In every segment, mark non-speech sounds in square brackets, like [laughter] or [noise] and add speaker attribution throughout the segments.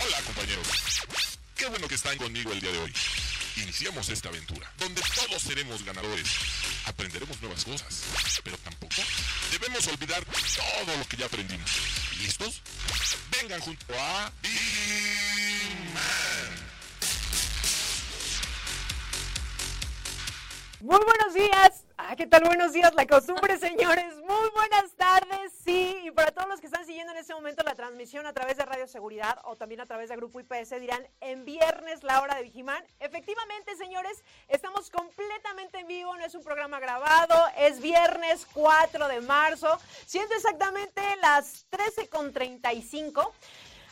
Speaker 1: Hola compañeros, qué bueno que están conmigo el día de hoy. Iniciamos esta aventura, donde todos seremos ganadores. Aprenderemos nuevas cosas, pero tampoco debemos olvidar todo lo que ya aprendimos. ¿Listos? Vengan junto a...
Speaker 2: Muy buenos días. ¿Qué tal? Buenos días, la costumbre, señores. Muy buenas tardes, sí. Y para todos los que están siguiendo en este momento la transmisión a través de Radio Seguridad o también a través de Grupo IPS, dirán en viernes la hora de Vigimán. Efectivamente, señores, estamos completamente en vivo, no es un programa grabado, es viernes 4 de marzo, siendo exactamente las 13.35.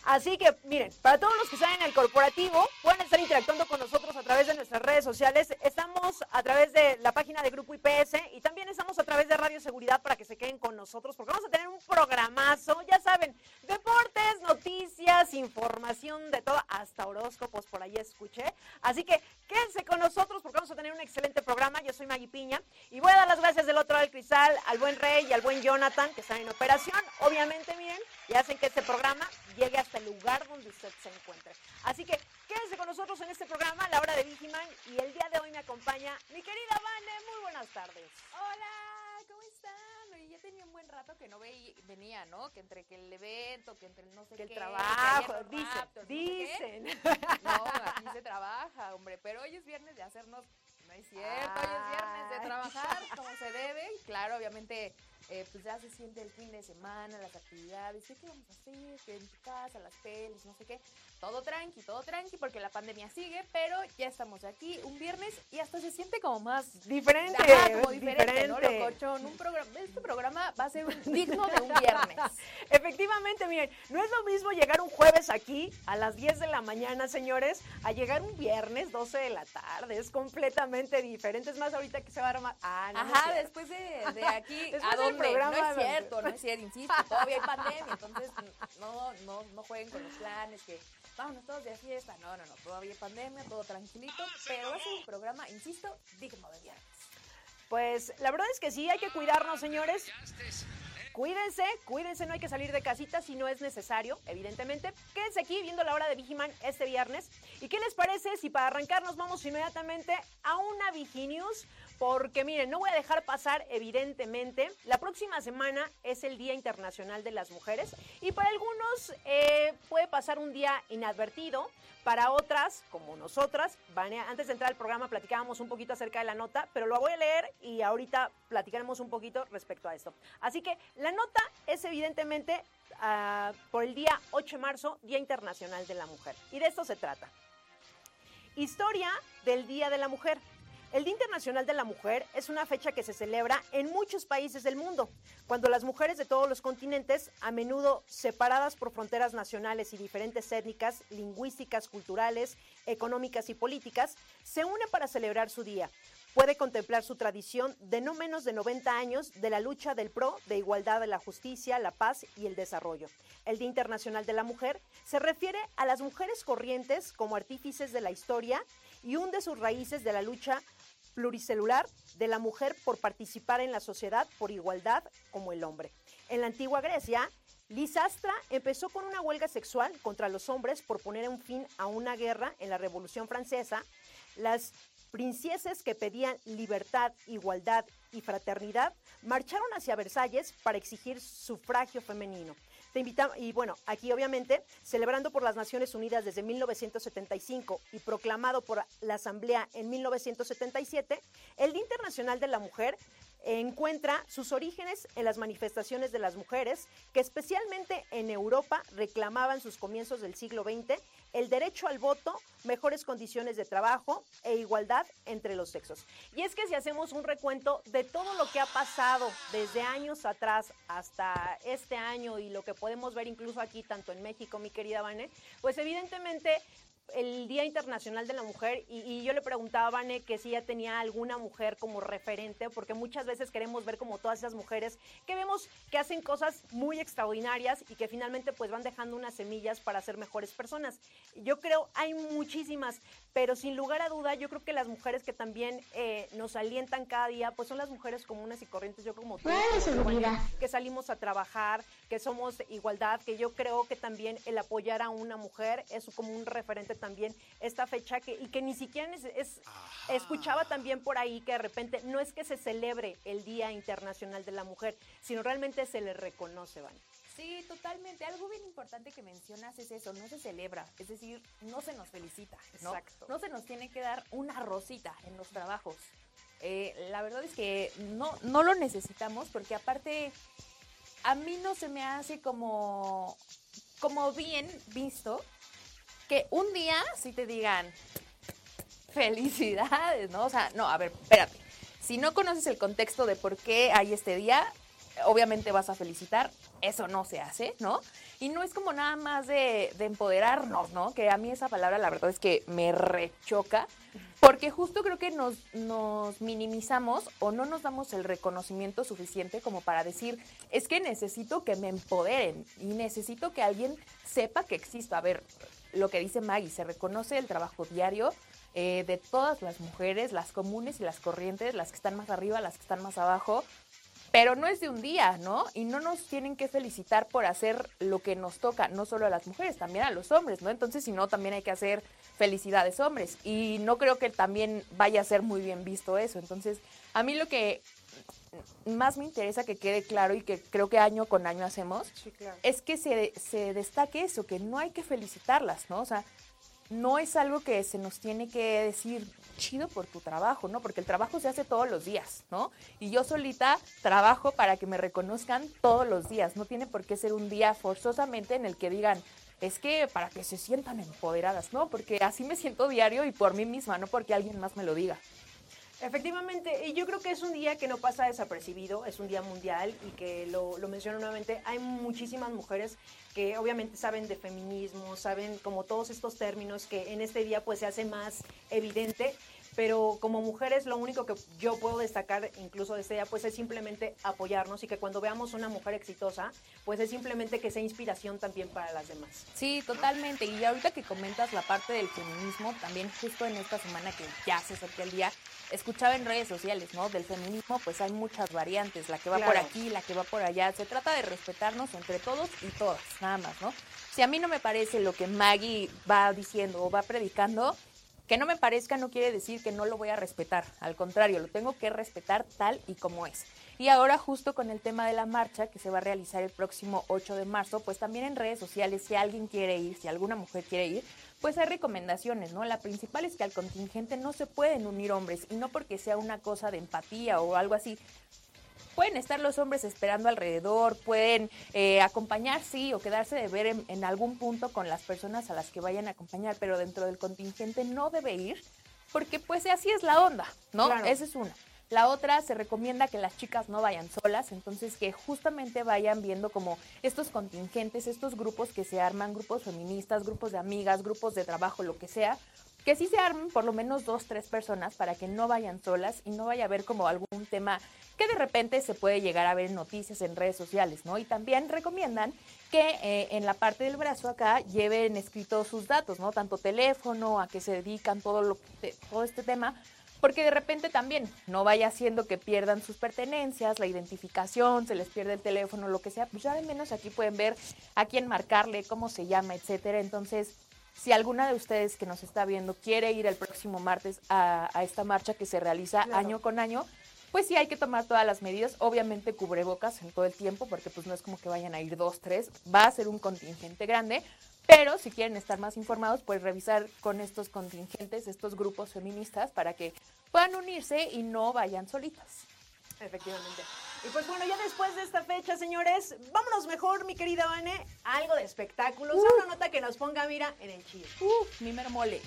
Speaker 2: Así que, miren, para todos los que están en el corporativo, pueden estar interactuando con nosotros a través de nuestras redes sociales. Estamos a través de la página de Grupo IPS y también estamos a través de Radio Seguridad para que se queden con nosotros, porque vamos a tener un programazo, ya saben, deportes, noticias, información de todo, hasta horóscopos por ahí escuché. Así que quédense con nosotros porque vamos a tener un excelente programa. Yo soy Maggie Piña y voy a dar las gracias del otro lado del cristal al buen Rey y al buen Jonathan que están en operación. Obviamente, miren, y hacen que este programa llegue hasta el lugar donde usted se encuentre. Así que quédense con nosotros en este programa, la hora de Vigiman, y el día de hoy me acompaña mi querida Vane. Muy buenas tardes.
Speaker 3: Hola, ¿cómo están? Ya tenía un buen rato que no veía, venía, ¿no? Que entre que el evento, que entre el no sé
Speaker 2: Que el
Speaker 3: qué,
Speaker 2: trabajo,
Speaker 3: que
Speaker 2: dicen,
Speaker 3: no sé qué.
Speaker 2: dicen.
Speaker 3: No, aquí se trabaja, hombre, pero hoy es viernes de hacernos, no es cierto, hoy es viernes de trabajar como se debe. Y claro, obviamente, eh, pues ya se siente el fin de semana, las actividades, ¿qué, qué vamos a hacer? Que en tu casa, las pelis, no sé qué. Todo tranqui, todo tranqui, porque la pandemia sigue, pero ya estamos aquí un viernes y hasta se siente como más
Speaker 2: Diferente,
Speaker 3: Ajá, como diferente,
Speaker 2: diferente.
Speaker 3: ¿no? Locochón. Un programa, este programa va a ser un- digno de un viernes. [laughs]
Speaker 2: Efectivamente, miren, no es lo mismo llegar un jueves aquí a las 10 de la mañana, señores, a llegar un viernes 12 de la tarde. Es completamente diferente. Es más, ahorita que se va a armar. Ah, no,
Speaker 3: Ajá, después de, de aquí, [laughs]
Speaker 2: Después
Speaker 3: ¿a dónde?
Speaker 2: programa
Speaker 3: no es cierto, no es cierto, insisto, todavía hay pandemia, entonces no, no, no jueguen con los planes que vámonos todos de fiesta. No, no, no, todavía hay pandemia, todo tranquilito, pero ser un programa, insisto, digno de viernes.
Speaker 2: Pues la verdad es que sí, hay que cuidarnos, señores. Cuídense, cuídense, no hay que salir de casita si no es necesario, evidentemente. Quédense aquí viendo la hora de Vigiman este viernes. ¿Y qué les parece si para arrancarnos vamos inmediatamente a una Viginews? Porque miren, no voy a dejar pasar, evidentemente, la próxima semana es el Día Internacional de las Mujeres y para algunos eh, puede pasar un día inadvertido, para otras, como nosotras, antes de entrar al programa platicábamos un poquito acerca de la nota, pero lo voy a leer y ahorita platicaremos un poquito respecto a esto. Así que la nota es evidentemente ah, por el día 8 de marzo, Día Internacional de la Mujer. Y de esto se trata. Historia del Día de la Mujer. El Día Internacional de la Mujer es una fecha que se celebra en muchos países del mundo, cuando las mujeres de todos los continentes, a menudo separadas por fronteras nacionales y diferentes étnicas, lingüísticas, culturales, económicas y políticas, se unen para celebrar su día. Puede contemplar su tradición de no menos de 90 años de la lucha del PRO de igualdad de la justicia, la paz y el desarrollo. El Día Internacional de la Mujer se refiere a las mujeres corrientes como artífices de la historia y hunde sus raíces de la lucha pluricelular de la mujer por participar en la sociedad por igualdad como el hombre. En la antigua Grecia, Lisastra empezó con una huelga sexual contra los hombres por poner un fin a una guerra en la Revolución Francesa. Las princesas que pedían libertad, igualdad y fraternidad marcharon hacia Versalles para exigir sufragio femenino. Te invitamos, y bueno, aquí obviamente, celebrando por las Naciones Unidas desde 1975 y proclamado por la Asamblea en 1977, el Día Internacional de la Mujer encuentra sus orígenes en las manifestaciones de las mujeres que especialmente en Europa reclamaban sus comienzos del siglo XX el derecho al voto, mejores condiciones de trabajo e igualdad entre los sexos. Y es que si hacemos un recuento de todo lo que ha pasado desde años atrás hasta este año y lo que podemos ver incluso aquí, tanto en México, mi querida Vane, pues evidentemente el Día Internacional de la Mujer y, y yo le preguntaba a Vane que si ella tenía alguna mujer como referente, porque muchas veces queremos ver como todas esas mujeres que vemos que hacen cosas muy extraordinarias y que finalmente pues van dejando unas semillas para ser mejores personas. Yo creo hay muchísimas, pero sin lugar a duda yo creo que las mujeres que también eh, nos alientan cada día pues son las mujeres comunes y corrientes, yo como tú, que salimos a trabajar, que somos igualdad, que yo creo que también el apoyar a una mujer es como un referente también esta fecha que, y que ni siquiera es, es escuchaba también por ahí que de repente no es que se celebre el Día Internacional de la Mujer, sino realmente se le reconoce, Van.
Speaker 3: Sí, totalmente. Algo bien importante que mencionas es eso, no se celebra, es decir, no se nos felicita, ¿no?
Speaker 2: Exacto.
Speaker 3: No se nos tiene que dar una rosita en los trabajos. Eh, la verdad es que no, no lo necesitamos porque aparte a mí no se me hace como, como bien visto que un día sí te digan felicidades, ¿no? O sea, no, a ver, espérate. Si no conoces el contexto de por qué hay este día, obviamente vas a felicitar. Eso no se hace, ¿no? Y no es como nada más de, de empoderarnos, ¿no? Que a mí esa palabra la verdad es que me rechoca. Porque justo creo que nos, nos minimizamos o no nos damos el reconocimiento suficiente como para decir, es que necesito que me empoderen y necesito que alguien sepa que existo. A ver, lo que dice Maggie, se reconoce el trabajo diario eh, de todas las mujeres, las comunes y las corrientes, las que están más arriba, las que están más abajo, pero no es de un día, ¿no? Y no nos tienen que felicitar por hacer lo que nos toca, no solo a las mujeres, también a los hombres, ¿no? Entonces, si no, también hay que hacer felicidades hombres. Y no creo que también vaya a ser muy bien visto eso. Entonces, a mí lo que más me interesa que quede claro y que creo que año con año hacemos,
Speaker 2: Sí, claro.
Speaker 3: es que se, se destaque eso, que no hay que felicitarlas, ¿no? O sea, no es algo que se nos tiene que decir chido por tu trabajo, ¿no? Porque el trabajo se hace todos los días, ¿no? Y yo solita trabajo para que me reconozcan todos los días. No tiene por qué ser un día forzosamente en el que digan, es que para que se sientan empoderadas, ¿no? Porque así me siento diario y por mí misma, no porque alguien más me lo diga.
Speaker 2: Efectivamente, y yo creo que es un día que no pasa desapercibido, es un día mundial y que lo, lo menciono nuevamente, hay muchísimas mujeres que obviamente saben de feminismo, saben como todos estos términos que en este día pues se hace más evidente, pero como mujeres lo único que yo puedo destacar incluso de este día pues es simplemente apoyarnos y que cuando veamos una mujer exitosa pues es simplemente que sea inspiración también para las demás.
Speaker 3: Sí, totalmente. Y ahorita que comentas la parte del feminismo, también justo en esta semana que ya se acerca el día, escuchaba en redes sociales, ¿no? Del feminismo, pues hay muchas variantes, la que va por aquí, la que va por allá. Se trata de respetarnos entre todos y todas, nada más, ¿no? Si a mí no me parece lo que Maggie va diciendo o va predicando, que no me parezca no quiere decir que no lo voy a respetar. Al contrario, lo tengo que respetar tal y como es. Y ahora justo con el tema de la marcha que se va a realizar el próximo 8 de marzo, pues también en redes sociales, si alguien quiere ir, si alguna mujer quiere ir, pues hay recomendaciones, ¿no? La principal es que al contingente no se pueden unir hombres y no porque sea una cosa de empatía o algo así. Pueden estar los hombres esperando alrededor, pueden eh, acompañar, sí, o quedarse de ver en, en algún punto con las personas a las que vayan a acompañar, pero dentro del contingente no debe ir, porque pues así es la onda, ¿no?
Speaker 2: Claro.
Speaker 3: Esa es una. La otra, se recomienda que las chicas no vayan solas, entonces que justamente vayan viendo como estos contingentes, estos grupos que se arman, grupos feministas, grupos de amigas, grupos de trabajo, lo que sea, que sí se armen por lo menos dos, tres personas para que no vayan solas y no vaya a haber como algún tema que de repente se puede llegar a ver en noticias en redes sociales, ¿no? Y también recomiendan que eh, en la parte del brazo acá lleven escritos sus datos, ¿no? Tanto teléfono, a qué se dedican, todo, lo, todo este tema, porque de repente también no vaya haciendo que pierdan sus pertenencias, la identificación, se les pierde el teléfono, lo que sea, pues ya de menos aquí pueden ver a quién marcarle, cómo se llama, etcétera. Entonces, si alguna de ustedes que nos está viendo quiere ir el próximo martes a, a esta marcha que se realiza
Speaker 2: Claro.
Speaker 3: año con año, pues sí hay que tomar todas las medidas, obviamente cubrebocas en todo el tiempo, porque pues no es como que vayan a ir dos, tres, va a ser un contingente grande, pero si quieren estar más informados, pues revisar con estos contingentes, estos grupos feministas, para que puedan unirse y no vayan solitas.
Speaker 2: Efectivamente. Y pues bueno, ya después de esta fecha, señores, vámonos mejor, mi querida Vane, a algo de espectáculos, a una nota que nos ponga, mira, en el chile.
Speaker 3: Uf, mi mole.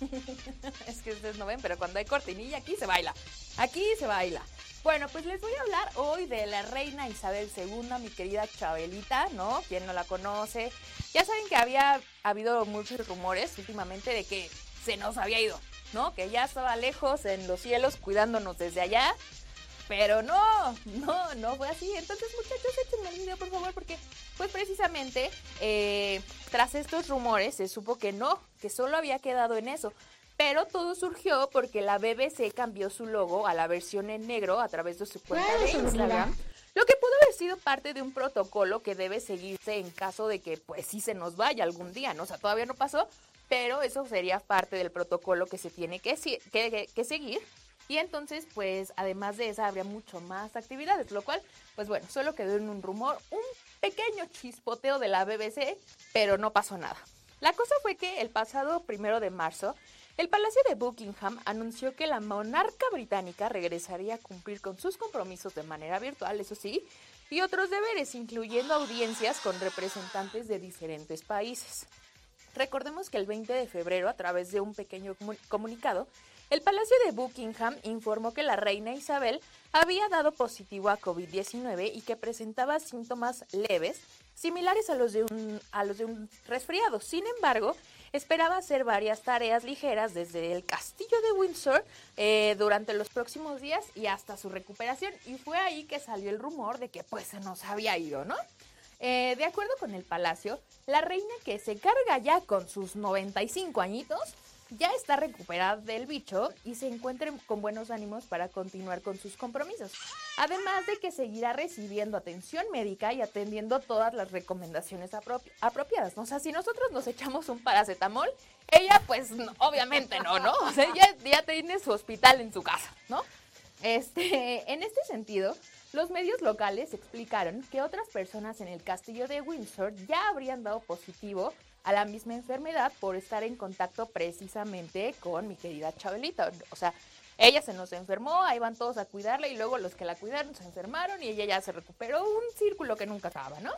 Speaker 3: [laughs] es que ustedes no ven, pero cuando hay cortinilla aquí se baila. Aquí se baila. Bueno, pues les voy a hablar hoy de la reina Isabel II, mi querida Chabelita, ¿no? Quien no la conoce. Ya saben que había habido muchos rumores últimamente de que se nos había ido, ¿no? Que ya estaba lejos en los cielos cuidándonos desde allá. Pero no, no, no fue así. Entonces, muchachos, échenme el video, por favor, porque, pues precisamente, eh, tras estos rumores, se supo que no, que solo había quedado en eso. Pero todo surgió porque la BBC cambió su logo a la versión en negro a través de su cuenta de Instagram. Lo que pudo haber sido parte de un protocolo que debe seguirse en caso de que pues sí se nos vaya algún día, ¿no? O sea, todavía no pasó, pero eso sería parte del protocolo que se tiene que, que, que seguir. Y entonces, pues, además de esa, habría mucho más actividades, lo cual, pues bueno, solo quedó en un rumor, un pequeño chispoteo de la BBC, pero no pasó nada. La cosa fue que el pasado primero de marzo, el Palacio de Buckingham anunció que la monarca británica regresaría a cumplir con sus compromisos de manera virtual, eso sí, y otros deberes, incluyendo audiencias con representantes de diferentes países. Recordemos que el 20 de febrero, a través de un pequeño comunicado, el Palacio de Buckingham informó que la reina Isabel había dado positivo a COVID-19 y que presentaba síntomas leves, similares a los de un, a los de un resfriado. Sin embargo, esperaba hacer varias tareas ligeras desde el castillo de Windsor eh, durante los próximos días y hasta su recuperación. Y fue ahí que salió el rumor de que pues se nos había ido, ¿no? Eh, de acuerdo con el palacio, la reina que se carga ya con sus 95 añitos ya está recuperada del bicho y se encuentra con buenos ánimos para continuar con sus compromisos. Además de que seguirá recibiendo atención médica y atendiendo todas las recomendaciones apropiadas. O sea, si nosotros nos echamos un paracetamol, ella pues obviamente no, ¿no? O sea, ella ya tiene su hospital en su casa, ¿no? Este, [laughs] en este sentido, los medios locales explicaron que otras personas en el castillo de Windsor ya habrían dado positivo a la misma enfermedad por estar en contacto precisamente con mi querida Chabelita. O sea, ella se nos enfermó, ahí van todos a cuidarla y luego los que la cuidaron se enfermaron y ella ya se recuperó. Un círculo que nunca acaba, ¿no?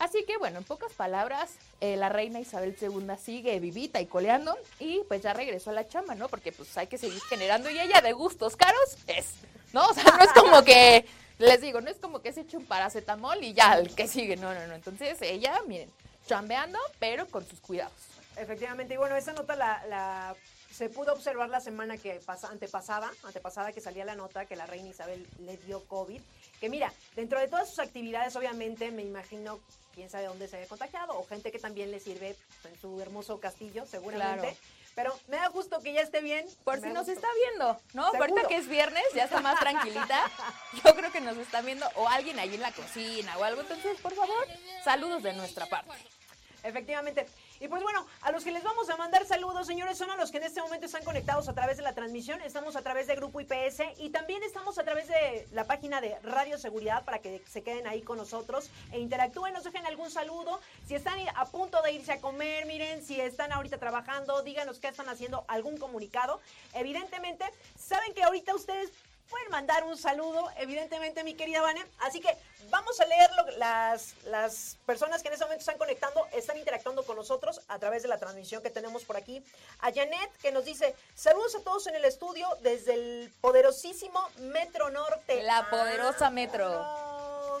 Speaker 3: Así que bueno, en pocas palabras, eh, la reina Isabel II sigue vivita y coleando y pues ya regresó a la chamba, ¿no? Porque pues hay que seguir generando y ella de gustos caros es, ¿no? O sea, no es como que, les digo, no es como que se eche un paracetamol y ya el que sigue, no, no, no. Entonces ella, miren, chambeando, pero con sus cuidados.
Speaker 2: Efectivamente, y bueno, esa nota la, se pudo observar la semana que pasa, antepasada, antepasada que salía la nota que la reina Isabel le dio COVID. Que mira, dentro de todas sus actividades, obviamente, me imagino quién sabe dónde se había contagiado, o gente que también le sirve en su hermoso castillo, seguramente. Pero me da gusto que ya esté bien.
Speaker 3: Por si nos está viendo, ¿no? Ahorita que es viernes, ya está más tranquilita. [laughs] Yo creo que nos está viendo o alguien ahí en la cocina o algo. Entonces, por favor, saludos de nuestra parte.
Speaker 2: Efectivamente. Y pues bueno, a los que les vamos a mandar saludos, señores, son a los que en este momento están conectados a través de la transmisión. Estamos a través de Grupo IPS y también estamos a través de la página de Radio Seguridad para que se queden ahí con nosotros e interactúen, nos dejen algún saludo. Si están a punto de irse a comer, miren, si están ahorita trabajando, díganos qué están haciendo, algún comunicado. Evidentemente, saben que ahorita ustedes pueden mandar un saludo, evidentemente, mi querida Vane. Así que vamos a leer las, las personas que en este momento están conectando, están interactuando con nosotros a través de la transmisión que tenemos por aquí. A Janet, que nos dice, saludos a todos en el estudio desde el poderosísimo Metro Norte.
Speaker 3: La poderosa Metro. [laughs]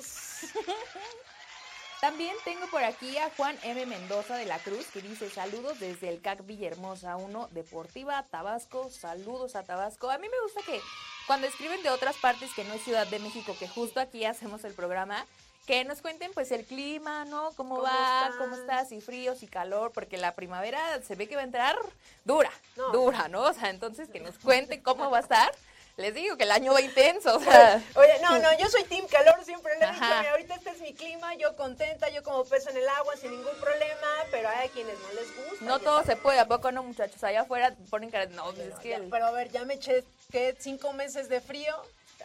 Speaker 3: También tengo por aquí a Juan M. Mendoza de la Cruz que dice saludos desde el CAC Villahermosa 1 Deportiva Tabasco. Saludos a Tabasco. A mí me gusta que cuando escriben de otras partes que no es Ciudad de México, que justo aquí hacemos el programa, que nos cuenten pues el clima, ¿no? ¿Cómo, va? ¿Cómo está? Si frío, si calor, porque la primavera se ve que va a entrar dura, dura, ¿no? O sea, entonces que nos cuenten cómo va a estar. Les digo que el año va intenso. O sea.
Speaker 2: Oye, no, no, yo soy team calor, siempre le he dicho, ahorita este es mi clima, yo contenta, yo como peso en el agua sin ningún problema, pero hay a quienes no les gusta.
Speaker 3: No todo se puede, ¿a poco no, muchachos? Allá afuera ponen cara, no, pues es que...
Speaker 2: Pero a ver, ya me eché, ¿qué? ¿Cinco meses de frío?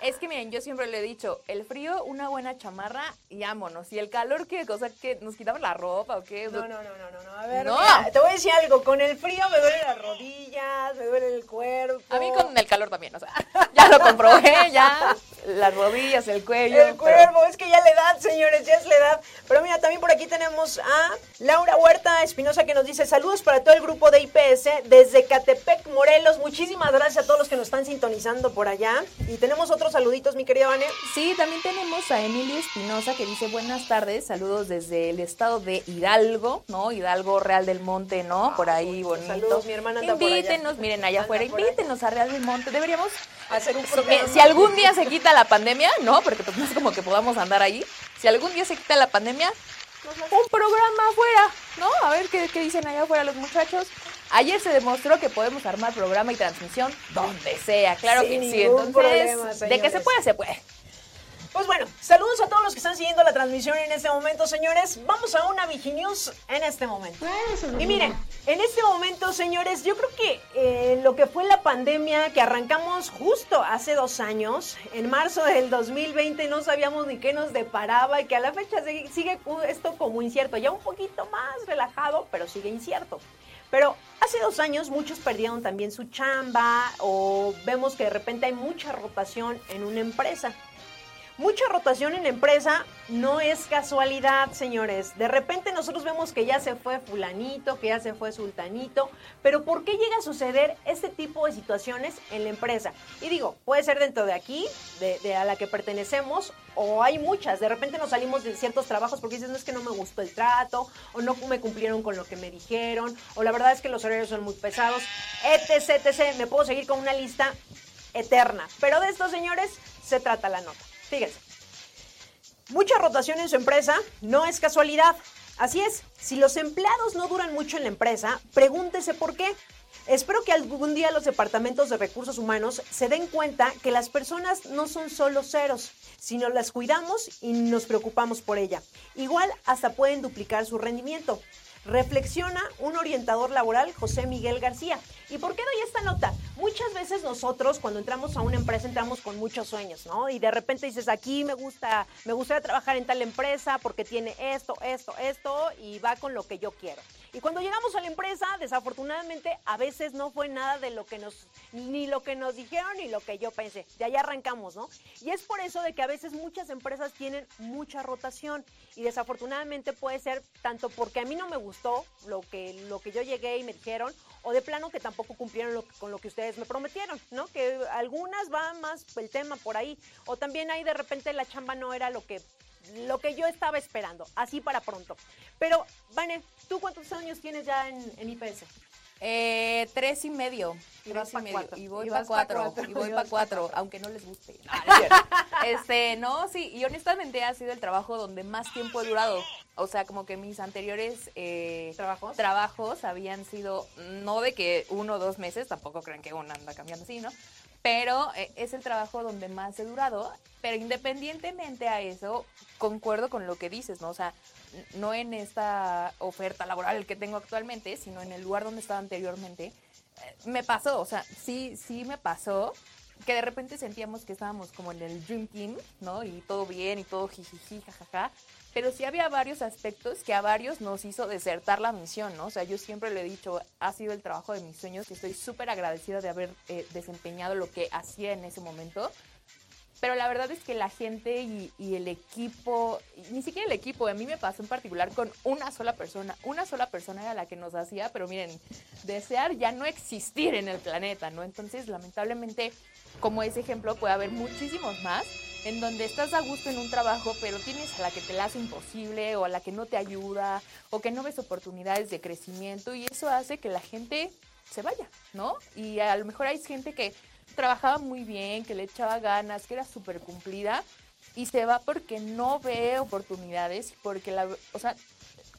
Speaker 3: Es que miren, yo siempre le he dicho, el frío, una buena chamarra y vámonos. Y el calor, ¿qué cosa? que ¿Nos quitamos la ropa o qué?
Speaker 2: No, no, no, no, no. A ver, te voy a decir algo. Con el frío me duelen las rodillas, me duele el cuerpo.
Speaker 3: A mí con el calor también, o sea, [laughs] ya lo comprobé, ya. Las rodillas, el cuello.
Speaker 2: El cuervo, es que ya la edad, señores, ya es la edad. Pero mira, también por aquí tenemos a Laura Huerta Espinosa que nos dice saludos para todo el grupo de IPS desde Catepec, Morelos. Muchísimas gracias a todos los que nos están sintonizando por allá. Y tenemos otros saluditos, mi querida Vane.
Speaker 3: Sí, también tenemos a Emilio Espinosa que dice buenas tardes, saludos desde el estado de Hidalgo, ¿no? Hidalgo Real del Monte, ¿no? Por ahí bonito.
Speaker 2: Saludos, mi hermana anda por allá.
Speaker 3: Invítenos, miren allá afuera, invítenos a Real del Monte. Deberíamos
Speaker 2: Hacer un
Speaker 3: si,
Speaker 2: programa.
Speaker 3: si algún día se quita la pandemia, no, porque pues no es como que podamos andar ahí. Si algún día se quita la pandemia, un programa afuera, ¿no? A ver qué, qué dicen allá afuera los muchachos. Ayer se demostró que podemos armar programa y transmisión donde sea, claro
Speaker 2: Sin
Speaker 3: que sí. Entonces,
Speaker 2: problema,
Speaker 3: de que se puede, se puede.
Speaker 2: Pues bueno, saludos a todos los que están siguiendo la transmisión en este momento, señores. Vamos a una Viginews en este momento. Y miren, en este momento, señores, yo creo que eh, lo que fue la pandemia que arrancamos justo hace dos años, en marzo del 2020, no sabíamos ni qué nos deparaba y que a la fecha sigue, esto como incierto, ya un poquito más relajado, pero sigue incierto. Pero hace dos años muchos perdieron también su chamba o vemos que de repente hay mucha rotación en una empresa. Mucha rotación en la empresa no es casualidad, señores. De repente nosotros vemos que ya se fue fulanito, que ya se fue sultanito, pero ¿por qué llega a suceder este tipo de situaciones en la empresa? Y digo, puede ser dentro de aquí, de, a la que pertenecemos, o hay muchas. De repente nos salimos de ciertos trabajos porque dices, no es que no me gustó el trato, o no me cumplieron con lo que me dijeron, o la verdad es que los horarios son muy pesados, etc, etc. Me puedo seguir con una lista eterna. Pero de estos señores se trata la nota. Fíjense. Mucha rotación en su empresa no es casualidad. Así es, si los empleados no duran mucho en la empresa, pregúntese por qué. Espero que algún día los departamentos de recursos humanos se den cuenta que las personas no son solo ceros, sino las cuidamos y nos preocupamos por ella. Igual hasta pueden duplicar su rendimiento. Reflexiona un orientador laboral, José Miguel García. ¿Y por qué doy esta nota? Muchas veces nosotros cuando entramos a una empresa entramos con muchos sueños, ¿no? Y de repente dices, aquí me gusta, me gustaría trabajar en tal empresa porque tiene esto, esto, esto y va con lo que yo quiero. Y cuando llegamos a la empresa, desafortunadamente a veces no fue nada de lo que nos, ni lo que nos dijeron ni lo que yo pensé. De ahí arrancamos, ¿no? Y es por eso de que a veces muchas empresas tienen mucha rotación y desafortunadamente puede ser tanto porque a mí no me gustó lo que, lo que yo llegué y me dijeron o de plano que tampoco cumplieron lo- con lo que ustedes me prometieron, ¿no? Que algunas va más el tema por ahí o también ahí de repente la chamba no era lo que lo que yo estaba esperando, así para pronto. Pero, Vane, ¿tú cuántos años tienes ya en, en IPS?
Speaker 3: Eh, tres y medio.
Speaker 2: Y
Speaker 3: Tres
Speaker 2: pa'
Speaker 3: medio.
Speaker 2: cuatro.
Speaker 3: Y voy
Speaker 2: Y
Speaker 3: para
Speaker 2: pa'
Speaker 3: cuatro. Y voy
Speaker 2: Y
Speaker 3: para cuatro,
Speaker 2: cuatro.
Speaker 3: aunque no les guste. No, [laughs] no es cierto. este, no, sí. Y honestamente ha sido el trabajo donde más tiempo he durado. O sea, como que mis anteriores eh,
Speaker 2: ¿Trabajos?
Speaker 3: trabajos habían sido, no de que uno o dos meses, tampoco creen que uno anda cambiando así, ¿no? Pero eh, es el trabajo donde más he durado. Pero independientemente a eso, concuerdo con lo que dices, ¿no? O sea, no en esta oferta laboral que tengo actualmente, sino en el lugar donde estaba anteriormente. Eh, Me pasó, o sea, sí, sí me pasó que de repente sentíamos que estábamos como en el Dream Team, ¿no? Y todo bien y todo jijiji, jajaja. Pero sí había varios aspectos que a varios nos hizo desertar la misión, ¿no? O sea, yo siempre le he dicho, ha sido el trabajo de mis sueños y estoy súper agradecida de haber eh, desempeñado lo que hacía en ese momento. Pero la verdad es que la gente y, el equipo, ni siquiera el equipo, a mí me pasó en particular con una sola persona. Una sola persona era la que nos hacía, pero miren, desear ya no existir en el planeta, ¿no? Entonces, lamentablemente, como ese ejemplo, puede haber muchísimos más en donde estás a gusto en un trabajo, pero tienes a la que te la hace imposible o a la que no te ayuda o que no ves oportunidades de crecimiento y eso hace que la gente se vaya, ¿no? Y a lo mejor hay gente que trabajaba muy bien, que le echaba ganas, que era súper cumplida y se va porque no ve oportunidades, porque la, o sea,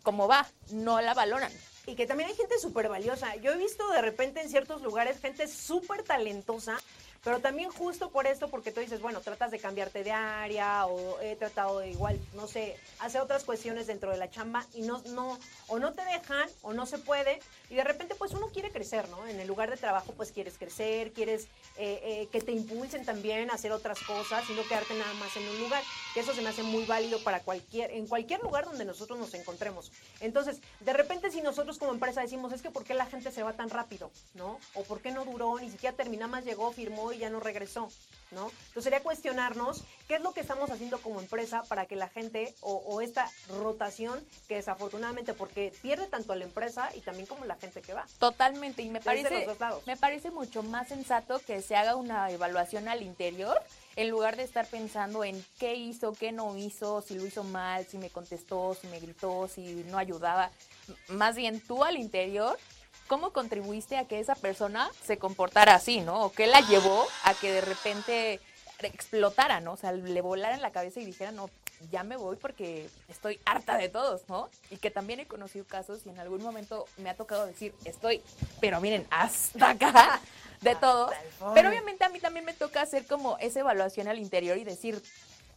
Speaker 3: como va, no la valoran.
Speaker 2: Y que también hay gente súper valiosa. Yo he visto de repente en ciertos lugares gente súper talentosa, pero también justo por esto, porque tú dices, bueno, tratas de cambiarte de área o he tratado de igual, no sé, hacer otras cuestiones dentro de la chamba y no, no, o no te dejan o no se puede y de repente pues uno quiere crecer, ¿no? En el lugar de trabajo pues quieres crecer, quieres eh, eh, que te impulsen también a hacer otras cosas y no quedarte nada más en un lugar, que eso se me hace muy válido para cualquier, en cualquier lugar donde nosotros nos encontremos. Entonces, de repente si nosotros como empresa decimos, es que ¿por qué la gente se va tan rápido? ¿No? O ¿por qué no duró? Ni siquiera terminó más, llegó, firmó y ya no regresó. ¿No? Entonces sería cuestionarnos qué es lo que estamos haciendo como empresa para que la gente o, o, esta rotación que desafortunadamente porque pierde tanto a la empresa y también como la gente que va.
Speaker 3: Totalmente y me parece me parece mucho más sensato que se haga una evaluación al interior en lugar de estar pensando en qué hizo, qué no hizo, si lo hizo mal, si me contestó, si me gritó, si no ayudaba. Más bien tú al interior, ¿cómo contribuiste a que esa persona se comportara así, ¿no? O qué la llevó a que de repente explotara, ¿no? O sea, le volara en la cabeza y dijera, no, ya me voy porque estoy harta de todos, ¿no? Y que también he conocido casos y en algún momento me ha tocado decir, estoy, pero miren, hasta acá [laughs] de todos.
Speaker 2: Fondo.
Speaker 3: Pero obviamente a mí también me toca hacer como esa evaluación al interior y decir,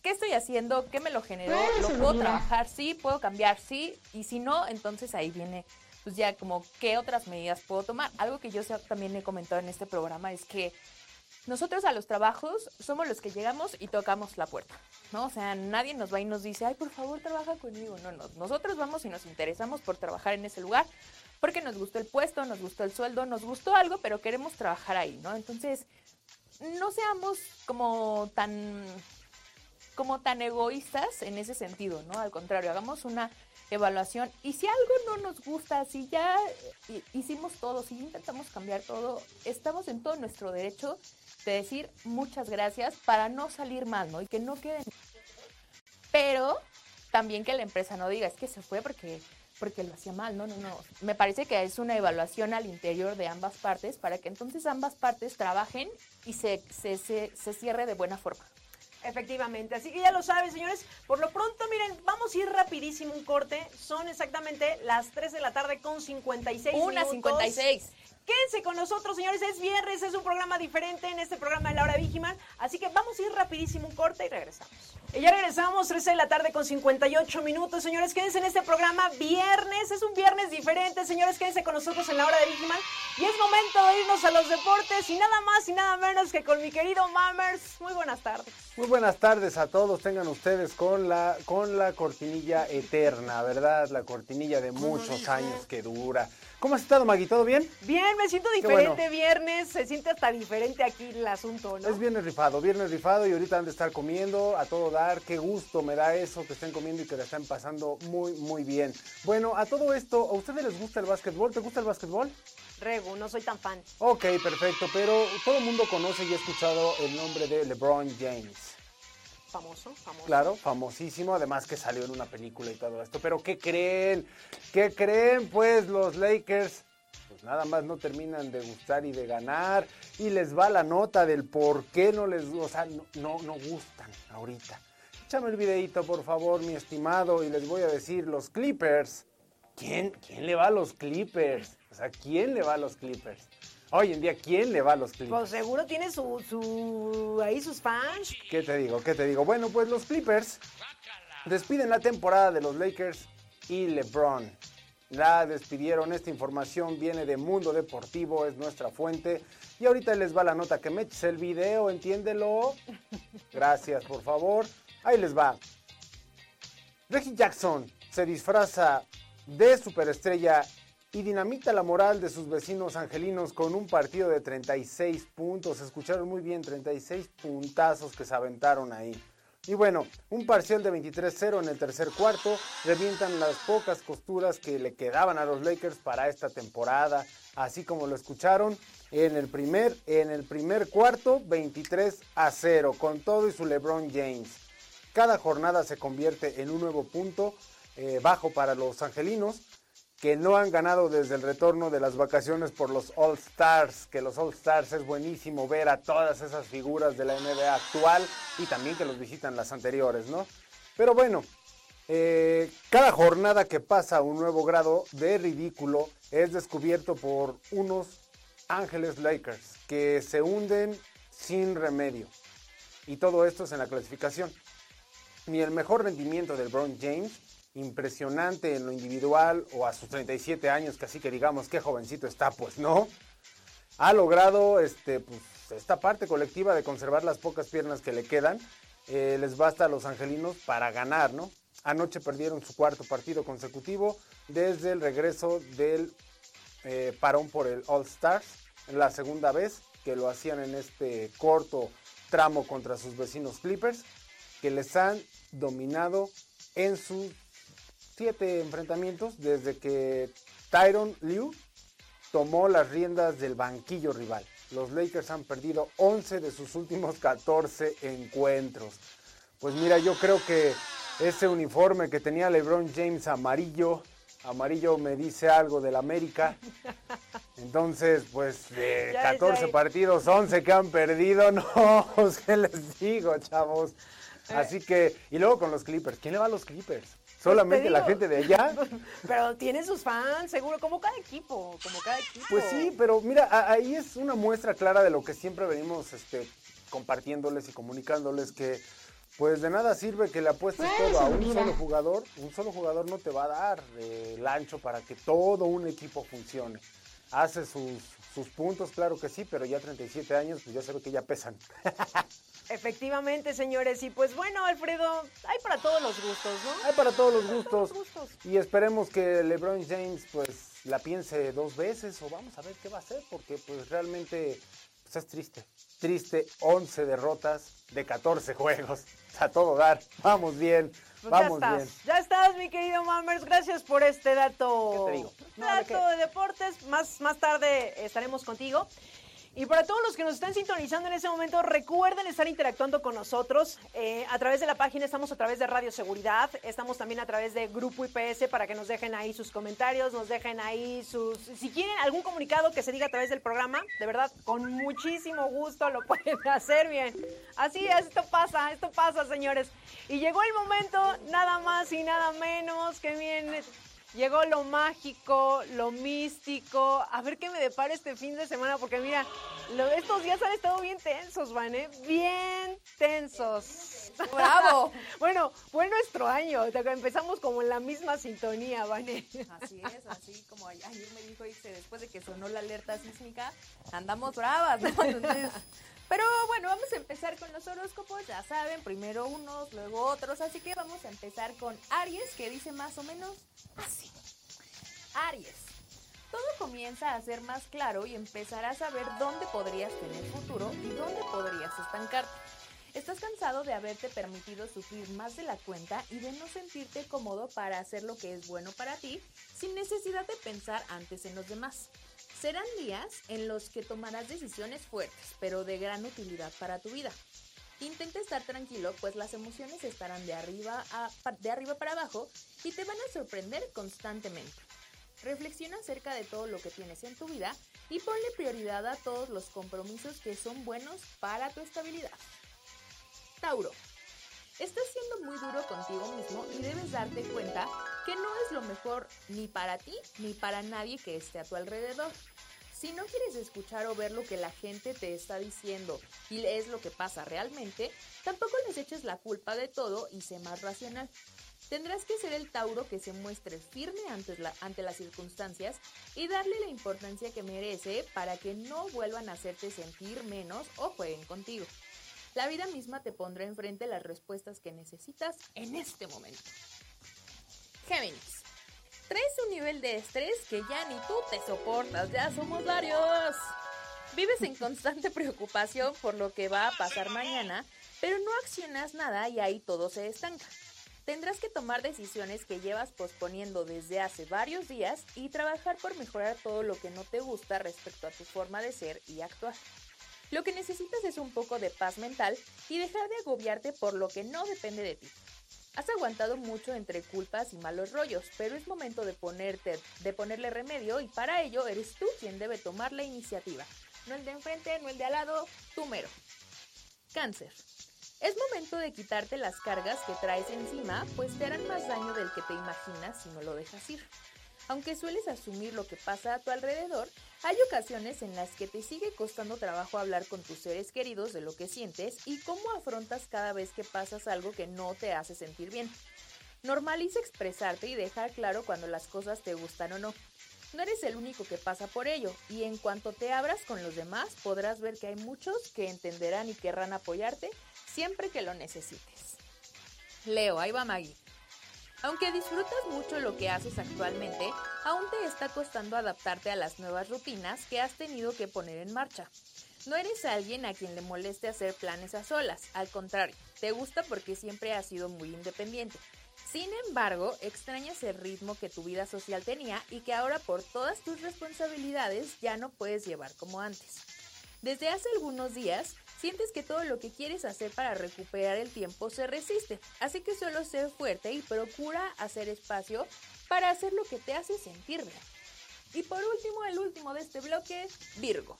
Speaker 3: ¿qué estoy haciendo? ¿Qué me lo generó? ¿Lo puedo trabajar? Sí, puedo cambiar, sí. Y si no, entonces ahí viene, pues ya como, ¿qué otras medidas puedo tomar? Algo que yo también he comentado en este programa es que nosotros a los trabajos somos los que llegamos y tocamos la puerta, ¿no? O sea, nadie nos va y nos dice, ay, por favor, trabaja conmigo. No, no. Nosotros vamos y nos interesamos por trabajar en ese lugar porque nos gustó el puesto, nos gustó el sueldo, nos gustó algo, pero queremos trabajar ahí, ¿no? Entonces, no seamos como tan como tan egoístas en ese sentido, ¿no? Al contrario, hagamos una evaluación y si algo no nos gusta, si ya hi- hicimos todo, si intentamos cambiar todo, estamos en todo nuestro derecho de decir muchas gracias para no salir mal, ¿no? Y que no queden. Pero también que la empresa no diga, es que se fue porque porque lo hacía mal, no, no, no. Me parece que es una evaluación al interior de ambas partes para que entonces ambas partes trabajen y se, se, se, se cierre de buena forma.
Speaker 2: Efectivamente, así que ya lo saben, señores. Por lo pronto, miren, vamos a ir rapidísimo un corte. Son exactamente las 3 de la tarde con 56
Speaker 3: Una
Speaker 2: minutos.
Speaker 3: 56.
Speaker 2: Quédense con nosotros, señores. Es viernes, es un programa diferente en este programa de la hora Vigiman. Así que vamos a ir rapidísimo un corte y regresamos. Y ya regresamos, 13 de la tarde con 58 minutos. Señores, quédense en este programa viernes. Es un viernes diferente, señores. Quédense con nosotros en la hora de Vigiman. Y es momento de irnos a los deportes y nada más y nada menos que con mi querido Mammers. Muy buenas tardes.
Speaker 4: Muy buenas tardes a todos, tengan ustedes con la, con la cortinilla eterna, ¿verdad? La cortinilla de muchos años que dura. ¿Cómo has estado, Magui? ¿Todo bien?
Speaker 2: Bien, me siento diferente
Speaker 4: bueno.
Speaker 2: viernes. Se siente hasta diferente aquí el asunto, ¿no?
Speaker 4: Es viernes rifado, viernes rifado y ahorita han de estar comiendo a todo dar. Qué gusto me da eso, que estén comiendo y que la estén pasando muy, muy bien. Bueno, a todo esto, ¿a ustedes les gusta el básquetbol? ¿Te gusta el básquetbol?
Speaker 2: Regu, no soy tan fan.
Speaker 4: Ok, perfecto, pero todo el mundo conoce y ha escuchado el nombre de LeBron James.
Speaker 2: Famoso, famoso.
Speaker 4: Claro, famosísimo, además que salió en una película y todo esto. Pero ¿qué creen? ¿Qué creen? Pues los Lakers, pues nada más no terminan de gustar y de ganar. Y les va la nota del por qué no les, o sea, no, no, gustan ahorita. Échame el videito, por favor, mi estimado, y les voy a decir, los Clippers. ¿Quién, quién le va a los Clippers? O sea, ¿quién le va a los Clippers? Hoy en día, ¿quién le va a los Clippers?
Speaker 2: Pues seguro tiene su, su ahí sus fans.
Speaker 4: ¿Qué te digo? ¿Qué te digo? Bueno, pues los Clippers despiden la temporada de los Lakers y LeBron. La despidieron, esta información viene de Mundo Deportivo, es nuestra fuente. Y ahorita les va la nota que me eches el video, entiéndelo. Gracias, por favor. Ahí les va. Reggie Jackson se disfraza de superestrella y dinamita la moral de sus vecinos angelinos con un partido de 36 puntos. Escucharon muy bien, 36 puntazos que se aventaron ahí. Y bueno, un parcial de 23-0 en el tercer cuarto revientan las pocas costuras que le quedaban a los Lakers para esta temporada. Así como lo escucharon, en el primer, en el primer cuarto, 23 a 0, con todo y su LeBron James. Cada jornada se convierte en un nuevo punto eh, bajo para los angelinos, que no han ganado desde el retorno de las vacaciones por los All Stars, que los All Stars es buenísimo ver a todas esas figuras de la NBA actual y también que los visitan las anteriores, ¿no? Pero bueno, eh, cada jornada que pasa un nuevo grado de ridículo es descubierto por unos Ángeles Lakers que se hunden sin remedio. Y todo esto es en la clasificación. Ni el mejor rendimiento del Brown James, impresionante en lo individual o a sus 37 años, así que digamos qué jovencito está, pues no. Ha logrado este, pues, esta parte colectiva de conservar las pocas piernas que le quedan. Eh, les basta a los angelinos para ganar, ¿no? Anoche perdieron su cuarto partido consecutivo desde el regreso del eh, parón por el All Stars, la segunda vez que lo hacían en este corto tramo contra sus vecinos Clippers, que les han dominado en sus siete enfrentamientos desde que Tyron Liu tomó las riendas del banquillo rival. Los Lakers han perdido 11 de sus últimos 14 encuentros. Pues mira, yo creo que ese uniforme que tenía LeBron James amarillo, amarillo me dice algo del América. Entonces, pues de
Speaker 2: Ya
Speaker 4: 14
Speaker 2: está ahí.
Speaker 4: partidos, 11 que han perdido, [laughs] no, pues, ¿qué les digo, chavos? Así que, y luego con los Clippers, ¿quién le va a los Clippers? ¿Solamente la
Speaker 2: digo.
Speaker 4: gente de allá? [laughs]
Speaker 2: Pero tiene sus fans, seguro, como cada equipo, como cada equipo.
Speaker 4: Pues sí, pero mira, ahí es una muestra clara de lo que siempre venimos este, compartiéndoles y comunicándoles que pues de nada sirve que le apuestes todo a un solo jugador. Un solo jugador no te va a dar eh, el ancho para que todo un equipo funcione. Hace sus, sus puntos, claro que sí, pero ya 37 años, pues ya sabe que ya pesan. [laughs]
Speaker 2: Efectivamente, señores. Y pues bueno, Alfredo, hay para todos los gustos, ¿no?
Speaker 4: Hay para todos los gustos.
Speaker 2: todos los gustos.
Speaker 4: Y esperemos que LeBron James pues la piense dos veces o vamos a ver qué va a hacer porque pues realmente pues, es triste. Triste, 11 derrotas de 14 juegos. [laughs] A todo dar. Vamos bien.
Speaker 2: Pues
Speaker 4: vamos
Speaker 2: ya
Speaker 4: bien.
Speaker 2: ya estás, mi querido Mammers. Gracias por este dato.
Speaker 4: ¿Qué te digo? No, ¿de
Speaker 2: dato
Speaker 4: qué?
Speaker 2: de deportes. Más, más tarde estaremos contigo. Y para todos los que nos están sintonizando en ese momento, recuerden estar interactuando con nosotros eh, a través de la página. Estamos a través de Radio Seguridad, estamos también a través de Grupo IPS para que nos dejen ahí sus comentarios, nos dejen ahí sus. Si quieren algún comunicado que se diga a través del programa, de verdad, con muchísimo gusto lo [laughs] pueden hacer bien. Así es, esto pasa, esto pasa, señores. Y llegó el momento, nada más y nada menos que viene. Llegó lo mágico, lo místico. A ver qué me depara este fin de semana, porque mira, lo- estos días han estado bien tensos, Van, ¿eh? Bien tensos.
Speaker 3: ¡Bravo! [laughs]
Speaker 2: bueno, fue nuestro año. o sea, que Empezamos como en la misma sintonía, Van.
Speaker 3: Así es, así como ay- ayer me dijo Ixe, después de que sonó la alerta sísmica, andamos bravas, ¿no? Entonces, pero bueno, vamos a empezar con los horóscopos, ya saben, primero unos, luego otros, así que vamos a empezar con Aries, que dice más o menos así. Aries. Todo comienza a ser más claro y empezarás a ver dónde podrías tener futuro y dónde podrías estancarte. Estás cansado de haberte permitido sufrir más de la cuenta y de no sentirte cómodo para hacer lo que es bueno para ti sin necesidad de pensar antes en los demás. Serán días en los que tomarás decisiones fuertes, pero de gran utilidad para tu vida. Intenta estar tranquilo, pues las emociones estarán de arriba, a- de arriba para abajo y te van a sorprender constantemente. Reflexiona acerca de todo lo que tienes en tu vida y ponle prioridad a todos los compromisos que son buenos para tu estabilidad. Tauro. Estás siendo muy duro contigo mismo y debes darte cuenta que no es lo mejor ni para ti ni para nadie que esté a tu alrededor. Si no quieres escuchar o ver lo que la gente te está diciendo y es lo que pasa realmente, tampoco les eches la culpa de todo y sé más racional. Tendrás que ser el Tauro que se muestre firme ante, ante las circunstancias y darle la importancia que merece para que no vuelvan a hacerte sentir menos o jueguen contigo. La vida misma te pondrá enfrente las respuestas que necesitas en este momento. Géminis. Traes un nivel de estrés que ya ni tú te soportas, ya somos varios. Vives en constante [laughs] preocupación por lo que va a pasar mañana, pero no accionas nada y ahí todo se estanca. Tendrás que tomar decisiones que llevas posponiendo desde hace varios días y trabajar por mejorar todo lo que no te gusta respecto a tu forma de ser y actuar. Lo que necesitas es un poco de paz mental y dejar de agobiarte por lo que no depende de ti. Has aguantado mucho entre culpas y malos rollos, pero es momento de ponerte, de ponerle remedio y para ello eres tú quien debe tomar la iniciativa. No el de enfrente, no el de al lado, tú mero. Cáncer. Es momento de quitarte las cargas que traes encima, pues te harán más daño del que te imaginas si no lo dejas ir. Aunque sueles asumir lo que pasa a tu alrededor, hay ocasiones en las que te sigue costando trabajo hablar con tus seres queridos de lo que sientes y cómo afrontas cada vez que pasas algo que no te hace sentir bien. Normaliza expresarte y dejar claro cuando las cosas te gustan o no. No eres el único que pasa por ello y en cuanto te abras con los demás podrás ver que hay muchos que entenderán y querrán apoyarte siempre que lo necesites. Leo, ahí va Maggie. Aunque disfrutas mucho lo que haces actualmente, aún te está costando adaptarte a las nuevas rutinas que has tenido que poner en marcha. No eres alguien a quien le moleste hacer planes a solas, al contrario, te gusta porque siempre has sido muy independiente. Sin embargo, extrañas el ritmo que tu vida social tenía y que ahora por todas tus responsabilidades ya no puedes llevar como antes. Desde hace algunos días, sientes que todo lo que quieres hacer para recuperar el tiempo se resiste, así que solo sé fuerte y procura hacer espacio para hacer lo que te hace sentir bien. Y por último, el último de este bloque, Virgo.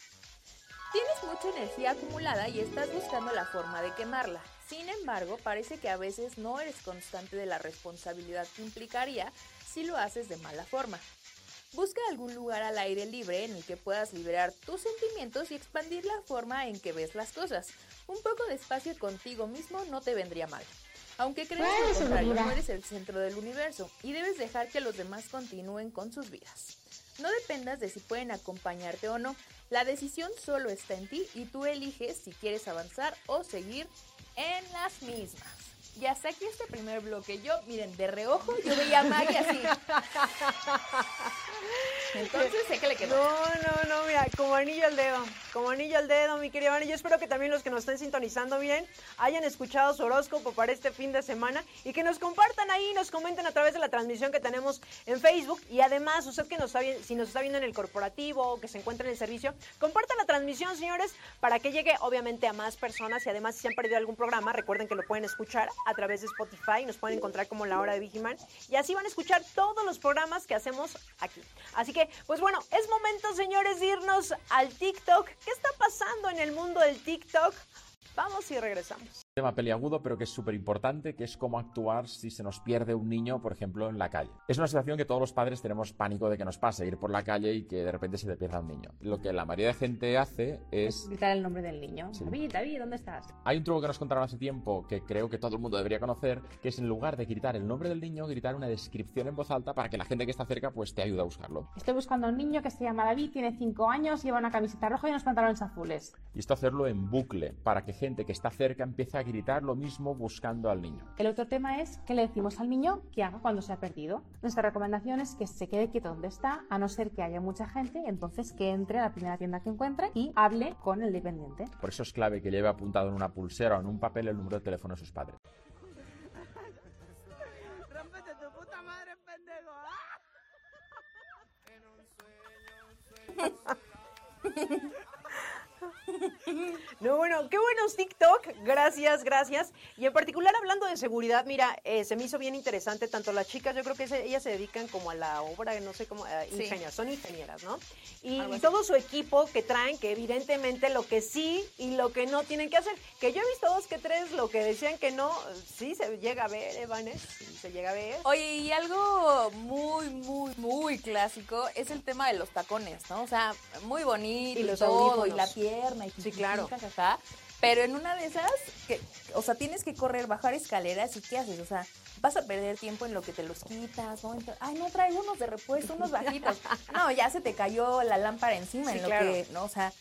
Speaker 3: Tienes mucha energía acumulada y estás buscando la forma de quemarla. Sin embargo, parece que a veces no eres constante de la responsabilidad que implicaría si lo haces de mala forma. Busca algún lugar al aire libre en el que puedas liberar tus sentimientos y expandir la forma en que ves las cosas. Un poco de espacio contigo mismo no te vendría mal. Aunque creas que lo contrario, no eres el centro del universo y debes dejar que los demás continúen con sus vidas. No dependas de si pueden acompañarte o no. La decisión solo está en ti y tú eliges si quieres avanzar o seguir en las mismas. Y hasta aquí este primer bloque. Yo, miren, de reojo, yo veía a Maggie así. [laughs] Entonces sé que le quedó.
Speaker 2: No, no, no, mira, como anillo al dedo, como anillo al dedo, mi querida Vane. Yo espero que también los que nos estén sintonizando, miren, hayan escuchado su horóscopo para este fin de semana y que nos compartan ahí, nos comenten a través de la transmisión que tenemos en Facebook. Y además, usted que nos está viendo, si nos está viendo en el corporativo o que se encuentra en el servicio, comparta la transmisión, señores, para que llegue obviamente a más personas y además si han perdido algún programa, recuerden que lo pueden escuchar a través de Spotify, nos pueden encontrar como La Hora de Vigiman y así van a escuchar todos los programas que hacemos aquí. Así que, pues bueno, es momento, señores, de irnos al TikTok. ¿Qué está pasando en el mundo del TikTok? Vamos y regresamos.
Speaker 5: Tema peliagudo, pero que es súper importante, que es cómo actuar si se nos pierde un niño, por ejemplo, en la calle. Es una situación que todos los padres tenemos pánico de que nos pase, ir por la calle y que de repente se te pierda un niño. Lo que la mayoría de gente hace es...
Speaker 6: Gritar el nombre del niño.
Speaker 5: Sí.
Speaker 6: David, David, ¿dónde estás?
Speaker 5: Hay un truco que nos contaron hace tiempo que creo que todo el mundo debería conocer, que es en lugar de gritar el nombre del niño, gritar una descripción en voz alta para que la gente que está cerca pues te ayude a buscarlo.
Speaker 6: Estoy buscando a un niño que se llama David, tiene 5 años, lleva una camiseta roja y unos pantalones azules.
Speaker 5: Y esto hacerlo en bucle, para que gente que está cerca empiece a gritar lo mismo buscando al niño.
Speaker 6: El otro tema es qué le decimos al niño que haga cuando se ha perdido. Nuestra recomendación es que se quede quieto donde está, a no ser que haya mucha gente, entonces que entre a la primera tienda que encuentre y hable con el dependiente.
Speaker 5: Por eso es clave que lleve apuntado en una pulsera o en un papel el número de teléfono de sus padres.
Speaker 2: No, bueno, qué buenos TikTok. Gracias, gracias. Y en particular hablando de seguridad, mira, eh, se me hizo bien interesante. Tanto las chicas, yo creo que se- ellas se dedican como a la obra, no sé cómo, eh,
Speaker 3: Sí.
Speaker 2: ingenieras, son ingenieras, ¿no? Y, y todo su equipo que traen, que evidentemente lo que sí y lo que no tienen que hacer. Que yo he visto dos que tres, lo que decían que no, sí se llega a ver, ¿eh, Vanes? Sí se llega a ver.
Speaker 3: Oye, y algo muy, muy, muy clásico es el tema de los tacones, ¿no? O sea, muy bonito
Speaker 2: Y
Speaker 3: y,
Speaker 2: los
Speaker 3: todo, y
Speaker 2: audífonos.
Speaker 3: la pierna, y
Speaker 2: Sí, claro.
Speaker 3: jajaja. Pero en una de esas, que, o sea, tienes que correr, bajar escaleras y ¿qué haces? O sea, vas a perder tiempo en lo que te los quitas, ¿no? Entonces, Ay, no traigo unos de repuesto, unos bajitos. [laughs] No, ya se te cayó la lámpara encima
Speaker 2: Sí,
Speaker 3: en lo
Speaker 2: claro.
Speaker 3: que, ¿no? O sea,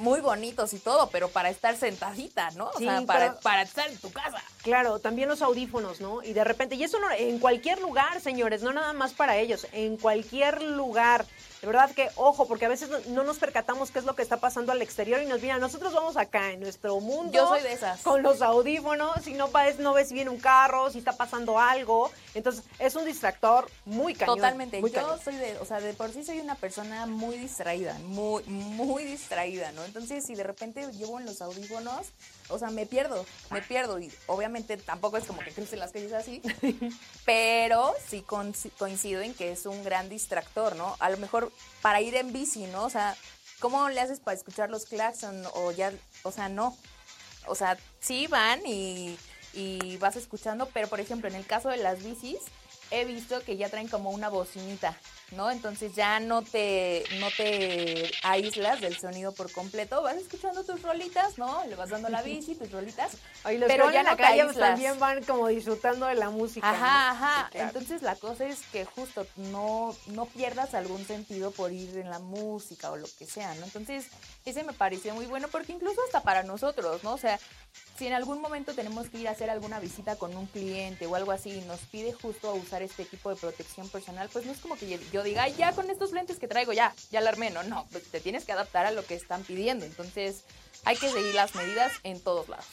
Speaker 3: muy bonitos y todo, pero para estar sentadita, ¿no? O
Speaker 2: Sí,
Speaker 3: sea, para,
Speaker 2: pero-
Speaker 3: para estar en tu casa.
Speaker 2: Claro, también los audífonos, ¿no? Y de repente, y eso no, en cualquier lugar, señores, no nada más para ellos, en cualquier lugar. De verdad que, ojo, porque a veces no, no nos percatamos qué es lo que está pasando al exterior y nos mira, nosotros vamos acá en nuestro mundo.
Speaker 3: Yo soy de esas.
Speaker 2: Con los audífonos, si no, ves, no ves bien un carro, si está pasando algo. Entonces, es un distractor muy cañón.
Speaker 3: Totalmente.
Speaker 2: muy
Speaker 3: Yo
Speaker 2: cañón.
Speaker 3: soy de, o sea, de por sí soy una persona muy distraída, muy, muy distraída, ¿no? Entonces, si de repente llevo en los audífonos, o sea, me pierdo, me pierdo. Y obviamente tampoco es como que crucen las calles así, [laughs] pero sí con- coincido en que es un gran distractor, ¿no? A lo mejor para ir en bici, ¿no? O sea, ¿cómo le haces para escuchar los claxon o ya, o sea, no? O sea, sí van y, y vas escuchando, pero por ejemplo, en el caso de las bicis, he visto que ya traen como una bocinita, ¿no? Entonces ya no te, no te aíslas del sonido por completo, vas escuchando tus rolitas, ¿no? Le vas dando la bici, tus rolitas,
Speaker 2: Ay, los
Speaker 3: pero ya
Speaker 2: en la
Speaker 3: no
Speaker 2: calle también van como disfrutando de la música.
Speaker 3: Ajá,
Speaker 2: ¿no?
Speaker 3: ajá.
Speaker 2: Claro.
Speaker 3: Entonces la cosa es que justo no, no pierdas algún sentido por ir en la música o lo que sea, ¿no? Entonces ese me pareció muy bueno porque incluso hasta para nosotros, ¿no? O sea, si en algún momento tenemos que ir a hacer alguna visita con un cliente o algo así y nos pide justo usar este equipo de protección personal, pues no es como que yo diga, ya con estos lentes que traigo, ya, ya la armé. No, no, pues te tienes que adaptar a lo que están pidiendo. Entonces, hay que seguir las medidas en todos lados.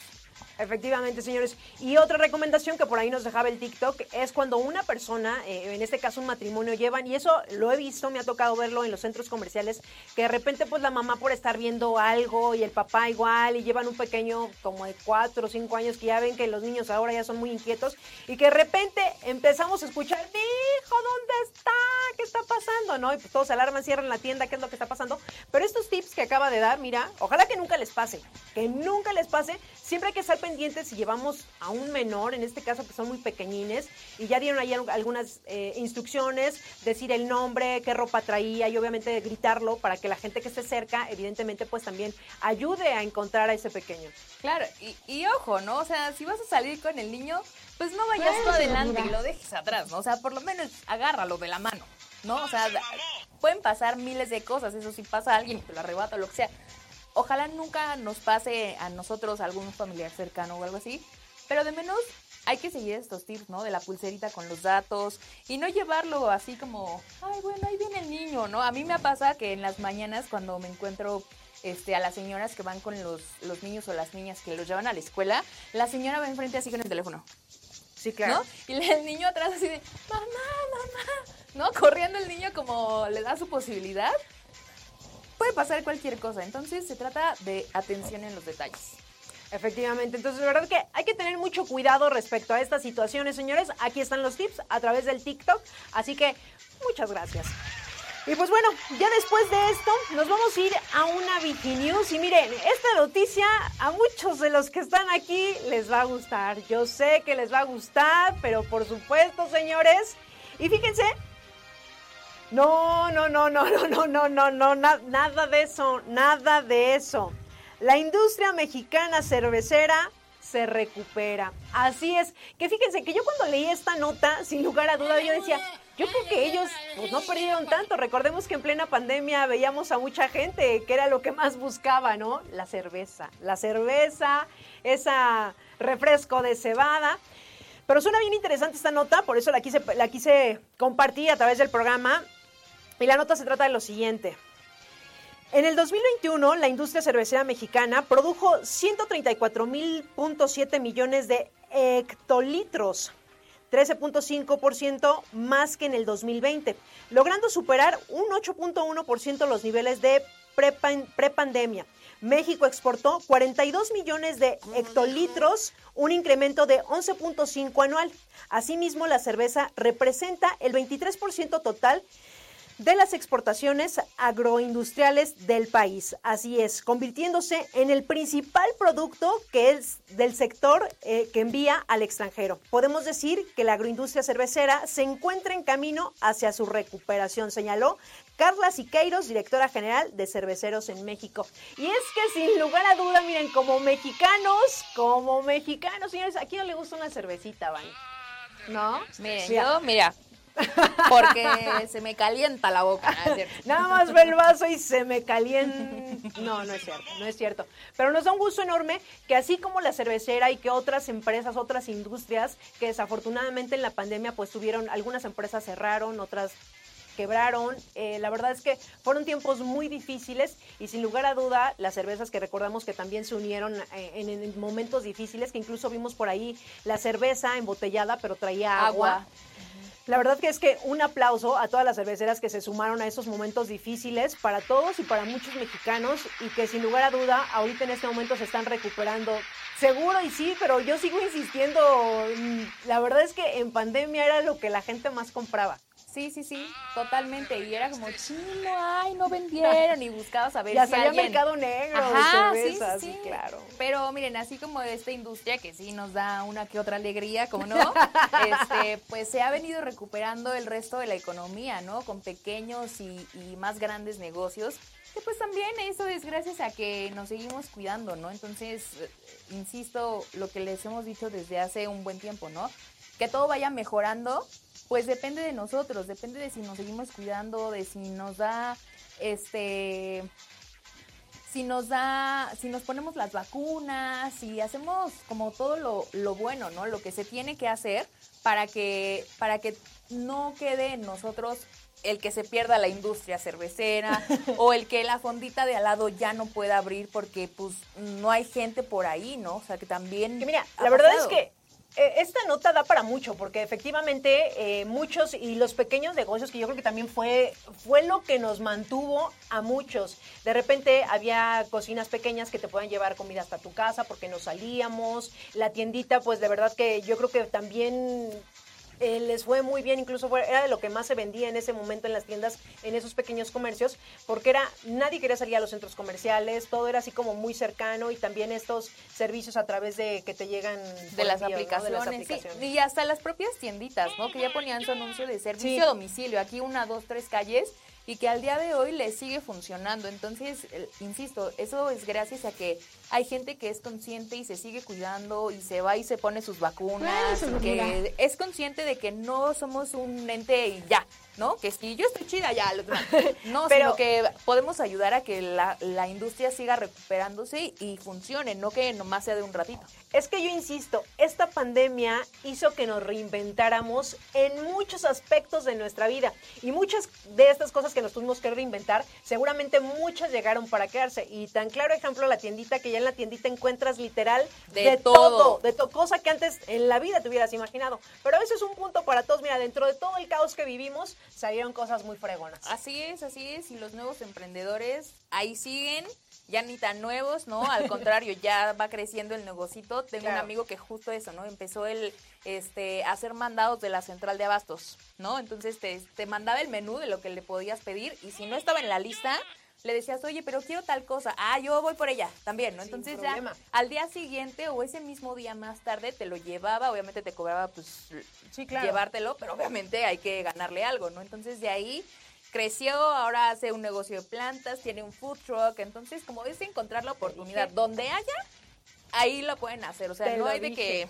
Speaker 2: Efectivamente, señores. Y otra recomendación que por ahí nos dejaba el TikTok es cuando una persona, eh, en este caso un matrimonio, llevan, y eso lo he visto, me ha tocado verlo en los centros comerciales, que de repente pues la mamá por estar viendo algo y el papá igual, y llevan un pequeño como de cuatro o cinco años que ya ven que los niños ahora ya son muy inquietos, y que de repente empezamos a escuchar, mi hijo, ¿dónde está? ¿Qué está pasando? ¿No? Y pues todos se alarman, cierran la tienda, ¿qué es lo que está pasando? Pero estos tips que acaba de dar, mira, ojalá que nunca les pase, que nunca les pase, siempre hay que estar pendientes si llevamos a un menor, en este caso que son muy pequeñines, y ya dieron ahí algunas eh, instrucciones, decir el nombre, qué ropa traía y obviamente gritarlo para que la gente que esté cerca, evidentemente, pues también ayude a encontrar a ese pequeño.
Speaker 3: Claro, y, ojo, ¿no? O sea, si vas a salir con el niño, pues no vayas tú adelante y lo dejes atrás, ¿no? O sea, por lo menos agárralo de la mano, ¿no? O sea, pueden pasar miles de cosas, eso si pasa a alguien y te lo arrebata o lo que sea ojalá nunca nos pase a nosotros algún familiar cercano o algo así, pero de menos hay que seguir estos tips, ¿no? De la pulserita con los datos y no llevarlo así como, ay, bueno, ahí viene el niño, ¿no? A mí me pasa que en las mañanas cuando me encuentro este, a las señoras que van con los, los niños o las niñas que los llevan a la escuela, la señora va enfrente así con el teléfono.
Speaker 2: Sí, claro.
Speaker 3: Y el niño atrás así de, mamá, mamá, ¿no? Corriendo el niño como le da su posibilidad puede pasar cualquier cosa. Entonces se trata de atención en los detalles.
Speaker 2: Efectivamente, entonces de verdad que hay que tener mucho cuidado respecto a estas situaciones, señores. Aquí están los tips a través del TikTok, así que muchas gracias. Y pues bueno, ya después de esto nos vamos a ir a una News y miren, esta noticia a muchos de los que están aquí les va a gustar. Yo sé que les va a gustar, pero por supuesto, señores. Y fíjense no, no, no, no, no, no, no, no, no, nada de eso, nada de eso. La industria mexicana cervecera se recupera. Así es, que fíjense que yo cuando leí esta nota, sin lugar a duda, yo decía, yo creo que ellos pues, no perdieron tanto. Recordemos que en plena pandemia veíamos a mucha gente que era lo que más buscaba, ¿no? La cerveza, la cerveza, esa refresco de cebada. Pero suena bien interesante esta nota, por eso la quise, la quise compartir a través del programa. Y la nota se trata de lo siguiente. En el 2021, la industria cervecera mexicana produjo 134.7 millones de hectolitros, 13.5% más que en el 2020, logrando superar un 8.1% los niveles de prepandemia. México exportó 42 millones de hectolitros, un incremento de 11.5 anual. Asimismo, la cerveza representa el 23% total de las exportaciones agroindustriales del país. Así es, convirtiéndose en el principal producto que es del sector eh, que envía al extranjero. Podemos decir que la agroindustria cervecera se encuentra en camino hacia su recuperación, señaló Carla Siqueiros, directora general de Cerveceros en México. Y es que sin lugar a duda, miren, como mexicanos, como mexicanos, señores, aquí no le gusta una cervecita, ¿vale?
Speaker 3: ¿No? Miren, yo, mira, porque se me calienta la boca. [laughs]
Speaker 2: Nada más ve el vaso y se me calienta. No, no es cierto, no es cierto. Pero nos da un gusto enorme que así como la cervecera y que otras empresas, otras industrias que desafortunadamente en la pandemia pues tuvieron, algunas empresas cerraron, otras quebraron. Eh, la verdad es que fueron tiempos muy difíciles y sin lugar a duda las cervezas que recordamos que también se unieron eh, en, momentos difíciles, que incluso vimos por ahí la cerveza embotellada pero traía agua. La verdad que es que un aplauso a todas las cerveceras que se sumaron a esos momentos difíciles para todos y para muchos mexicanos y que sin lugar a duda ahorita en este momento se están recuperando. Seguro y sí, pero yo sigo insistiendo, mm, la verdad es que en pandemia era lo que la gente más compraba.
Speaker 3: Sí, sí, sí, totalmente. Y era como, chino, ay, no [laughs] vendieron. Y buscabas saber
Speaker 2: ya
Speaker 3: si alguien...
Speaker 2: mercado negro Ajá, sí, sí, claro.
Speaker 3: Pero miren, así como esta industria que sí nos da una que otra alegría, como no, [laughs] este, pues se ha venido recuperando el resto de la economía, ¿no? Con pequeños y, y más grandes negocios que pues también eso es gracias a que nos seguimos cuidando, ¿no? Entonces, insisto, lo que les hemos dicho desde hace un buen tiempo, ¿no? Que todo vaya mejorando pues depende de nosotros, depende de si nos seguimos cuidando, de si nos da, este, si nos da, si nos ponemos las vacunas, si hacemos como todo lo, lo bueno, ¿no? Lo que se tiene que hacer para que, para que no quede en nosotros el que se pierda la industria cervecera [laughs] o el que la fondita de al lado ya no pueda abrir porque pues no hay gente por ahí, ¿no? O sea, que también...
Speaker 2: Que mira, la verdad es que esta nota da para mucho, porque efectivamente eh, muchos y los pequeños negocios, que yo creo que también fue, fue lo que nos mantuvo a muchos. De repente había cocinas pequeñas que te pueden llevar comida hasta tu casa porque no salíamos. La tiendita, pues de verdad que yo creo que también eh, les fue muy bien, incluso fue- era de lo que más se vendía en ese momento en las tiendas, en esos pequeños comercios, porque era, nadie quería salir a los centros comerciales, todo era así como muy cercano y también estos servicios a través de que te llegan
Speaker 3: de las,
Speaker 2: envío, ¿no? De
Speaker 3: aplicaciones, sí, y hasta las propias tienditas, ¿no? Que ya ponían su anuncio de servicio
Speaker 2: Sí.
Speaker 3: a domicilio, aquí una, dos, tres calles, y que al día de hoy les sigue funcionando. Entonces, insisto, eso es gracias a que hay gente que es consciente y se sigue cuidando y se va y se pone sus vacunas,
Speaker 6: Bueno,
Speaker 3: que es consciente de que no somos un ente y ya, ¿no? Que si yo estoy chida, ya. [laughs] No,
Speaker 2: Pero-
Speaker 3: sino que podemos ayudar a que la, la industria siga recuperándose y funcione, no que nomás sea de un ratito.
Speaker 2: Es que yo insisto, esta pandemia hizo que nos reinventáramos en muchos aspectos de nuestra vida. Y muchas de estas cosas que nos tuvimos que reinventar, seguramente muchas llegaron para quedarse. Y tan claro ejemplo, la tiendita, que ya en la tiendita encuentras literal
Speaker 3: De
Speaker 2: todo.
Speaker 3: todo.
Speaker 2: de to- cosa que antes en la vida te hubieras imaginado. Pero eso es un punto para todos. Mira, dentro de todo el caos que vivimos, salieron cosas muy fregonas.
Speaker 3: Así es, así es. Y los nuevos emprendedores ahí siguen, ya ni tan nuevos, ¿no? Al [laughs] contrario, ya va creciendo el negocito. Tengo un amigo que justo eso, ¿no? Empezó el este a hacer mandados de la central de abastos, ¿no? Entonces te, te mandaba el menú de lo que le podías pedir y si no estaba en la lista, le decías, oye, pero quiero tal cosa. Ah, yo voy por ella también, ¿no? Entonces ya al día siguiente o ese mismo día más tarde te lo llevaba, obviamente te cobraba pues
Speaker 2: Sí, claro.
Speaker 3: llevártelo, pero obviamente hay que ganarle algo, ¿no? Entonces de ahí creció, ahora hace un negocio de plantas, tiene un food truck, entonces como es encontrar la oportunidad donde haya, ahí lo pueden hacer, o sea,
Speaker 2: Te
Speaker 3: no hay de
Speaker 2: dije.
Speaker 3: que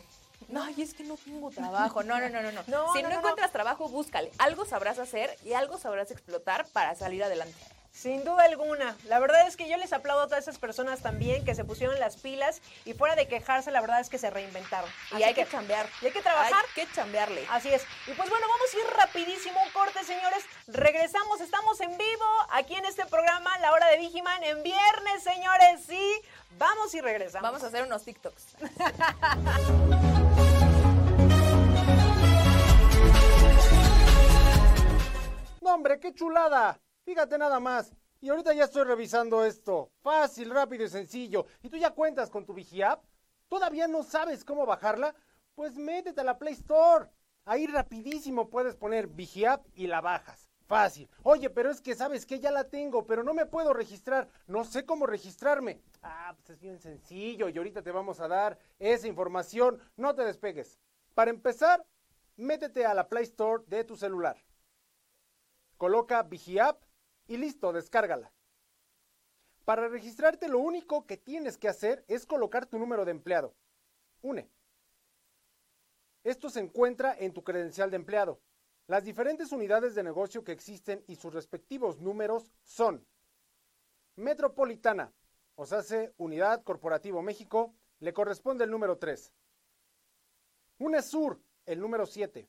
Speaker 3: no, y es que no tengo trabajo. No, no, no, no, no. [laughs]
Speaker 2: No,
Speaker 3: si
Speaker 2: no,
Speaker 3: no. encuentras trabajo, búscale. Algo sabrás hacer y algo sabrás explotar para salir adelante.
Speaker 2: Sin duda alguna. La verdad es que yo les aplaudo a todas esas personas también que se pusieron las pilas y fuera de quejarse, la verdad es que se reinventaron.
Speaker 3: Y
Speaker 2: Así
Speaker 3: hay que, chambear.
Speaker 2: y hay que trabajar.
Speaker 3: Hay que chambearle.
Speaker 2: Así es. Y pues bueno, vamos a ir rapidísimo, un corte, señores. Regresamos, estamos en vivo aquí en este programa, La Hora de Vigiman, en viernes, señores. Sí, vamos y regresamos.
Speaker 3: Vamos a hacer unos TikToks. [laughs]
Speaker 4: No, hombre, qué chulada. Fíjate nada más. Y ahorita ya estoy revisando esto. Fácil, rápido y sencillo. ¿Y tú ya cuentas con tu VigiApp? ¿Todavía no sabes cómo bajarla? Pues métete a la Play Store. Ahí rapidísimo puedes poner VigiApp y la bajas. Fácil. Oye, pero es que sabes que ya la tengo, pero no me puedo registrar. No sé cómo registrarme. Ah, pues es bien sencillo y ahorita te vamos a dar esa información. No te despegues. Para empezar, métete a la Play Store de tu celular coloca VigiApp y listo, descárgala. Para registrarte lo único que tienes que hacer es colocar tu número de empleado. UNE. Esto se encuentra en tu credencial de empleado. Las diferentes unidades de negocio que existen y sus respectivos números son Metropolitana, o sea, Unidad Corporativo México, le corresponde el número 3. UNE Sur, el número 7.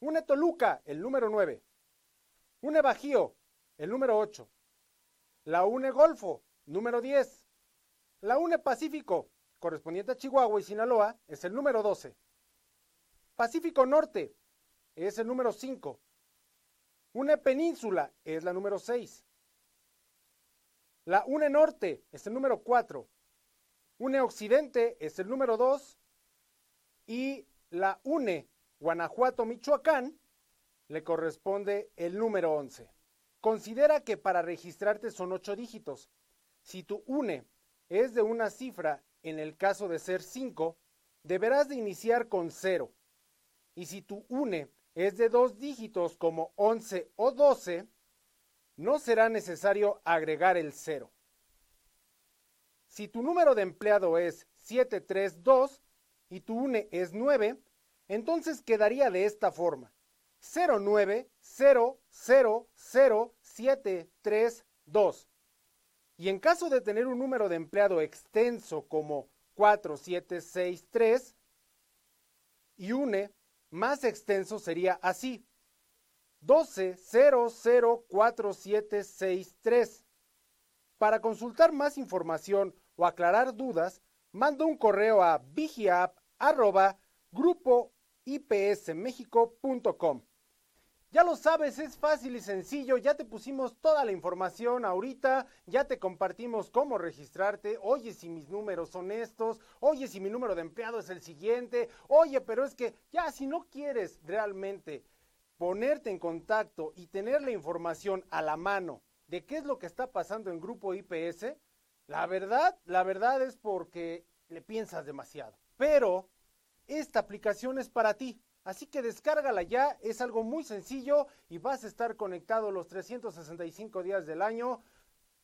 Speaker 4: UNE Toluca, el número 9. UNE Bajío, el número 8. La UNE Golfo, número 10. La UNE Pacífico, correspondiente a Chihuahua y Sinaloa, es el número 12. Pacífico Norte, es el número 5. UNE Península, es la número 6. La UNE Norte, es el número 4. UNE Occidente, es el número 2. Y la UNE Guanajuato, Michoacán, le corresponde el número 11. Considera que para registrarte son 8 dígitos. Si tu UNE es de una cifra, en el caso de ser 5, deberás de iniciar con 0. Y si tu UNE es de dos dígitos como 11 o 12, no será necesario agregar el 0. Si tu número de empleado es 732 y tu UNE es 9, entonces quedaría de esta forma. 090000732. Y en caso de tener un número de empleado extenso como 4763 y UNE, más extenso sería así. 12004763. Para consultar más información o aclarar dudas, manda un correo a vigiap@grupoipsmexico.com. Ya lo sabes, es fácil y sencillo, ya te pusimos toda la información ahorita, ya te compartimos cómo registrarte, oye si mis números son estos, oye si mi número de empleado es el siguiente, oye, pero es que ya si no quieres realmente ponerte en contacto y tener la información a la mano de qué es lo que está pasando en Grupo IPS, la verdad, la verdad es porque le piensas demasiado. Pero esta aplicación es para ti. Así que descárgala ya, es algo muy sencillo y vas a estar conectado los 365 días del año,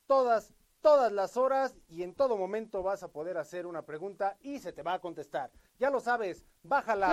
Speaker 4: todas, todas las horas y en todo momento vas a poder hacer una pregunta y se te va a contestar. Ya lo sabes, bájala.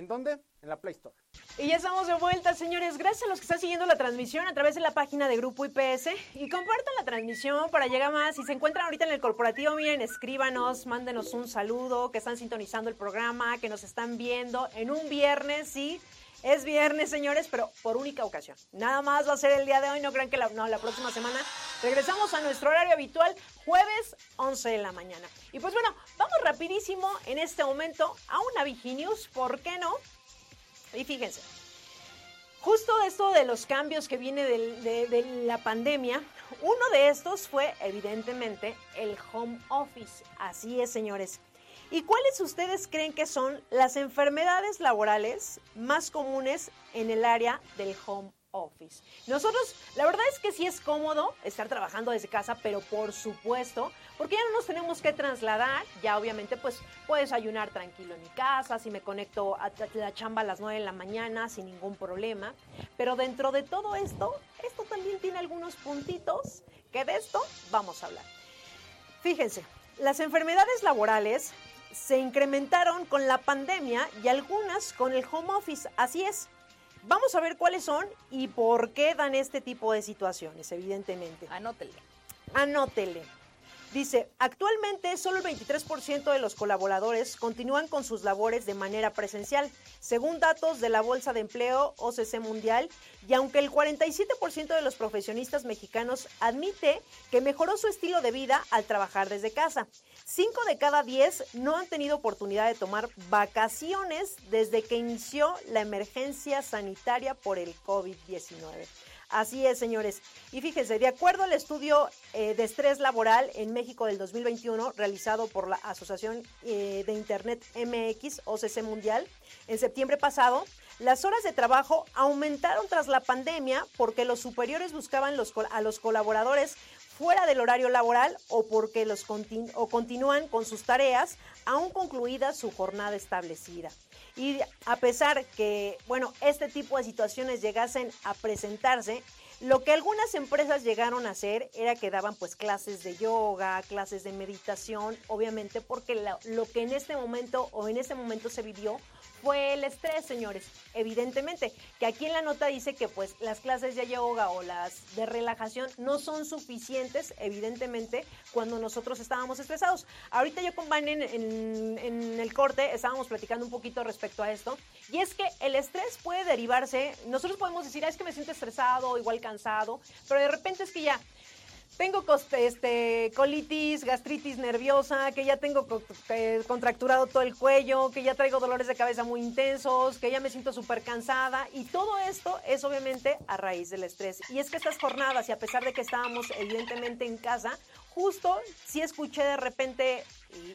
Speaker 4: ¿En dónde? En la Play Store.
Speaker 2: Y ya estamos de vuelta, señores. Gracias a los que están siguiendo la transmisión a través de la página de Grupo IPS. Y compartan la transmisión para llegar más. Si se encuentran ahorita en el corporativo, miren, escríbanos, mándenos un saludo, que están sintonizando el programa, que nos están viendo en un viernes, sí. Es viernes, señores, pero por única ocasión. Nada más va a ser el día de hoy, no crean que la, próxima semana regresamos a nuestro horario habitual, jueves 11 de la mañana. Y pues bueno, vamos rapidísimo en este momento a una Viginius, ¿por qué no? Y fíjense, justo esto de los cambios que viene de, de la pandemia, uno de estos fue evidentemente el home office. Así es, señores. ¿Y cuáles ustedes creen que son las enfermedades laborales más comunes en el área del home office? Nosotros, la verdad es que sí es cómodo estar trabajando desde casa, pero por supuesto, porque ya no nos tenemos que trasladar, ya obviamente pues puedes ayunar tranquilo en mi casa, si me conecto a la chamba a las 9 de la mañana sin ningún problema, pero dentro de todo esto, esto también tiene algunos puntitos que de esto vamos a hablar. Fíjense, las enfermedades laborales se incrementaron con la pandemia y algunas con el home office. Así es. Vamos a ver cuáles son y por qué dan este tipo de situaciones, evidentemente.
Speaker 3: Anótele.
Speaker 2: Anótele. Dice, actualmente solo el 23% de los colaboradores continúan con sus labores de manera presencial, según datos de la Bolsa de Empleo OCC Mundial, y aunque el 47% de los profesionistas mexicanos admite que mejoró su estilo de vida al trabajar desde casa, 5 de cada 10 no han tenido oportunidad de tomar vacaciones desde que inició la emergencia sanitaria por el COVID-19. Así es, señores. Y fíjense, de acuerdo al estudio eh, de estrés laboral en México del 2021 realizado por la Asociación eh, de Internet MX, OCC Mundial, en septiembre pasado, las horas de trabajo aumentaron tras la pandemia porque los superiores buscaban a los colaboradores fuera del horario laboral o porque los o continúan con sus tareas aún concluida su jornada establecida. Y a pesar que, bueno, este tipo de situaciones llegasen a presentarse, lo que algunas empresas llegaron a hacer era que daban pues clases de yoga, clases de meditación, obviamente porque lo, que en este momento o en este momento se vivió fue el estrés, señores. Evidentemente, que aquí en la nota dice que pues las clases de yoga o las de relajación no son suficientes, evidentemente, cuando nosotros estábamos estresados. Ahorita yo con en, en, el corte estábamos platicando un poquito respecto a esto, y es que el estrés puede derivarse, nosotros podemos decir, ah, es que me siento estresado, igual cansado, pero de repente es que ya tengo este, colitis, gastritis nerviosa, que ya tengo eh, contracturado todo el cuello, que ya traigo dolores de cabeza muy intensos, que ya me siento súper cansada. Y todo esto es obviamente a raíz del estrés. Y es que estas jornadas, y a pesar de que estábamos evidentemente en casa, justo sí escuché de repente,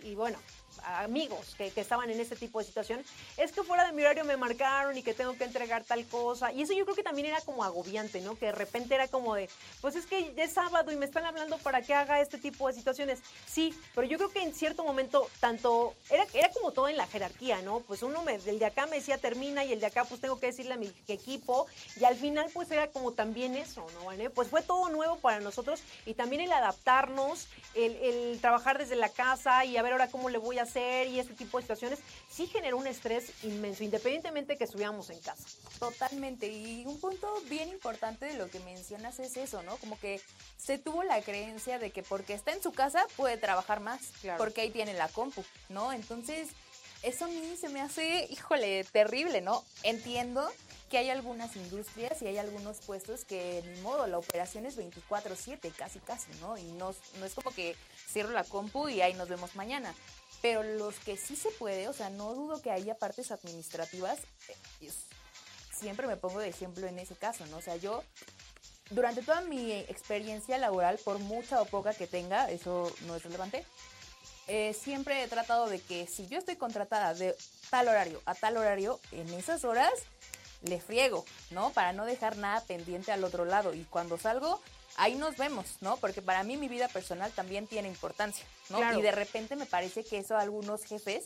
Speaker 2: y bueno, amigos que, estaban en este tipo de situación, es que fuera de mi horario me marcaron y que tengo que entregar tal cosa. Y eso yo creo que también era como agobiante, ¿no? Que de repente era como de, pues es que es sábado y me están hablando para que haga este tipo de situaciones. Sí, pero yo creo que en cierto momento, tanto, era, era como todo en la jerarquía, ¿no? Pues uno me, el de acá me decía termina y el de acá pues tengo que decirle a mi equipo. Y al final pues era como también eso, ¿no? Pues fue todo nuevo para nosotros y también el adaptarnos, el, el trabajar desde la casa y a ver ahora cómo le voy a hacer hacer y este tipo de situaciones, sí generó un estrés inmenso, independientemente que estuviéramos en casa.
Speaker 3: Totalmente. Y un punto bien importante de lo que mencionas es eso, ¿no? Como que se tuvo la creencia de que porque está en su casa puede trabajar más,
Speaker 2: Claro.
Speaker 3: porque ahí tiene la compu, ¿no? Entonces, eso a mí se me hace, híjole, terrible, ¿no? Entiendo que hay algunas industrias y hay algunos puestos que ni modo, la operación es 24/7, casi casi, ¿no? Y no, no es como que cierro la compu y ahí nos vemos mañana. Pero los que sí se puede, o sea, no dudo que haya partes administrativas, eh, siempre me pongo de ejemplo en ese caso, ¿no? O sea, yo durante toda mi experiencia laboral, por mucha o poca que tenga, eso no es relevante, eh, siempre he tratado de que si yo estoy contratada de tal horario a tal horario, en esas horas le friego, ¿no? Para no dejar nada pendiente al otro lado. Y cuando salgo, ahí nos vemos, ¿no? Porque para mí mi vida personal también tiene importancia, ¿no?
Speaker 2: Claro.
Speaker 3: Y de repente me parece que eso a algunos jefes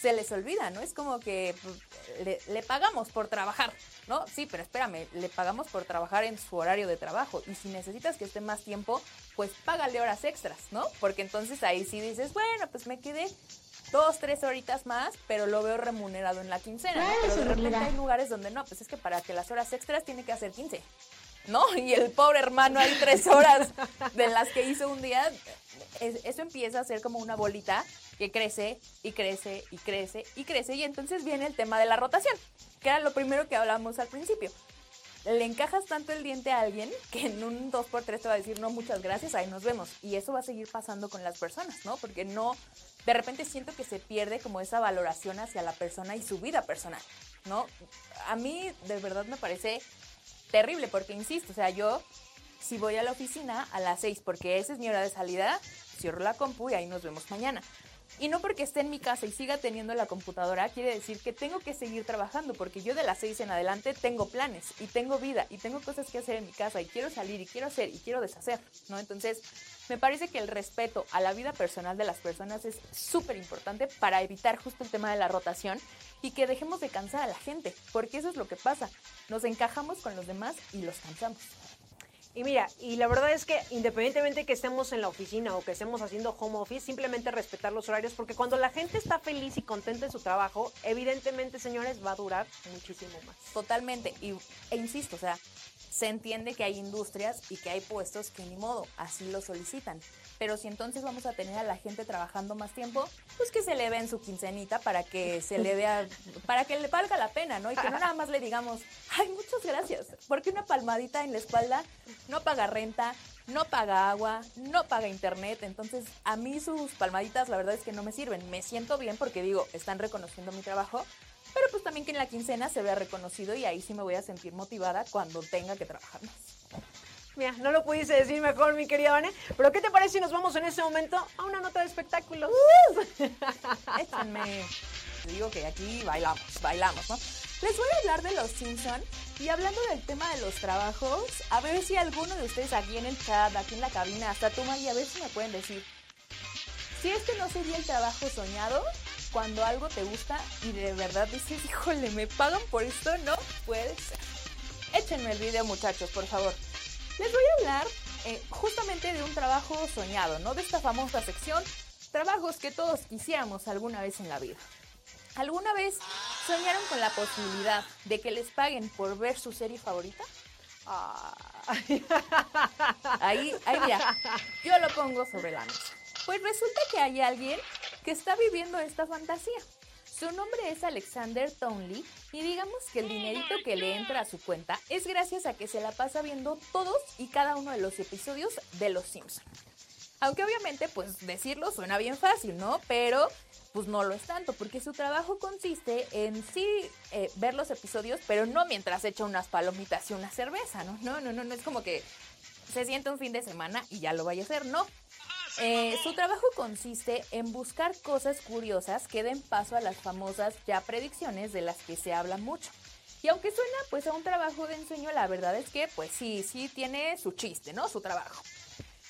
Speaker 3: se les olvida, ¿no? Es como que pues, le, le pagamos por trabajar, ¿no? Sí, pero espérame, le pagamos por trabajar en su horario de trabajo. Y si necesitas que esté más tiempo, pues págale horas extras, ¿no? Porque entonces ahí sí dices, bueno, pues me quedé dos, tres horitas más, pero lo veo remunerado en la quincena, ¿no? Pero de repente hay lugares donde no, pues es que para que las horas extras tiene que hacer 15, ¿no? Y el pobre hermano hay tres horas de las que hizo un día, es- eso empieza a ser como una bolita que crece y crece y crece y crece y entonces viene el tema de la rotación, que era lo primero que hablamos al principio. Le encajas tanto el diente a alguien que en un 2x3 te va a decir, no, muchas gracias, ahí nos vemos. Y eso va a seguir pasando con las personas, ¿no? Porque no, de repente siento que se pierde como esa valoración hacia la persona y su vida personal, ¿no? A mí de verdad me parece terrible porque, insisto, o sea, yo si voy a la oficina a las 6 porque esa es mi hora de salida, cierro la compu y ahí nos vemos mañana. Y no porque esté en mi casa y siga teniendo la computadora, quiere decir que tengo que seguir trabajando, porque yo de las 6 en adelante tengo planes y tengo vida y tengo cosas que hacer en mi casa y quiero salir y quiero hacer y quiero deshacer, ¿no? Entonces, me parece que el respeto a la vida personal de las personas es súper importante para evitar justo el tema de la rotación y que dejemos de cansar a la gente, porque eso es lo que pasa. Nos encajamos con los demás y los cansamos.
Speaker 2: Y mira, y la verdad es que independientemente que estemos en la oficina o que estemos haciendo home office, simplemente respetar los horarios, porque cuando la gente está feliz y contenta en su trabajo, evidentemente, señores, va a durar muchísimo más.
Speaker 3: Totalmente. Y, e insisto, o sea, se entiende que hay industrias y que hay puestos que ni modo, así lo solicitan. Pero si entonces vamos a tener a la gente trabajando más tiempo, pues que se le en su quincenita para que se le vea, [laughs] para que le valga la pena, ¿no? Y que no nada más le digamos, ay, muchas gracias, porque una palmadita en la espalda no paga renta, no paga agua, no paga internet, entonces a mí sus palmaditas la verdad es que no me sirven. Me siento bien porque digo, están reconociendo mi trabajo, pero pues también que en la quincena se vea reconocido y ahí sí me voy a sentir motivada cuando tenga que trabajar más.
Speaker 2: Mira, no lo pudiste decir mejor, mi querida Vane, pero ¿qué te parece si nos vamos en este momento a una nota de espectáculos? [laughs]
Speaker 3: Échenme. Digo que aquí bailamos, bailamos, ¿no? Les voy a hablar de los Simpson y hablando del tema de los trabajos, a ver si alguno de ustedes aquí en el chat, aquí en la cabina, hasta tú María, a ver si me pueden decir si este no sería el trabajo soñado cuando algo te gusta y de verdad dices, híjole, me pagan por esto, no puede ser. Échenme el video, muchachos, por favor. Les voy a hablar eh, justamente de un trabajo soñado, ¿no? De esta famosa sección, trabajos que todos quisiéramos alguna vez en la vida. ¿Alguna vez soñaron con la posibilidad de que les paguen por ver su serie favorita? [laughs] Ahí, ahí mira, yo lo pongo sobre la mesa. Pues resulta que hay alguien que está viviendo esta fantasía. Su nombre es Alexander Townley y digamos que el dinerito que le entra a su cuenta es gracias a que se la pasa viendo todos y cada uno de los episodios de Los Simpson. Aunque obviamente pues decirlo suena bien fácil, ¿no? Pero pues no lo es tanto, porque su trabajo consiste en sí eh, ver los episodios, pero no mientras echa unas palomitas y una cerveza, ¿no? No, no, no, no es como que se sienta un fin de semana y ya lo vaya a hacer, no. Eh, su trabajo consiste en buscar cosas curiosas que den paso a las famosas ya predicciones de las que se habla mucho. Y aunque suena pues a un trabajo de ensueño, la verdad es que pues sí, sí tiene su chiste, ¿no? Su trabajo.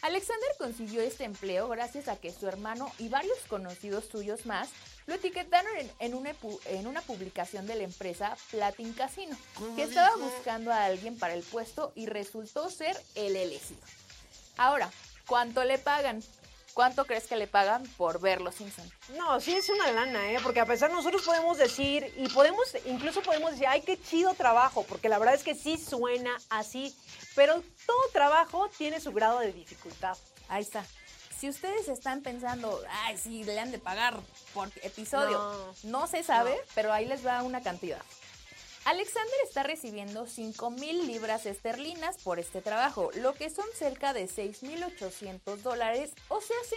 Speaker 3: Alexander consiguió este empleo gracias a que su hermano y varios conocidos suyos más lo etiquetaron en, en una, en una publicación de la empresa Platin Casino, que estaba buscando a alguien para el puesto y resultó ser el elegido. Ahora, ¿cuánto le pagan? ¿Cuánto crees que le pagan por ver Los Simpson?
Speaker 2: No, sí es una lana, ¿eh? Porque a pesar nosotros podemos decir, y podemos, incluso podemos decir, ay, qué chido trabajo, porque la verdad es que sí suena así, pero todo trabajo tiene su grado de dificultad.
Speaker 3: Ahí está. Si ustedes están pensando, ay, sí, le han de pagar por episodio, no,
Speaker 2: No.
Speaker 3: se sabe,
Speaker 2: No.
Speaker 3: pero ahí les va una cantidad. Alexander está recibiendo 5 mil libras esterlinas por este trabajo, lo que son cerca de 6.800 dólares, o sea, sí,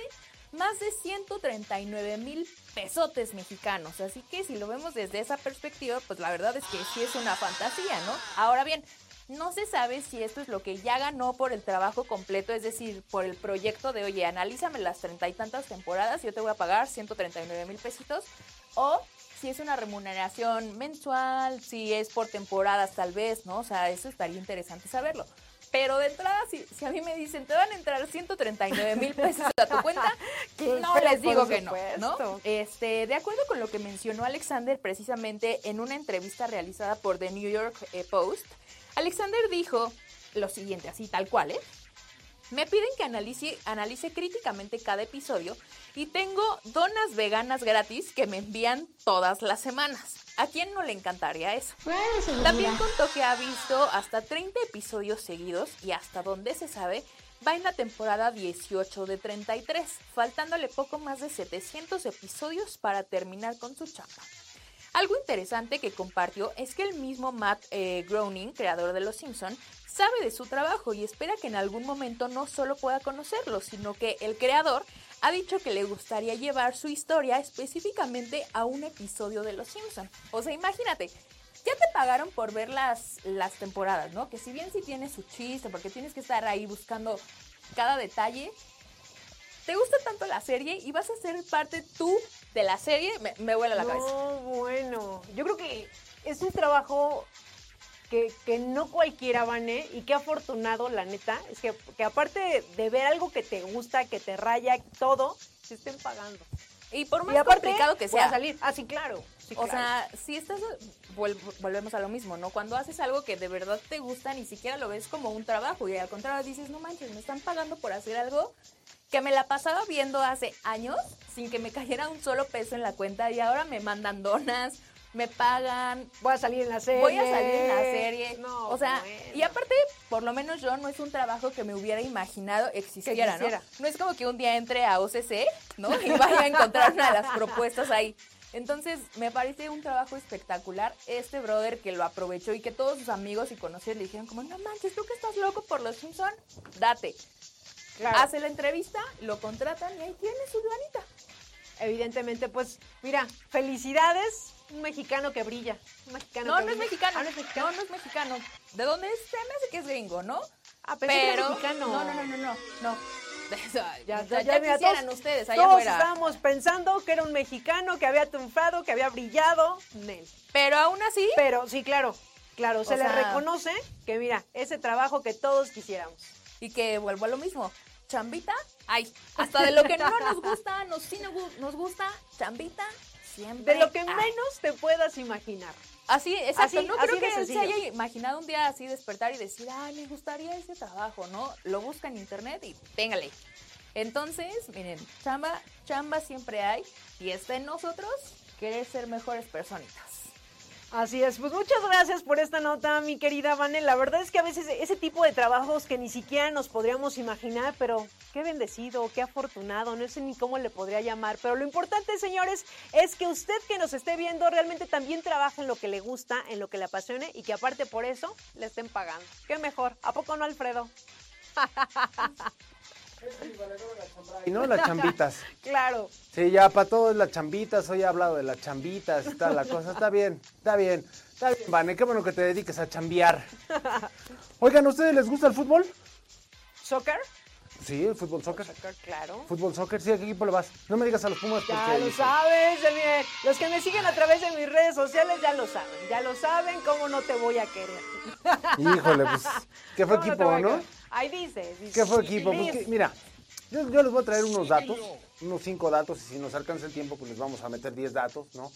Speaker 3: más de 139 mil pesotes mexicanos. Así que si lo vemos desde esa perspectiva, pues la verdad es que sí es una fantasía, ¿no? Ahora bien, no se sabe si esto es lo que ya ganó por el trabajo completo, es decir, por el proyecto de, oye, analízame las treinta y tantas temporadas yo te voy a pagar 139 mil pesitos, o si es una remuneración mensual, si es por temporadas tal vez, ¿no? O sea, eso estaría interesante saberlo. Pero de entrada, si, si a mí me dicen, te van a entrar 139 mil pesos a tu cuenta, [laughs] no
Speaker 2: Pero
Speaker 3: les digo que no, ¿no? Este, de acuerdo con lo que mencionó Alexander precisamente en una entrevista realizada por The New York eh, Post, Alexander dijo lo siguiente, así tal cual, ¿eh? Me piden que analice, analice críticamente cada episodio y tengo donas veganas gratis que me envían todas las semanas. ¿A quién no le encantaría eso? También contó que ha visto hasta 30 episodios seguidos y hasta donde se sabe va en la temporada 18 de 33, faltándole poco más de 700 episodios para terminar con su chamba. Algo interesante que compartió es que el mismo Matt eh, Groening, creador de Los Simpson, sabe de su trabajo y espera que en algún momento no solo pueda conocerlo, sino que el creador ha dicho que le gustaría llevar su historia específicamente a un episodio de Los Simpson. O sea, imagínate, ya te pagaron por ver las, las temporadas, ¿no? Que si bien sí tiene su chiste, porque tienes que estar ahí buscando cada detalle, te gusta tanto la serie y vas a ser parte tú de la serie, me, me vuela la cabeza.
Speaker 2: No, bueno, yo creo que es un trabajo que, que no cualquiera vane y qué afortunado, la neta, es que, que aparte de ver algo que te gusta, que te raya, todo, se estén pagando.
Speaker 3: Y por más
Speaker 2: y aparte,
Speaker 3: complicado que sea.
Speaker 2: salir. Ah, sí, claro. sí,
Speaker 3: O
Speaker 2: claro.
Speaker 3: sea, si estás, volvemos a lo mismo, ¿no? Cuando haces algo que de verdad te gusta, ni siquiera lo ves como un trabajo y al contrario dices, no manches, me están pagando por hacer algo que me la pasaba viendo hace años sin que me [laughs] cayera un solo peso en la cuenta y ahora me mandan donas, me pagan,
Speaker 2: voy a salir en la serie.
Speaker 3: voy a salir en la serie.
Speaker 2: No,
Speaker 3: o sea,
Speaker 2: bueno.
Speaker 3: y aparte, por lo menos yo no es un trabajo que me hubiera imaginado existiera. ¿no? No es como que un día entre a OCC, ¿no? Y vaya a encontrar una de las propuestas ahí. Entonces, me parece un trabajo espectacular. Este brother que lo aprovechó y que todos sus amigos y conocidos le dijeron como, no manches, tú que estás loco por los Simpson, date.
Speaker 2: Claro.
Speaker 3: Hace la entrevista, lo contratan y ahí tiene su lanita.
Speaker 2: Evidentemente, pues, mira, felicidades, un mexicano que brilla. Un mexicano
Speaker 3: No,
Speaker 2: que
Speaker 3: no es
Speaker 2: brilla.
Speaker 3: mexicano.
Speaker 2: Ah, no es mexicano.
Speaker 3: No, no es mexicano. ¿De dónde es? Se me hace que es gringo, ¿no?
Speaker 2: Ah, pensé que era
Speaker 3: Pero
Speaker 2: mexicano.
Speaker 3: no, no, no, no, no, no. [laughs] Ya,
Speaker 2: Ya,
Speaker 3: ya,
Speaker 2: ya, mira,
Speaker 3: quisieran
Speaker 2: todos-
Speaker 3: ustedes allá
Speaker 2: Todos
Speaker 3: afuera.
Speaker 2: estábamos pensando que era un mexicano que había triunfado, que había brillado. Nel.
Speaker 3: Pero aún así,
Speaker 2: Pero sí, claro, claro, se
Speaker 3: O
Speaker 2: le
Speaker 3: sea-
Speaker 2: reconoce que mira, ese trabajo que todos quisiéramos.
Speaker 3: y que vuelvo a lo mismo, chambita, ay, hasta de lo que no nos gusta, nos sí nos gusta, chambita, siempre.
Speaker 2: De lo que menos te puedas imaginar.
Speaker 3: Así, exacto.
Speaker 2: Así-
Speaker 3: no
Speaker 2: así
Speaker 3: creo que él se haya imaginado un día así despertar y decir, ay, me gustaría ese trabajo, ¿no? Lo busca en internet y téngale. Entonces, miren, chamba, chamba siempre hay y está en nosotros querer ser mejores personitas.
Speaker 2: Así es, pues muchas gracias por esta nota, mi querida Vane. La verdad es que a veces ese tipo de trabajos que ni siquiera nos podríamos imaginar, pero qué bendecido, qué afortunado, no sé ni cómo le podría llamar. Pero lo importante, señores, es que usted que nos esté viendo realmente también trabaja en lo que le gusta, en lo que le apasione y que aparte por eso le estén pagando. Qué mejor, ¿a poco no, Alfredo? [laughs]
Speaker 4: Y no las chambitas. [laughs]
Speaker 2: Claro.
Speaker 4: Sí, ya para todo es las chambitas. Hoy he hablado de las chambitas y tal, la cosa. Está bien, está bien. Está bien, Vane. Qué bueno que te dediques a chambear. [laughs] Oigan, ¿a ustedes les gusta el fútbol?
Speaker 2: ¿Soccer?
Speaker 4: Sí, el fútbol soccer.
Speaker 2: Soccer, claro.
Speaker 4: Fútbol soccer, sí, ¿a qué equipo le vas? No me digas a los Pumas porque...
Speaker 2: Ya lo sabes, miren, los que me siguen a través de mis redes sociales ya lo saben, ya lo saben, cómo no te voy a querer.
Speaker 4: Híjole, pues, ¿qué fue
Speaker 2: ¿Cómo no te
Speaker 4: equipo, no?
Speaker 2: Ahí dice, dice.
Speaker 4: ¿Qué fue equipo? Pues que- mira, yo, yo les voy a traer unos datos, unos cinco datos, y si nos alcanza el tiempo, pues les vamos a meter 10 datos, ¿no?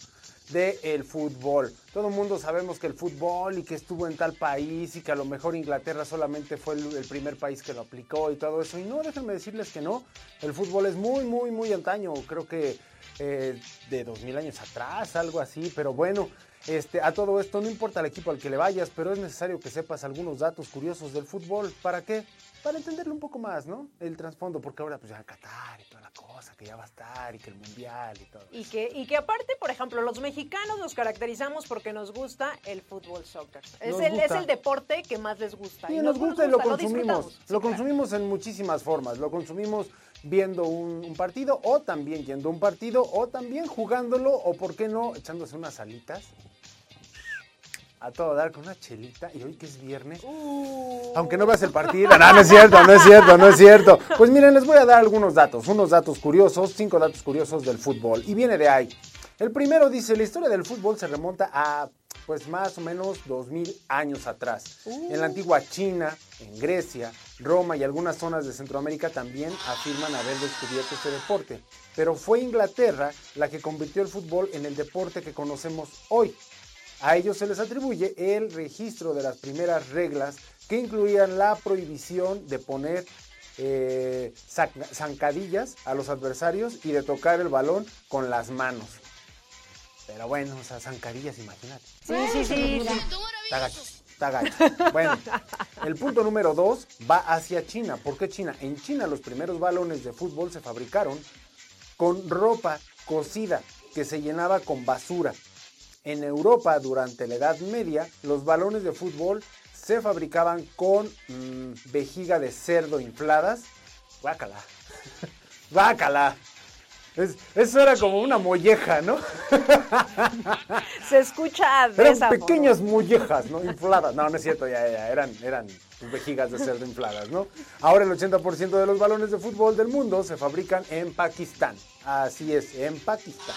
Speaker 4: del fútbol. Todo el mundo sabemos que el fútbol y que estuvo en tal país y que a lo mejor Inglaterra solamente fue el, el primer país que lo aplicó y todo eso. Y no, déjenme decirles que no. El fútbol es muy, muy, muy antaño. Creo que eh, de dos mil años atrás, algo así. Pero bueno, este, a todo esto no importa el equipo al que le vayas, pero es necesario que sepas algunos datos curiosos del fútbol. ¿Para qué? Para entenderlo un poco más, ¿no? El trasfondo, porque ahora pues ya Qatar y toda la cosa, que ya va a estar y que el mundial y todo.
Speaker 2: Y que, y que aparte, por ejemplo, los mexicanos nos caracterizamos porque nos gusta el fútbol soccer. Es
Speaker 4: Nos
Speaker 2: el, es el deporte que más les gusta.
Speaker 4: Sí,
Speaker 2: Y
Speaker 4: nos gusta y lo consumimos. Lo,
Speaker 2: Sí, claro.
Speaker 4: consumimos en muchísimas formas. Lo consumimos viendo un, un partido o también yendo a un partido o también jugándolo o, ¿por qué no, echándose unas alitas? A todo dar con una chelita y hoy que es viernes.
Speaker 2: Uh.
Speaker 4: Aunque no veas el partido. [laughs] No, no es cierto, no es cierto, no es cierto. Pues miren, les voy a dar algunos datos, unos datos curiosos, cinco datos curiosos del fútbol. Y viene de ahí. El primero dice, la historia del fútbol se remonta a pues más o menos 2000 años atrás. En la antigua China, en Grecia, Roma y algunas zonas de Centroamérica también afirman haber descubierto este deporte. Pero fue Inglaterra la que convirtió el fútbol en el deporte que conocemos hoy. A ellos se les atribuye el registro de las primeras reglas que incluían la prohibición de poner eh, zancadillas a los adversarios y de tocar el balón con las manos. Pero bueno, o sea, zancadillas, imagínate.
Speaker 2: Sí, sí, sí. sí.
Speaker 4: Está gacho, está gacho. Bueno, el punto número dos va hacia China. ¿Por qué China? En China los primeros balones de fútbol se fabricaron con ropa cocida que se llenaba con basura. En Europa, durante la Edad Media, los balones de fútbol se fabricaban con mm, vejiga de cerdo infladas. Guácala. [laughs] Guácala. Es- eso era como una molleja, ¿no?
Speaker 2: Se escucha de
Speaker 4: Eran pequeñas mollejas, ¿no? Infladas. No, no es cierto, ya, ya, eran, eran vejigas de cerdo infladas, ¿no? Ahora el 80% de los balones de fútbol del mundo se fabrican en Pakistán. Así es, en Pakistán.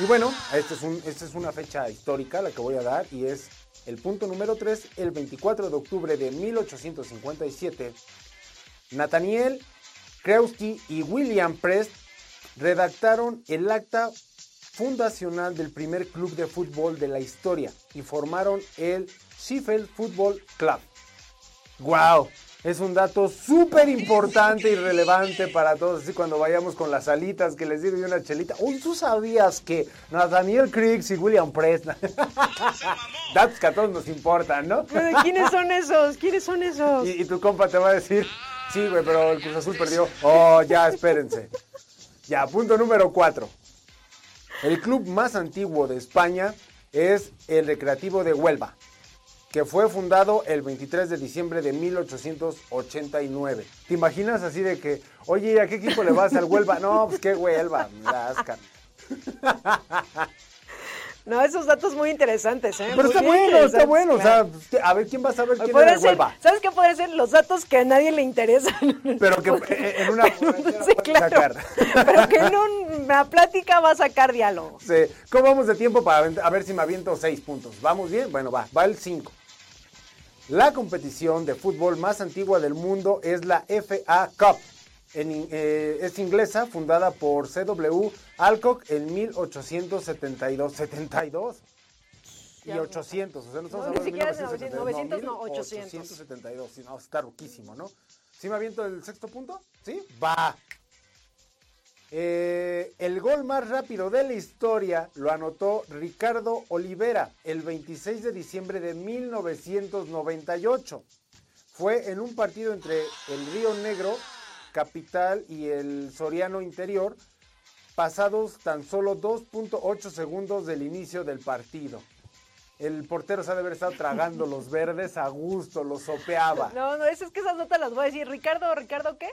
Speaker 4: Y bueno, esta es, un- esta es una fecha histórica la que voy a dar y es el punto número 3, el 24 de octubre de 1857. Nathaniel Kreusky y William Prest redactaron el acta fundacional del primer club de fútbol de la historia y formaron el Sheffield Football Club. ¡Wow! Es un dato súper importante y relevante para todos. Así cuando vayamos con las alitas que les digo y una chelita. Uy, ¿tú sabías que Nathaniel Criggs y William Prest? [laughs] Datos que a todos nos importan, ¿no?
Speaker 2: Pero, ¿Quiénes son esos? ¿Quiénes son esos?
Speaker 4: Y, y tu compa te va a decir, sí, güey, pero el Cruz Azul perdió. Oh, ya, espérense. Ya, punto número cuatro. El club más antiguo de España es el Recreativo de Huelva, que fue fundado el 23 de diciembre de 1889. ¿Te imaginas así de que, oye, ¿a qué equipo le vas al Huelva? No, pues qué Huelva, me.
Speaker 2: No, esos datos muy interesantes, ¿eh?
Speaker 4: Pero
Speaker 2: Muy
Speaker 4: está bueno, está bueno. O sea, a ver quién va a saber quién era
Speaker 2: ser-
Speaker 4: Huelva.
Speaker 2: ¿Sabes qué puede ser? Los datos que a nadie le interesan. [laughs]
Speaker 4: Pero que eh, en una... [laughs]
Speaker 2: Sí, claro.
Speaker 4: sacar. [laughs]
Speaker 2: Pero que en una plática va a sacar diálogo.
Speaker 4: Sí. ¿Cómo vamos de tiempo para a ver si me aviento seis puntos? ¿Vamos bien? Bueno, va, va el 5. La competición de fútbol más antigua del mundo es la FA Cup. En eh, es inglesa, fundada por C.W. Alcock en 1872. ¿72? Y 800, o sea, no estamos
Speaker 2: No,
Speaker 4: hablando de
Speaker 2: siquiera es
Speaker 4: 1972,
Speaker 2: 900, no, 800.
Speaker 4: 872, sí, no, está ruquísimo, ¿no? ¿Sí me aviento el sexto punto? ¿Sí? Va. Eh, el gol más rápido de la historia lo anotó Ricardo Olivera el 26 de diciembre de 1998. Fue en un partido entre el Río Negro, capital, y el Soriano Interior, pasados tan solo 2.8 segundos del inicio del partido. El portero se ha de haber estado tragando los verdes a gusto, los sopeaba. [laughs]
Speaker 2: No, no, es, es que esas notas las voy a decir. Ricardo, ¿Ricardo qué?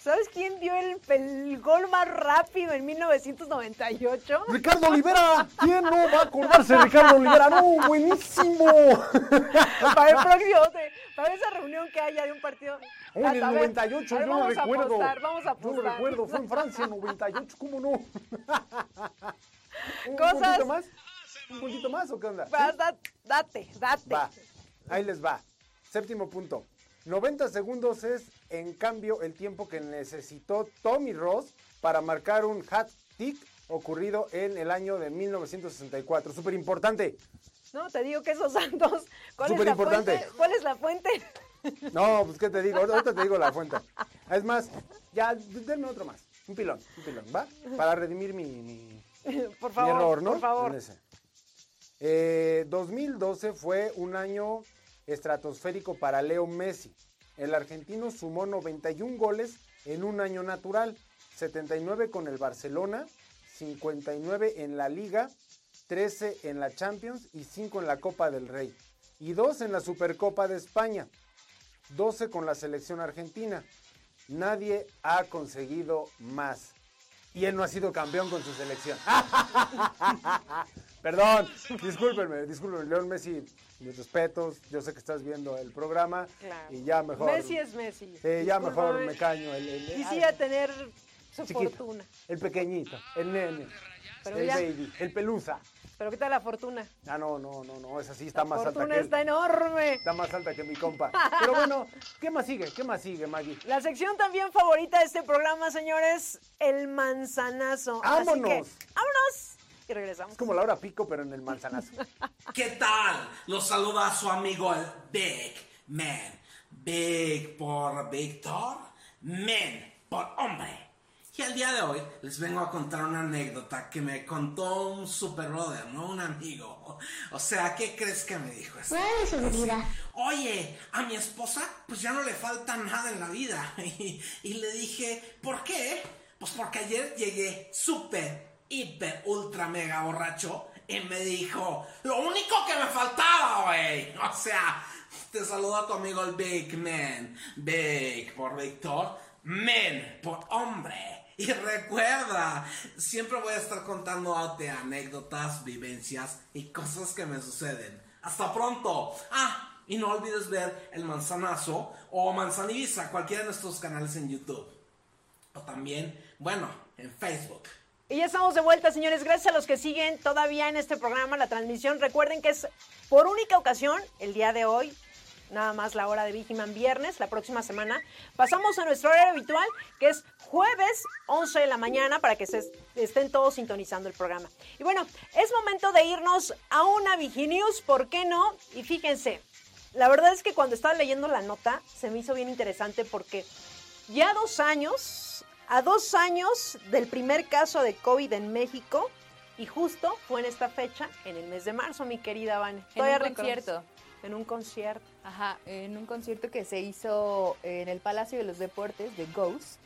Speaker 2: ¿Sabes quién dio el, el gol más rápido en 1998?
Speaker 4: Ricardo Olivera, ¿quién no va a acordarse de Ricardo Olivera? No, buenísimo.
Speaker 2: para el próximo, para esa reunión que haya de un partido.
Speaker 4: En el
Speaker 2: A ver,
Speaker 4: 98,
Speaker 2: a ver,
Speaker 4: yo lo recuerdo.
Speaker 2: apostar, vamos a
Speaker 4: Yo
Speaker 2: apostar.
Speaker 4: lo recuerdo, fue en Francia en 98, ¿cómo no? ¿Un
Speaker 2: Cosas-
Speaker 4: puntito más? ¿Un puntito más o qué onda?
Speaker 2: Va,
Speaker 4: ¿Sí?
Speaker 2: da- date, date.
Speaker 4: Va, ahí les va. Séptimo punto. 90 segundos es, en cambio, el tiempo que necesitó Tommy Ross para marcar un hat-trick ocurrido en el año de 1964. Súper importante.
Speaker 2: No, te digo que esos santos. ¿Cuál es la
Speaker 4: importante.
Speaker 2: fuente? ¿Cuál es la fuente?
Speaker 4: No, pues qué te digo, ahorita te digo la fuente. Es más, ya, denme otro más. Un pilón, un pilón, ¿va? Para redimir mi, mi, [laughs]
Speaker 2: por
Speaker 4: mi
Speaker 2: favor,
Speaker 4: error, ¿no?
Speaker 2: por favor.
Speaker 4: En ese. Eh, 2012 fue un año estratosférico para Leo Messi. El argentino sumó 91 goles en un año natural, 79 con el Barcelona, 59 en la Liga, 13 en la Champions y 5 en la Copa del Rey. Y 2 en la Supercopa de España, 12 con la selección argentina. Nadie ha conseguido más. Y él no ha sido campeón con su selección. [laughs] Perdón, discúlpenme, discúlpenme, León Messi, mis respetos, yo sé que estás viendo el programa
Speaker 2: Claro.
Speaker 4: y ya mejor.
Speaker 2: Messi es Messi.
Speaker 4: Sí, ya mejor me caño. El, el-
Speaker 2: Quisiera
Speaker 4: ay,
Speaker 2: tener su
Speaker 4: chiquito,
Speaker 2: fortuna.
Speaker 4: El pequeñito, el nene,
Speaker 2: Pero
Speaker 4: el
Speaker 2: ya-
Speaker 4: baby, el pelusa.
Speaker 2: Pero ¿qué tal la fortuna?
Speaker 4: Ah, no, no, no, no, esa sí está
Speaker 2: La
Speaker 4: más alta
Speaker 2: fortuna
Speaker 4: que él.
Speaker 2: está enorme.
Speaker 4: Está más alta que mi compa. Pero bueno, [laughs] ¿qué más sigue? ¿Qué más sigue, Maggie?
Speaker 2: La sección también favorita de este programa, señores, el manzanazo. Así que,
Speaker 4: ¡Vámonos!
Speaker 2: Y regresamos.
Speaker 4: Es como la hora pico, pero en el manzanazo. [laughs]
Speaker 7: ¿Qué tal? Los saluda su amigo el Big Man. Big por Víctor, Man por hombre. Y el día de hoy les vengo a contar una anécdota que me contó un super brother, ¿no? Un amigo. O sea, ¿qué crees que me dijo? Este? Oye, a mi esposa pues ya no le falta nada en la vida. [laughs] Y, y le dije, ¿por qué? Pues porque ayer llegué súper, hiper, ultra, mega borracho y me dijo, lo único que me faltaba, güey. [laughs] O sea, te saluda tu amigo el Big Man. Big por Víctor, Man por hombre. Y recuerda, siempre voy a estar contándote anécdotas, vivencias y cosas que me suceden. Hasta pronto. Ah, y no olvides ver el manzanazo o manzanibiza, cualquiera de nuestros canales en YouTube. O también, bueno, en Facebook.
Speaker 2: Y ya estamos de vuelta, señores. Gracias a los que siguen todavía en este programa, la transmisión. Recuerden que es por única ocasión, el día de hoy, nada más la hora de Vigiman viernes, la próxima semana. Pasamos a nuestro horario habitual, que es jueves 11 de la mañana, para que se estén todos sintonizando el programa. Y bueno, es momento de irnos a una Viginews, ¿por qué no? Y fíjense, la verdad es que cuando estaba leyendo la nota, se me hizo bien interesante porque ya dos años, a dos años del primer caso de COVID en México, y justo fue en esta fecha, en el mes de marzo, mi querida Vane.
Speaker 3: En un concierto.
Speaker 2: En un concierto.
Speaker 3: Ajá, en un concierto que se hizo en el Palacio de los Deportes de Ghost,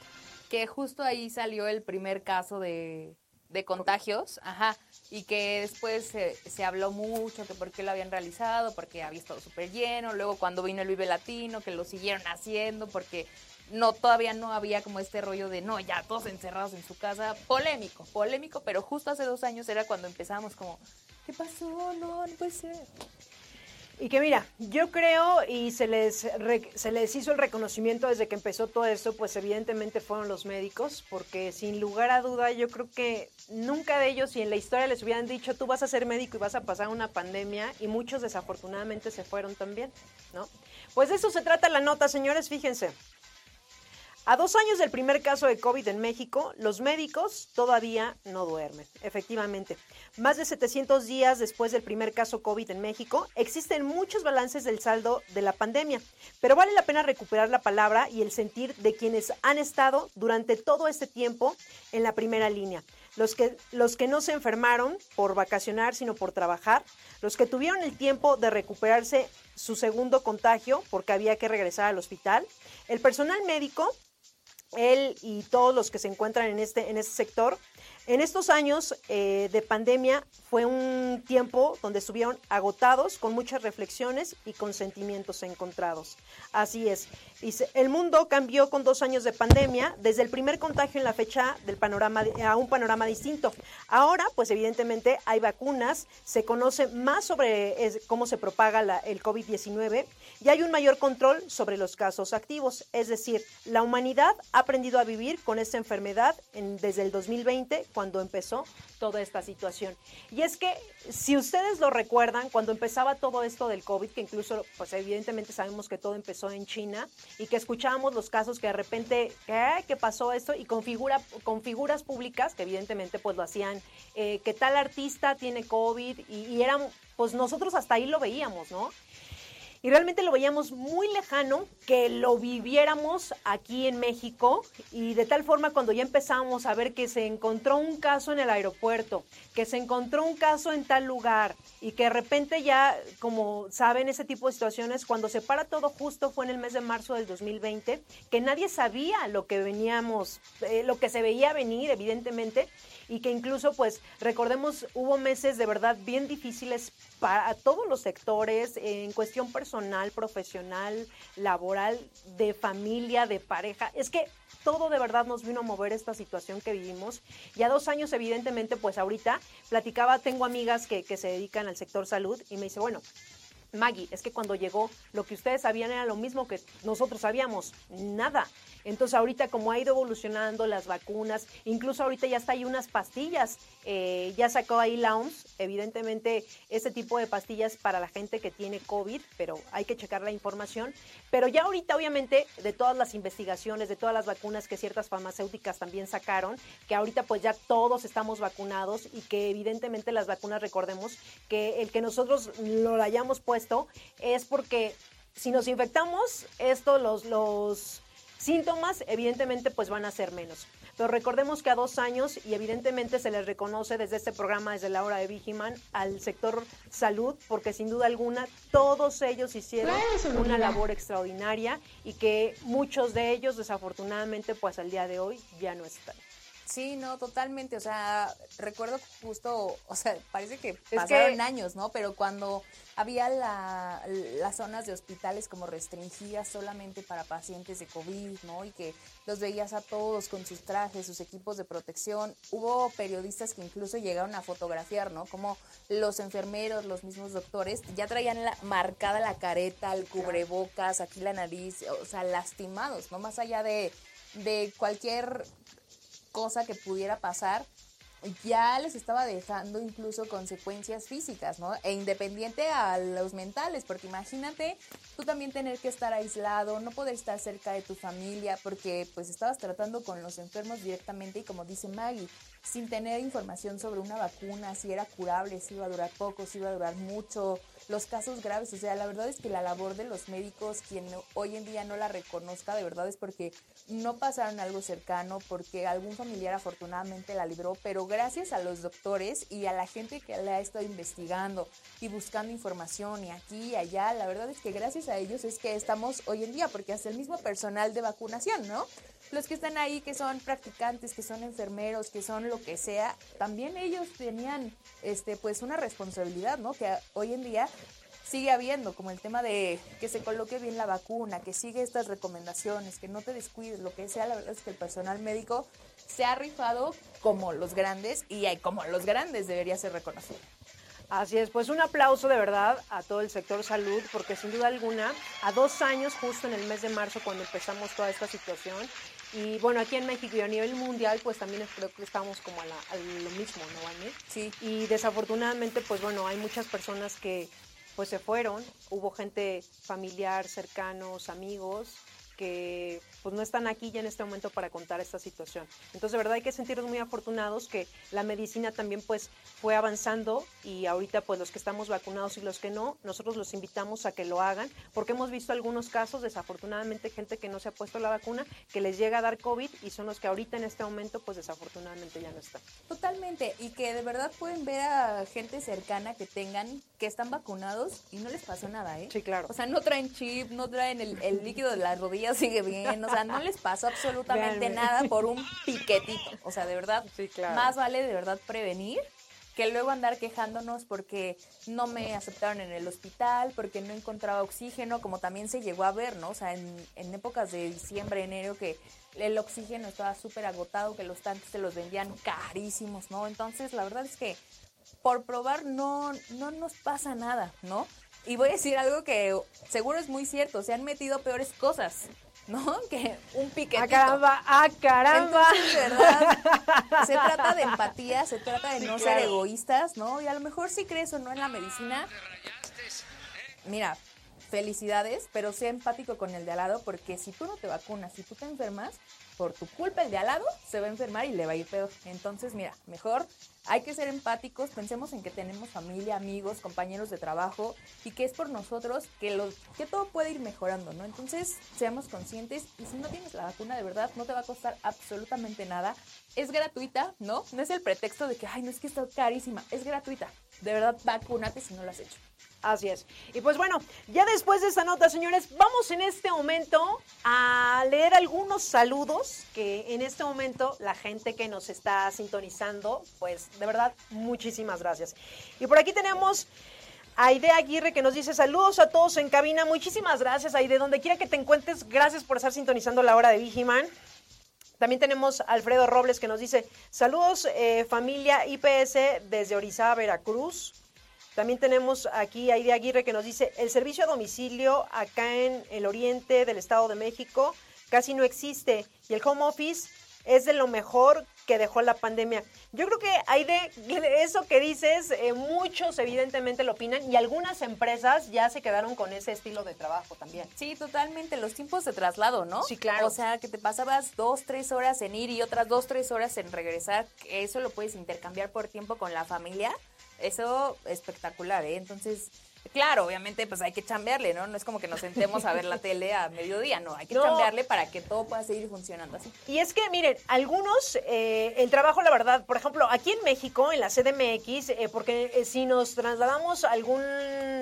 Speaker 3: que justo ahí salió el primer caso de, de contagios, ajá, y que después se, se habló mucho que por qué lo habían realizado, porque había estado súper lleno, luego cuando vino el Vive Latino, que lo siguieron haciendo, porque no todavía no había como este rollo de no, ya todos encerrados en su casa, polémico, polémico, pero justo hace dos años era cuando empezábamos como, ¿qué pasó? No, no puede ser.
Speaker 2: Y que mira, yo creo y se les, se les hizo el reconocimiento desde que empezó todo esto, pues evidentemente fueron los médicos, porque sin lugar a duda yo creo que nunca de ellos, si en la historia les hubieran dicho, tú vas a ser médico y vas a pasar una pandemia, y muchos desafortunadamente se fueron también, ¿no? Pues de eso se trata la nota, señores, fíjense. A dos años del primer caso de COVID en México, los médicos todavía no duermen, efectivamente. Más de 700 días después del primer caso COVID en México, existen muchos balances del saldo de la pandemia, pero vale la pena recuperar la palabra y el sentir de quienes han estado durante todo este tiempo en la primera línea. Los que, los que no se enfermaron por vacacionar, sino por trabajar, los que tuvieron el tiempo de recuperarse su segundo contagio porque había que regresar al hospital, el personal médico él y todos los que se encuentran en este, en este sector. En estos años eh, de pandemia fue un tiempo donde estuvieron agotados con muchas reflexiones y con sentimientos encontrados. Así es. Dice, el mundo cambió con dos años de pandemia, desde el primer contagio en la fecha del panorama a un panorama distinto. Ahora, pues evidentemente hay vacunas, se conoce más sobre cómo se propaga el COVID-19 y hay un mayor control sobre los casos activos. Es decir, la humanidad ha aprendido a vivir con esta enfermedad en- desde el 2020 cuando empezó toda esta situación. Y es que, si ustedes lo recuerdan, cuando empezaba todo esto del COVID, que incluso, pues evidentemente sabemos que todo empezó en China y que escuchábamos los casos que de repente, ¿qué, ¿Qué pasó esto? Y con, con figuras públicas, que evidentemente pues lo hacían, eh, que tal artista tiene COVID y eran, pues nosotros hasta ahí lo veíamos, ¿no? Y realmente lo veíamos muy lejano que lo viviéramos aquí en México y de tal forma cuando ya empezamos a ver que se encontró un caso en el aeropuerto, que se encontró un caso en tal lugar y que de repente ya, como saben, ese tipo de situaciones, cuando se para todo justo fue en el mes de marzo del 2020, que nadie sabía lo que veníamos, eh, lo que se veía venir, evidentemente, y que incluso, pues, recordemos, hubo meses de verdad bien difíciles para todos los sectores, en cuestión personal, profesional, laboral, de familia, de pareja. Es que todo de verdad nos vino a mover esta situación que vivimos. Y a dos años, evidentemente, pues ahorita platicaba, tengo amigas que, que se dedican al sector salud y me dice, bueno, Maggie, es que cuando llegó lo que ustedes sabían era lo mismo que nosotros sabíamos, nada. Entonces ahorita como ha ido evolucionando las vacunas, incluso ahorita ya está ahí unas pastillas, eh, ya sacó ahí la OMS, evidentemente ese tipo de pastillas para la gente que tiene COVID, pero hay que checar la información. Pero ya ahorita obviamente de todas las investigaciones, de todas las vacunas que ciertas farmacéuticas también sacaron, que ahorita pues ya todos estamos vacunados y que evidentemente las vacunas, recordemos que el que nosotros lo hayamos puesto es porque si nos infectamos, esto los... los Síntomas, evidentemente, pues van a ser menos. Pero recordemos que a dos años, y evidentemente se les reconoce desde este programa, desde la hora de Vigiman, al sector salud, porque sin duda alguna todos ellos hicieron una labor extraordinaria y que muchos de ellos, desafortunadamente, pues al día de hoy ya no están.
Speaker 3: Sí, no, totalmente. O sea, recuerdo justo, o sea, parece que pasaron años, ¿no? Pero cuando había la, las zonas de hospitales como restringidas solamente para pacientes de COVID, ¿no? Y que los veías a todos con sus trajes, sus equipos de protección. Hubo periodistas que incluso llegaron a fotografiar, ¿no? Como los enfermeros, los mismos doctores, ya traían la, marcada la careta, el cubrebocas, aquí la nariz, o sea, lastimados, ¿no? Más allá de, de cualquier cosa que pudiera pasar, ya les estaba dejando incluso consecuencias físicas, ¿no? E independiente a los mentales, porque imagínate tú también tener que estar aislado, no poder estar cerca de tu familia, porque pues estabas tratando con los enfermos directamente y como dice Maggie, sin tener información sobre una vacuna, si era curable, si iba a durar poco, si iba a durar mucho, los casos graves. O sea, la verdad es que la labor de los médicos, quien hoy en día no la reconozca, de verdad es porque no pasaron algo cercano, porque algún familiar afortunadamente la libró, pero gracias a los doctores y a la gente que le ha estado investigando y buscando información y aquí y allá, la verdad es que gracias a ellos es que estamos hoy en día, porque hasta el mismo personal de vacunación, ¿no? Los que están ahí, que son practicantes, que son enfermeros, que son lo que sea, también ellos tenían este pues una responsabilidad, ¿no? Que hoy en día sigue habiendo, como el tema de que se coloque bien la vacuna, que sigue estas recomendaciones, que no te descuides, lo que sea, la verdad es que el personal médico se ha rifado como los grandes y como los grandes debería ser reconocido.
Speaker 2: Así es, pues un aplauso de verdad a todo el sector salud, porque sin duda alguna, a dos años, justo en el mes de marzo, cuando empezamos toda esta situación, y bueno, aquí en México y a nivel mundial, pues también creo que estamos como a, lo mismo, ¿no, Vane?
Speaker 3: Sí.
Speaker 2: Y desafortunadamente, pues bueno, hay muchas personas que pues se fueron, hubo gente familiar, cercanos, amigos, que pues no están aquí ya en este momento para contar esta situación. Entonces, de verdad hay que sentirnos muy afortunados que la medicina también pues fue avanzando y ahorita pues los que estamos vacunados y los que no, nosotros los invitamos a que lo hagan porque hemos visto algunos casos, desafortunadamente gente que no se ha puesto la vacuna, que les llega a dar COVID y son los que ahorita en este momento pues desafortunadamente ya no están.
Speaker 3: Totalmente, y que de verdad pueden ver a gente cercana que tengan, que están vacunados y no les pasó nada, ¿eh?
Speaker 2: Sí, claro.
Speaker 3: O sea, no traen chip, no traen el, el líquido de la rodilla sigue bien, o sea, no les pasó absolutamente nada por un piquetito. O sea, de verdad, más vale de verdad prevenir que luego andar quejándonos porque no me aceptaron en el hospital, porque no encontraba oxígeno, como también se llegó a ver, ¿no? O sea, en, en épocas de diciembre, enero, que el oxígeno estaba súper agotado, que los tanques se los vendían carísimos, ¿no? Entonces, la verdad es que por probar no, no nos pasa nada, ¿no? Y voy a decir algo que seguro es muy cierto, se han metido peores cosas ¿no? [laughs] Que un piquetito.
Speaker 2: ¡Ah, caramba! ¡Ah, caramba!
Speaker 3: Entonces, ¿verdad? [laughs] Se trata de empatía, se trata de
Speaker 2: Sí,
Speaker 3: no
Speaker 2: claro.
Speaker 3: ser egoístas, ¿no? Y a lo mejor si crees o no en la medicina, mira, felicidades, pero sea empático con el de al lado, porque si tú no te vacunas, si tú te enfermas, por tu culpa el de al lado se va a enfermar y le va a ir peor. Entonces, mira, mejor hay que ser empáticos, pensemos en que tenemos familia, amigos, compañeros de trabajo y que es por nosotros que, lo, que todo puede ir mejorando, ¿no? Entonces, seamos conscientes y si no tienes la vacuna, de verdad, no te va a costar absolutamente nada. Es gratuita, ¿no? No es el pretexto de que, ay, no es que está carísima, es gratuita. De verdad, vacúnate si no lo has hecho.
Speaker 2: Así es. Y pues bueno, ya después de esta nota, señores, vamos en este momento a leer algunos saludos que en este momento la gente que nos está sintonizando, pues de verdad, muchísimas gracias. Y por aquí tenemos a Aide Aguirre que nos dice saludos a todos en cabina. Muchísimas gracias, Aide. Donde quiera que te encuentres, gracias por estar sintonizando la hora de Vigiman. También tenemos a Alfredo Robles que nos dice saludos eh, familia IPS desde Orizaba, Veracruz. También tenemos aquí a Aide Aguirre que nos dice, el servicio a domicilio acá en el oriente del Estado de México casi no existe y el home office es de lo mejor que dejó la pandemia. Yo creo que Aide, [laughs] eso que dices, eh, muchos evidentemente lo opinan y algunas empresas ya se quedaron con ese estilo de trabajo también.
Speaker 3: Sí, totalmente. Los tiempos de traslado, ¿no?
Speaker 2: Sí, claro.
Speaker 3: O sea, que te pasabas dos, tres horas en ir y otras dos, tres horas en regresar. Eso lo puedes intercambiar por tiempo con la familia. Eso espectacular, ¿eh? Entonces, claro, obviamente, pues hay que chambearle, ¿no? No es como que nos sentemos a ver la tele a mediodía, no. Hay que [laughs]
Speaker 2: No.
Speaker 3: chambearle para que todo pueda seguir funcionando así.
Speaker 2: Y es que, miren, algunos, eh, el trabajo, la verdad, por ejemplo, aquí en México, en la CDMX, eh, porque eh, si nos trasladamos a algún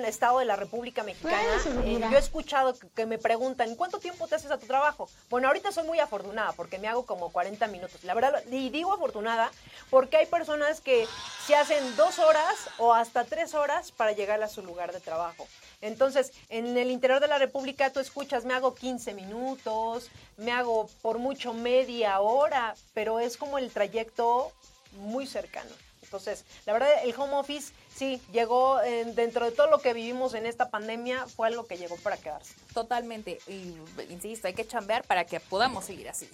Speaker 2: estado de la República Mexicana, eh, yo he escuchado que, que me preguntan, ¿cuánto tiempo te haces a tu trabajo? Bueno, ahorita soy muy afortunada porque me hago como 40 minutos. La verdad, y digo afortunada porque hay personas que se hacen dos horas o hasta tres horas para llegar a su lugar de trabajo. Entonces, en el interior de la República tú escuchas, me hago 15 minutos, me hago por mucho media hora, pero es como el trayecto muy cercano. Entonces, la verdad, el home office sí llegó eh, dentro de todo lo que vivimos en esta pandemia, fue algo que llegó para quedarse.
Speaker 3: Totalmente. Y insisto, hay que chambear para que podamos seguir así.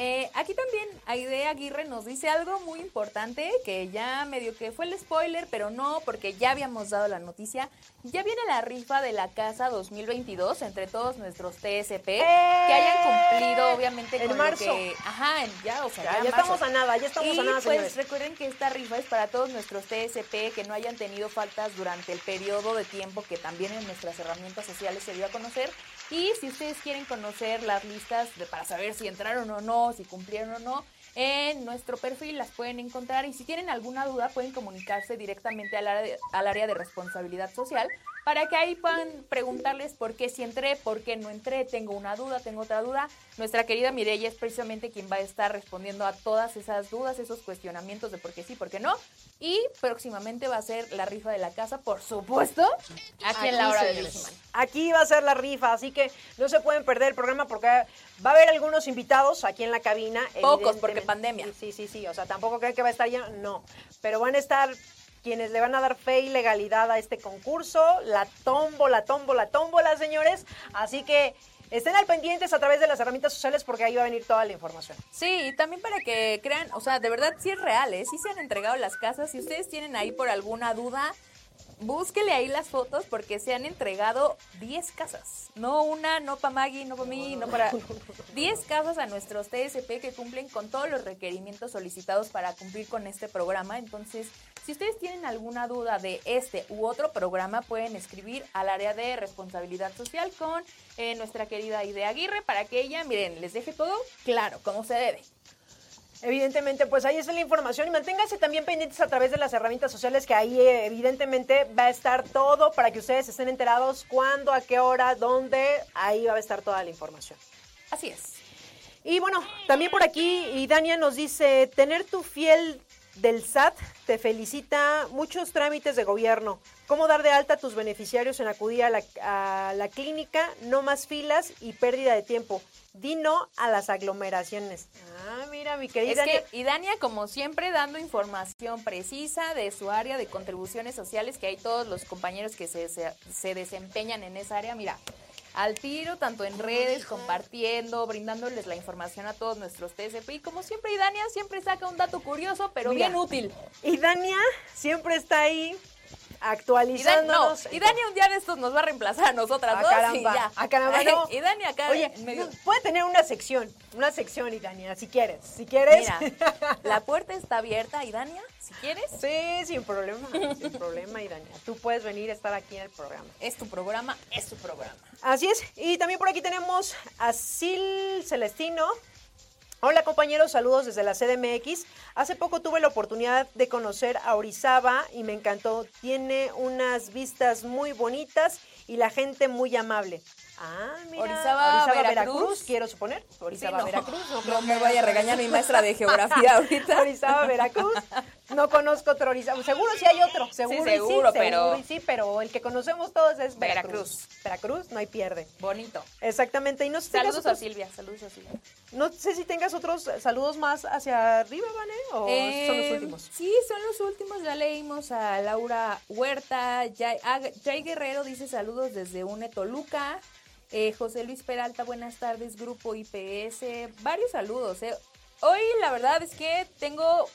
Speaker 3: Eh, aquí también Aide Aguirre nos dice algo muy importante que ya medio que fue el spoiler, pero no, porque ya habíamos dado la noticia. Ya viene la rifa de la casa 2022 entre todos nuestros TSP que hayan cumplido, obviamente,
Speaker 2: En
Speaker 3: con
Speaker 2: marzo.
Speaker 3: lo que. Ajá, ya, o sea,
Speaker 2: Ya,
Speaker 3: ya,
Speaker 2: ya
Speaker 3: marzo.
Speaker 2: estamos a nada, ya estamos
Speaker 3: y
Speaker 2: a nada,
Speaker 3: pues recuerden que esta rifa es para todos nuestros TSP que no hayan tenido faltas durante el periodo de tiempo que también en nuestras herramientas sociales se dio a conocer. Y si ustedes quieren conocer las listas de, para saber si entraron o no, si cumplieron o no, en nuestro perfil las pueden encontrar. Y si tienen alguna duda pueden comunicarse directamente al área al área de responsabilidad social para que ahí puedan preguntarles por qué si entré, por qué no entré, tengo una duda, tengo otra duda. Nuestra querida Mireya es precisamente quien va a estar respondiendo a todas esas dudas, esos cuestionamientos de por qué sí, por qué no. Y próximamente va a ser la rifa de la casa, por supuesto, aquí, en la hora de.
Speaker 2: Aquí va a ser la rifa, así que no se pueden perder el programa porque va a haber algunos invitados aquí en la cabina.
Speaker 3: Pocos, porque pandemia.
Speaker 2: Sí, sí, sí, o sea, tampoco creen que va a estar lleno, no. Pero van a estar quienes le van a dar fe y legalidad a este concurso, la tómbola, tómbola, tómbola, señores. Así que estén al pendientes a través de las herramientas sociales porque ahí va a venir toda la información.
Speaker 3: Sí, y también para que crean, o sea, de verdad sí es real, ¿eh? Sí se han entregado las casas. Si ustedes tienen ahí por alguna duda, búsquele ahí las fotos porque se han entregado 10 casas. No una, no para Maggie, no para mí, no para... [laughs] 10 casas a nuestros TSP que cumplen con todos los requerimientos solicitados para cumplir con este programa. Entonces, si ustedes tienen alguna duda de este u otro programa, pueden escribir al área de responsabilidad social con eh, nuestra querida Idea Aguirre para que ella, miren, les deje todo claro, como se debe.
Speaker 2: Evidentemente, pues ahí está la información y manténganse también pendientes a través de las herramientas sociales que ahí eh, evidentemente va a estar todo para que ustedes estén enterados cuándo, a qué hora, dónde, ahí va a estar toda la información.
Speaker 3: Así es.
Speaker 2: Y bueno, también por aquí, y Dania nos dice, tener tu fiel del SAT te felicita muchos trámites de gobierno. ¿Cómo dar de alta a tus beneficiarios en acudir a la, a la clínica? No más filas y pérdida de tiempo. Di no a las aglomeraciones. Ah, mira, mi querida
Speaker 3: Es que, y Dania, como siempre, dando información precisa de su área de contribuciones sociales, que hay todos los compañeros que se, se, se desempeñan en esa área. Mira, al tiro, tanto en redes, compartiendo, brindándoles la información a todos nuestros TSP. Y como siempre, Idania siempre saca un dato curioso, pero
Speaker 2: Mira.
Speaker 3: bien útil.
Speaker 2: Y Dania siempre está ahí
Speaker 3: Y, Dan- no,
Speaker 2: actualizándonos.
Speaker 3: y Dania un día de estos nos va a reemplazar a nosotras
Speaker 2: Ah,
Speaker 3: dos
Speaker 2: caramba,
Speaker 3: y ya.
Speaker 2: ah, caramba, no. [laughs]
Speaker 3: Y Dania acá
Speaker 2: Oye,
Speaker 3: en medio.
Speaker 2: puede tener una sección, una sección, y Dania, si quieres. Si quieres.
Speaker 3: Mira, [laughs] la puerta está abierta, y Dania, si quieres,
Speaker 2: Sí, sin problema, sin problema, Idania. Tú puedes venir a estar aquí en el programa.
Speaker 3: es tu programa, es tu programa.
Speaker 2: Así es. Y también por aquí tenemos a Sil Celestino. Hola compañeros, saludos desde la CDMX. Hace poco tuve la oportunidad de conocer a Orizaba y me encantó. Tiene unas vistas muy bonitas y la gente muy amable. Ah, mira.
Speaker 3: Orizaba, Veracruz.
Speaker 2: quiero suponer. Orizaba,
Speaker 3: Sí, no.
Speaker 2: Veracruz. No,
Speaker 3: No me vaya a regañar mi maestra de geografía [laughs] ahorita.
Speaker 2: Orizaba, Veracruz. No conozco otro Orizaba. Seguro sí hay otro. Seguro, sí,
Speaker 3: seguro, pero-
Speaker 2: seguro y sí, pero el que conocemos todos es Veracruz.
Speaker 3: Veracruz.
Speaker 2: Veracruz, no hay pierde.
Speaker 3: Bonito.
Speaker 2: Exactamente. Y no sé,
Speaker 3: Saludos a Silvia, saludos a Silvia.
Speaker 2: no sé si tengas otros saludos más hacia arriba, ¿vale? ¿O son los
Speaker 3: Eh,
Speaker 2: últimos?
Speaker 3: Sí, son los últimos. Ya leímos a Laura Huerta. Jay, ah, Jay Guerrero dice saludos desde UNE Toluca. Eh, José Luis Peralta, buenas tardes, Grupo IPS. Varios saludos. eh. Hoy la verdad es que tengo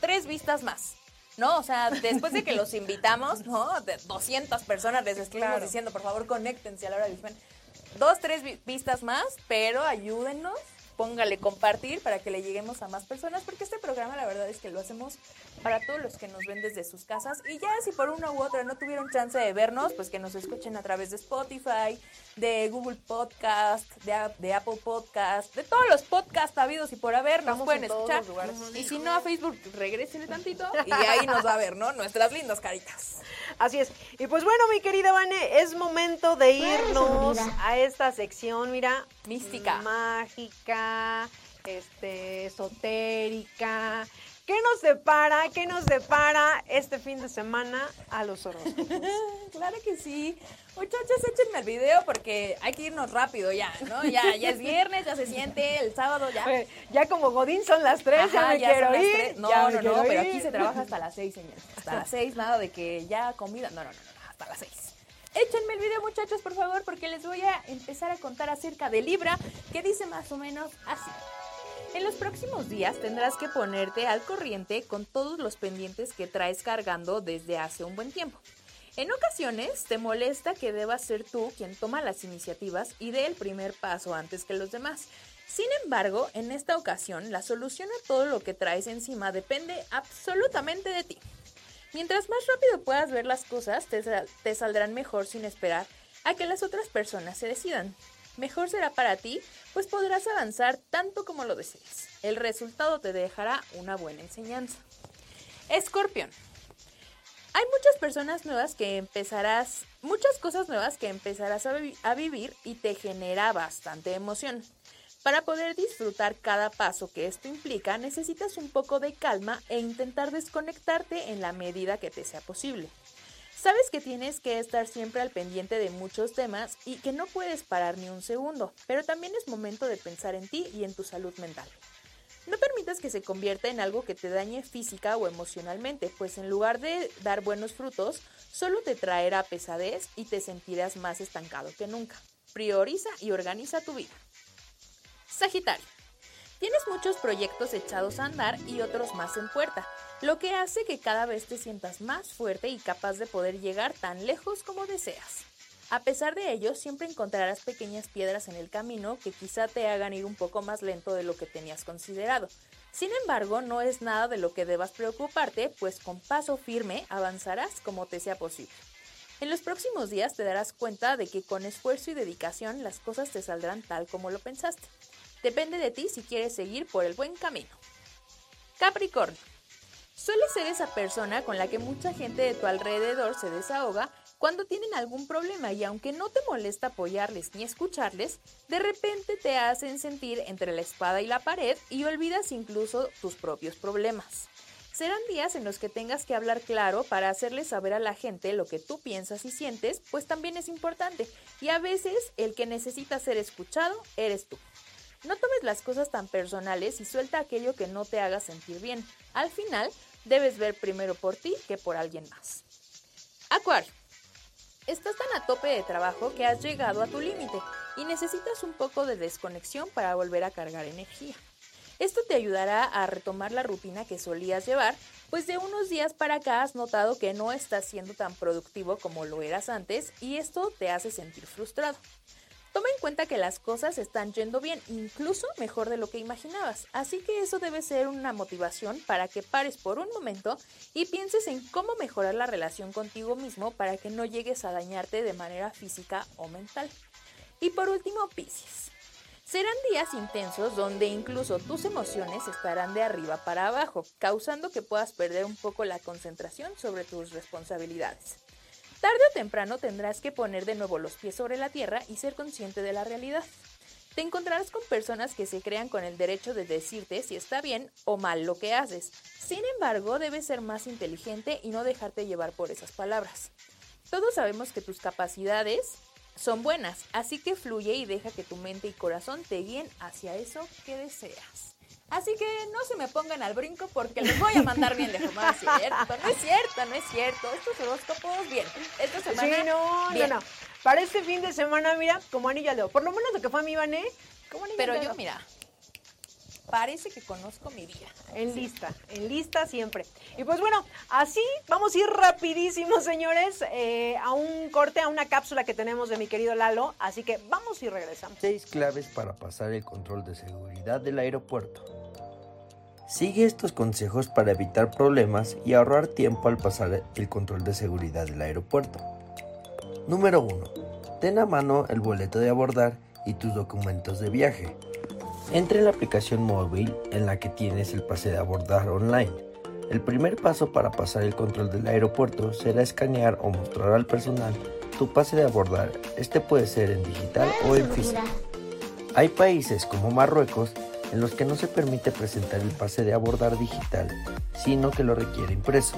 Speaker 3: tres vistas más. ¿No? O sea, después de que los invitamos, ¿no? De 200 personas les estuvimos
Speaker 2: Claro.
Speaker 3: diciendo, por favor, conéctense a la hora fan. Dos, tres vi- vistas más, pero ayúdenos, póngale compartir para que le lleguemos a más personas, porque este programa la verdad es que lo hacemos para todos los que nos ven desde sus casas. Y ya si por una u otra no tuvieron chance de vernos, pues que nos escuchen a través de Spotify, de Google Podcast, de, de Apple Podcast, de todos los podcasts habidos y por haber, nos
Speaker 2: Estamos
Speaker 3: pueden
Speaker 2: en todos
Speaker 3: escuchar.
Speaker 2: los lugares.
Speaker 3: Y si no a Facebook, regrésele tantito [laughs] y ahí nos va a ver, ¿no? Nuestras lindas caritas.
Speaker 2: Así es. Y pues bueno, mi querida Vane, es momento de irnos a esta sección, mira.
Speaker 3: Mística.
Speaker 2: Mágica, este, esotérica. ¿Qué nos depara? ¿Qué nos depara este fin de semana a los horóscopos? [laughs]
Speaker 3: Claro que sí. Muchachos, échenme el video porque hay que irnos rápido ya, ¿no? Ya, ya es viernes, ya se siente, el sábado ya.
Speaker 2: Oye, ya como Godín son las tres, ya me
Speaker 3: ya
Speaker 2: quiero ir.
Speaker 3: No,
Speaker 2: ya
Speaker 3: no,
Speaker 2: quiero
Speaker 3: no, pero
Speaker 2: ir.
Speaker 3: aquí se trabaja hasta las seis, señores. Hasta [laughs] las seis, nada de que ya comida. No, no, no, no, hasta las seis. Échenme el video, muchachos, por favor, porque les voy a empezar a contar acerca de Libra, que dice más o menos así. En los próximos días tendrás que ponerte al corriente con todos los pendientes que traes cargando desde hace un buen tiempo. En ocasiones te molesta que debas ser tú quien toma las iniciativas y dé el primer paso antes que los demás. Sin embargo, en esta ocasión, la solución a todo lo que traes encima depende absolutamente de ti. Mientras más rápido puedas ver las cosas, te, sal- te saldrán mejor sin esperar a que las otras personas se decidan. Mejor será para ti, pues podrás avanzar tanto como lo desees. El resultado te dejará una buena enseñanza. Escorpión. Hay muchas personas nuevas que empezarás, muchas cosas nuevas que empezarás a, a vivir y te genera bastante emoción. Para poder disfrutar cada paso que esto implica, necesitas un poco de calma e intentar desconectarte en la medida que te sea posible. Sabes que tienes que estar siempre al pendiente de muchos temas y que no puedes parar ni un segundo, pero también es momento de pensar en ti y en tu salud mental. No permitas que se convierta en algo que te dañe física o emocionalmente, pues en lugar de dar buenos frutos, solo te traerá pesadez y te sentirás más estancado que nunca. Prioriza y organiza tu vida. Sagitario. Tienes muchos proyectos echados a andar y otros más en puerta, lo que hace que cada vez te sientas más fuerte y capaz de poder llegar tan lejos como deseas. A pesar de ello, siempre encontrarás pequeñas piedras en el camino que quizá te hagan ir un poco más lento de lo que tenías considerado. Sin embargo, no es nada de lo que debas preocuparte, pues con paso firme avanzarás como te sea posible. En los próximos días te darás cuenta de que con esfuerzo y dedicación las cosas te saldrán tal como lo pensaste. Depende de ti si quieres seguir por el buen camino. Capricornio. Sueles ser esa persona con la que mucha gente de tu alrededor se desahoga cuando tienen algún problema y aunque no te molesta apoyarles ni escucharles, de repente te hacen sentir entre la espada y la pared y olvidas incluso tus propios problemas. Serán días en los que tengas que hablar claro para hacerles saber a la gente lo que tú piensas y sientes, pues también es importante y a veces el que necesita ser escuchado eres tú. No tomes las cosas tan personales y suelta aquello que no te haga sentir bien. Al final, debes ver primero por ti que por alguien más. Acuario. Estás tan a tope de trabajo que has llegado a tu límite y necesitas un poco de desconexión para volver a cargar energía. Esto te ayudará a retomar la rutina que solías llevar, pues de unos días para acá has notado que no estás siendo tan productivo como lo eras antes y esto te hace sentir frustrado. Toma en cuenta que las cosas están yendo bien, incluso mejor de lo que imaginabas, así que eso debe ser una motivación para que pares por un momento y pienses en cómo mejorar la relación contigo mismo para que no llegues a dañarte de manera física o mental. Y por último, Pisces. Serán días intensos donde incluso tus emociones estarán de arriba para abajo, causando que puedas perder un poco la concentración sobre tus responsabilidades. Tarde o temprano tendrás que poner de nuevo los pies sobre la tierra y ser consciente de la realidad. Te encontrarás con personas que se crean con el derecho de decirte si está bien o mal lo que haces. Sin embargo, debes ser más inteligente y no dejarte llevar por esas palabras. Todos sabemos que tus capacidades son buenas, así que fluye y deja que tu mente y corazón te guíen hacia eso que deseas. Así que no se me pongan al brinco porque les voy a mandar bien lejos. No es cierto, no es cierto, no es cierto. Estos horóscopos, bien. Esta semana,
Speaker 2: Sí, no,
Speaker 3: bien.
Speaker 2: no, no. Para este fin de semana, mira, como anillo al dedo. Por lo menos lo que fue a mi Vané, como anillo
Speaker 3: Pero
Speaker 2: al
Speaker 3: yo, mira, parece que conozco mi vida.
Speaker 2: En lista, en lista siempre. Y pues bueno, así vamos a ir rapidísimo, señores, eh, a un corte, a una cápsula que tenemos de mi querido Lalo. Así que vamos y regresamos.
Speaker 8: Seis claves para pasar el control de seguridad del aeropuerto. Sigue estos consejos para evitar problemas y ahorrar tiempo al pasar el control de seguridad del aeropuerto. Número 1. Ten a mano el boleto de abordar y tus documentos de viaje. Entra en la aplicación móvil en la que tienes el pase de abordar online. El primer paso para pasar el control del aeropuerto será escanear o mostrar al personal tu pase de abordar. Este puede ser en digital o en físico. Hay países como Marruecos en los que no se permite presentar el pase de abordar digital, sino que lo requiere impreso.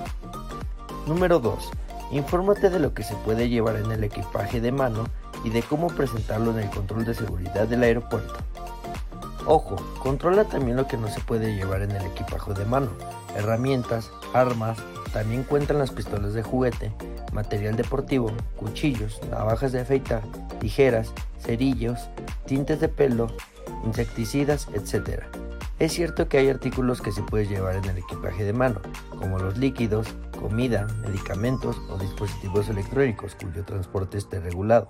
Speaker 8: Número 2. Infórmate de lo que se puede llevar en el equipaje de mano y de cómo presentarlo en el control de seguridad del aeropuerto. Ojo, controla también lo que no se puede llevar en el equipaje de mano. Herramientas, armas, también cuentan las pistolas de juguete, material deportivo, cuchillos, navajas de afeitar, tijeras, cerillos, tintes de pelo, insecticidas, etc. Es cierto que hay artículos que se puede llevar en el equipaje de mano, como los líquidos, comida, medicamentos o dispositivos electrónicos cuyo transporte esté regulado.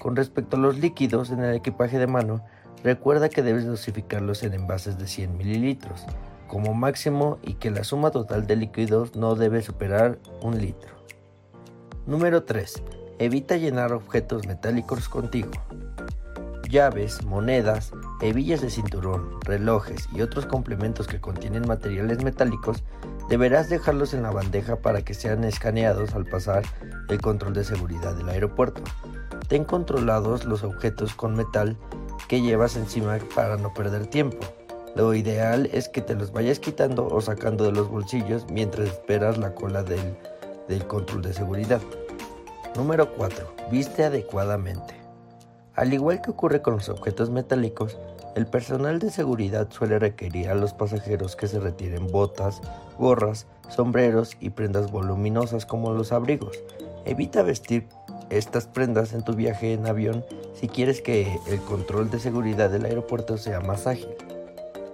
Speaker 8: Con respecto a los líquidos en el equipaje de mano, recuerda que debes dosificarlos en envases de 100 mililitros como máximo y que la suma total de líquidos no debe superar un litro. Número 3. Evita llenar objetos metálicos contigo. Llaves, monedas, hebillas de cinturón, relojes y otros complementos que contienen materiales metálicos deberás dejarlos en la bandeja para que sean escaneados al pasar el control de seguridad del aeropuerto. Ten controlados los objetos con metal que llevas encima para no perder tiempo. Lo ideal es que te los vayas quitando o sacando de los bolsillos mientras esperas la cola del, del control de seguridad. Número 4. Viste adecuadamente. Al igual que ocurre con los objetos metálicos, el personal de seguridad suele requerir a los pasajeros que se retiren botas, gorras, sombreros y prendas voluminosas como los abrigos. Evita vestir estas prendas en tu viaje en avión si quieres que el control de seguridad del aeropuerto sea más ágil.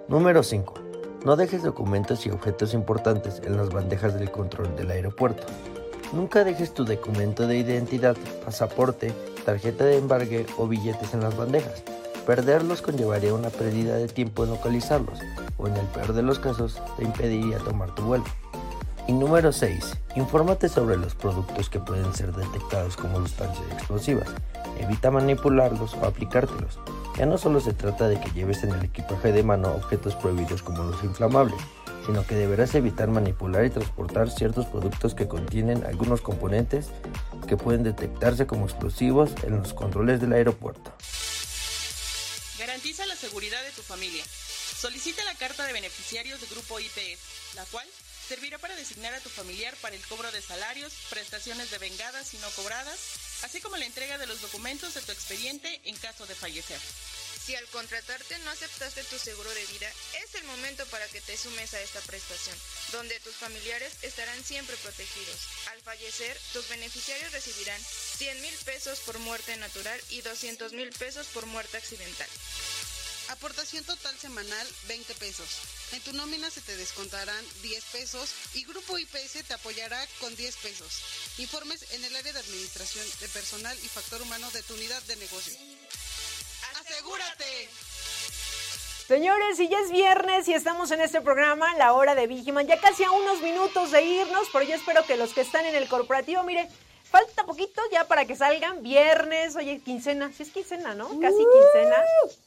Speaker 8: Número 5. No dejes documentos y objetos importantes en las bandejas del control del aeropuerto. Nunca dejes tu documento de identidad, pasaporte, tarjeta de embarque o billetes en las bandejas. Perderlos conllevaría una pérdida de tiempo en localizarlos, o en el peor de los casos, te impediría tomar tu vuelo. Y número 6. Infórmate sobre los productos que pueden ser detectados como sustancias explosivas. Evita manipularlos o aplicártelos. Ya no solo se trata de que lleves en el equipaje de mano objetos prohibidos como los inflamables, sino que deberás evitar manipular y transportar ciertos productos que contienen algunos componentes que pueden detectarse como explosivos en los controles del aeropuerto.
Speaker 9: Garantiza la seguridad de tu familia. Solicita la carta de beneficiarios de Grupo IPS, la cual servirá para designar a tu familiar para el cobro de salarios, prestaciones de vengadas y no cobradas, así como la entrega de los documentos de tu expediente en caso de fallecer.
Speaker 10: Si al contratarte no aceptaste tu seguro de vida, es el momento para que te sumes a esta prestación, donde tus familiares estarán siempre protegidos. Al fallecer, tus beneficiarios recibirán 100 mil pesos por muerte natural y 200 mil pesos por muerte accidental.
Speaker 11: Aportación total semanal 20 pesos. En tu nómina se te descontarán 10 pesos y Grupo IPS te apoyará con 10 pesos. Informes en el área de administración de personal y factor humano de tu unidad de negocio. ¡Asegúrate!
Speaker 2: Señores, y ya es viernes y estamos en este programa, La Hora de Vigiman, ya casi a unos minutos de irnos, pero yo espero que los que están en el corporativo, mire, falta poquito ya para que salgan, viernes, oye, quincena, si es quincena, ¿no? Casi quincena.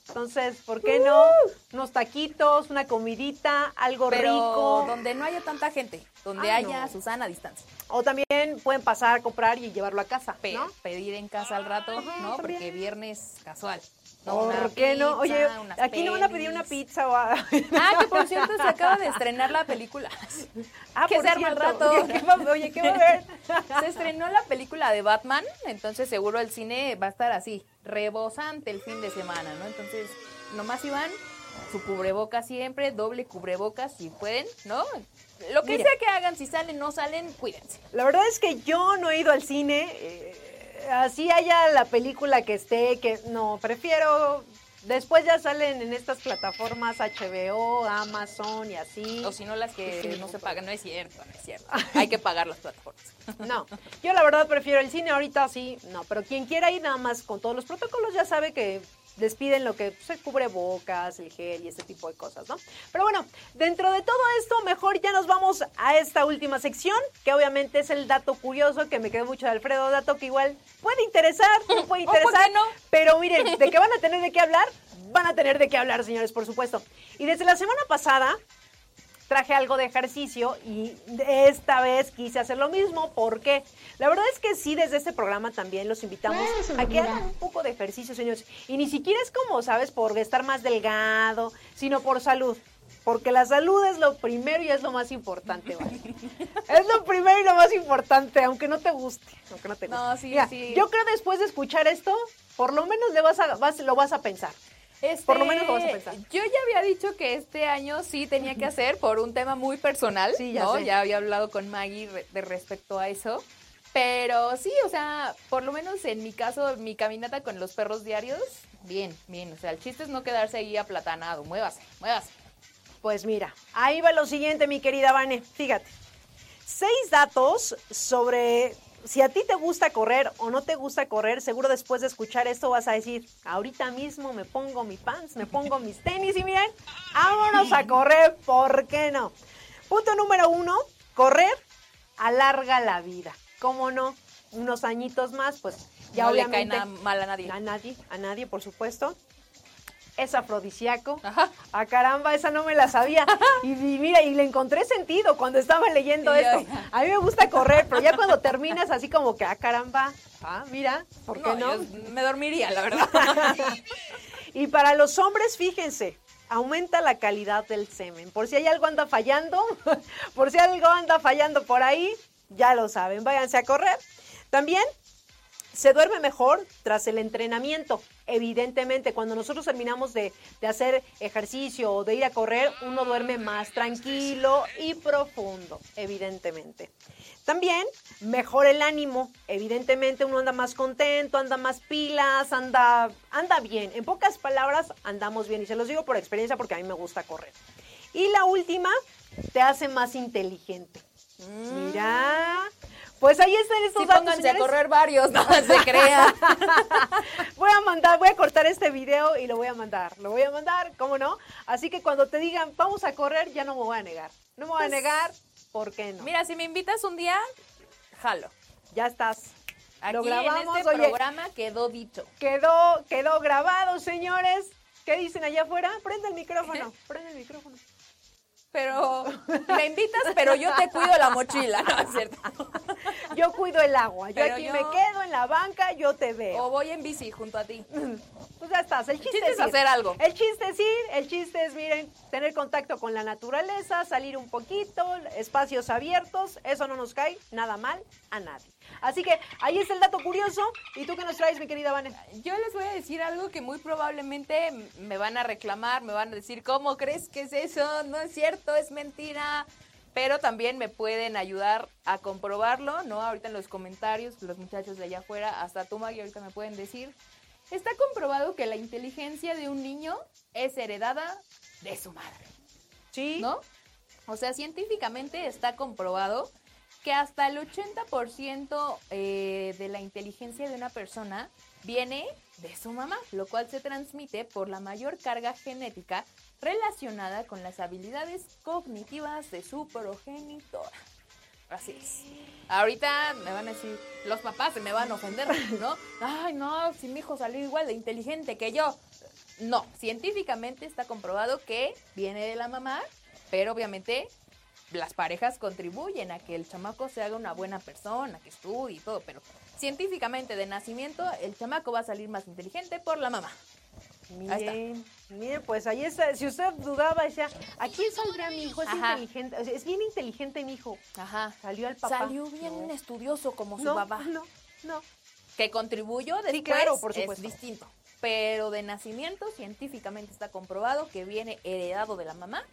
Speaker 2: Entonces, ¿por qué no? Unos taquitos, una comidita, algo
Speaker 3: Pero
Speaker 2: rico.
Speaker 3: donde no haya tanta gente, donde
Speaker 2: Ah,
Speaker 3: haya
Speaker 2: no.
Speaker 3: Susana a distancia.
Speaker 2: O también pueden pasar a comprar y llevarlo a casa,
Speaker 3: Pe-
Speaker 2: ¿no?
Speaker 3: Pedir en casa al rato, ¿no?
Speaker 2: también.
Speaker 3: Porque viernes casual. ¿No?
Speaker 2: ¿Por qué no? Oye, aquí no van a pedir una pizza o a-
Speaker 3: Ah, que por cierto se acaba de estrenar la película.
Speaker 2: Ah,
Speaker 3: que
Speaker 2: por
Speaker 3: se arma el rato.
Speaker 2: ¿Qué va- oye, ¿qué va a haber?
Speaker 3: Se estrenó la película de Batman, entonces seguro el cine va a estar así, rebosante el fin de semana, ¿no? Entonces, nomás iban su cubrebocas siempre, doble cubrebocas si pueden, ¿no? Lo que
Speaker 2: Mira.
Speaker 3: sea que hagan, si salen, no salen, cuídense.
Speaker 2: La verdad es que yo no he ido al cine. eh, así haya la película que esté, que no, prefiero. Después ya salen en estas plataformas HBO, Amazon y así.
Speaker 3: O si no, las que
Speaker 2: Sí,
Speaker 3: no se pagan, no es cierto, no es cierto. [laughs] Hay que pagar las plataformas. [laughs]
Speaker 2: No, yo la verdad prefiero el cine ahorita sí, no, pero quien quiera ir nada más con todos los protocolos ya sabe que les piden lo que se cubre bocas, el gel y este tipo de cosas, ¿no? Pero bueno, dentro de todo esto, mejor ya nos vamos a esta última sección, que obviamente es el dato curioso que me quedó mucho de Alfredo, dato que igual puede interesar, [laughs] no puede
Speaker 3: ¿O por qué
Speaker 2: interesar,
Speaker 3: no?
Speaker 2: pero miren, [laughs] de que van a tener de qué hablar, van a tener de qué hablar, señores, por supuesto. Y desde la semana pasada traje algo de ejercicio y esta vez quise hacer lo mismo porque la verdad es que sí, desde este programa también los invitamos a que hagan un poco de ejercicio, señores. Y ni siquiera es como, ¿sabes?, por estar más delgado, sino por salud. Porque la salud es lo primero y es lo más importante, ¿vale? [laughs] Es lo primero y lo más importante, aunque no te guste. Aunque no te guste.
Speaker 3: No, sí,
Speaker 2: Mira,
Speaker 3: sí.
Speaker 2: Yo creo después de escuchar esto, por lo menos le vas a, vas- lo vas a pensar. Por lo menos lo vas a pensar.
Speaker 3: Este, Yo ya había dicho que este año sí tenía que hacer por un tema muy personal,
Speaker 2: Sí, ya
Speaker 3: ¿no?
Speaker 2: sé.
Speaker 3: Ya había hablado con Maggie de respecto a eso. Pero sí, o sea, por lo menos en mi caso, mi caminata con los perros diarios, bien, bien. O sea, el chiste es no quedarse ahí aplatanado. Muévase, muévase.
Speaker 2: Pues mira, ahí va lo siguiente, mi querida Vane. Fíjate. Seis datos sobre si a ti te gusta correr o no te gusta correr. Seguro después de escuchar esto vas a decir, ahorita mismo me pongo mi pants, me pongo mis tenis y miren, vámonos a correr, ¿por qué no? Punto número uno, correr alarga la vida. ¿Cómo no? Unos añitos más, pues ya
Speaker 3: no le cae
Speaker 2: obviamente...
Speaker 3: nada mal a nadie.
Speaker 2: A nadie, a nadie, por supuesto. Es afrodisíaco.
Speaker 3: Ajá.
Speaker 2: Ah, caramba, esa no me la sabía. [laughs] Y, y mira, y le encontré sentido cuando estaba leyendo
Speaker 3: yo,
Speaker 2: esto. A mí me gusta correr, pero ya cuando terminas así como que, ah, caramba, ah, mira, ¿por qué no?
Speaker 3: yo me dormiría, la verdad. [laughs]
Speaker 2: Y para los hombres, fíjense, aumenta la calidad del semen. Por si hay algo anda fallando, [laughs] por si algo anda fallando por ahí, ya lo saben, váyanse a correr. También se duerme mejor tras el entrenamiento. Evidentemente, cuando nosotros terminamos de, hacer ejercicio o de ir a correr, uno duerme más tranquilo y profundo, evidentemente. También mejora el ánimo. Evidentemente uno anda más contento, anda más pilas, anda, anda bien. En pocas palabras, andamos bien. Y se los digo por experiencia porque a mí me gusta correr. Y la última, te hace más inteligente. Mira, pues ahí están estos
Speaker 3: Sí,
Speaker 2: datos,
Speaker 3: pónganse a correr varios, no se crean. [laughs]
Speaker 2: Voy a mandar, voy a cortar este video y lo voy a mandar. Lo voy a mandar, ¿cómo no? Así que cuando te digan, vamos a correr, ya no me voy a negar. No me voy a
Speaker 3: Pues,
Speaker 2: negar, ¿por qué no?
Speaker 3: Mira, si me invitas un día, jalo.
Speaker 2: ya estás.
Speaker 3: Aquí
Speaker 2: lo grabamos,
Speaker 3: en este
Speaker 2: oye,
Speaker 3: programa quedó dicho.
Speaker 2: quedó, quedó grabado, señores. ¿Qué dicen allá afuera? Prende el micrófono, [laughs] prende el micrófono.
Speaker 3: Pero me invitas, pero yo te cuido la mochila, ¿no es cierto?
Speaker 2: Yo cuido el agua, yo
Speaker 3: Pero
Speaker 2: aquí
Speaker 3: yo-
Speaker 2: me quedo en la banca, yo te veo.
Speaker 3: O voy en bici junto a ti.
Speaker 2: Pues ya estás. El chiste,
Speaker 3: chiste es hacer algo.
Speaker 2: El chiste es ir, el chiste es, miren, tener contacto con la naturaleza, salir un poquito, espacios abiertos, eso no nos cae nada mal a nadie. Así que ahí está el dato curioso. ¿Y tú qué nos traes, mi querida Vane?
Speaker 3: Yo les voy a decir algo que muy probablemente me van a reclamar, me van a decir, ¿cómo crees que es eso? No es cierto, es mentira. Pero también me pueden ayudar a comprobarlo, ¿no? Ahorita en los comentarios, los muchachos de allá afuera, hasta tú, Maggie, ahorita me pueden decir. Está comprobado que la inteligencia de un niño es heredada de su madre.
Speaker 2: Sí.
Speaker 3: ¿No? O sea, científicamente está comprobado que hasta el 80% eh, de la inteligencia de una persona viene de su mamá, lo cual se transmite por la mayor carga genética relacionada con las habilidades cognitivas de su progenitora. Así es. Ahorita me van a decir, los papás se me van a ofender, ¿no? [laughs] Ay, no, si mi hijo salió igual de inteligente que yo. No, científicamente está comprobado que viene de la mamá, pero obviamente las parejas contribuyen a que el chamaco se haga una buena persona, que estudie y todo, pero científicamente de nacimiento el chamaco va a salir más inteligente por la mamá.
Speaker 2: Miren, miren, pues ahí está. Si usted dudaba, decía, ¿a quién saldrá mi hijo? Es
Speaker 3: Ajá.
Speaker 2: inteligente, o sea, es bien inteligente mi hijo.
Speaker 3: Ajá.
Speaker 2: Salió al papá.
Speaker 3: Salió bien
Speaker 2: No.
Speaker 3: estudioso como su
Speaker 2: No,
Speaker 3: papá.
Speaker 2: no, no.
Speaker 3: Que contribuyó después
Speaker 2: claro, por
Speaker 3: es distinto. Pero de nacimiento científicamente está comprobado que viene heredado de la mamá,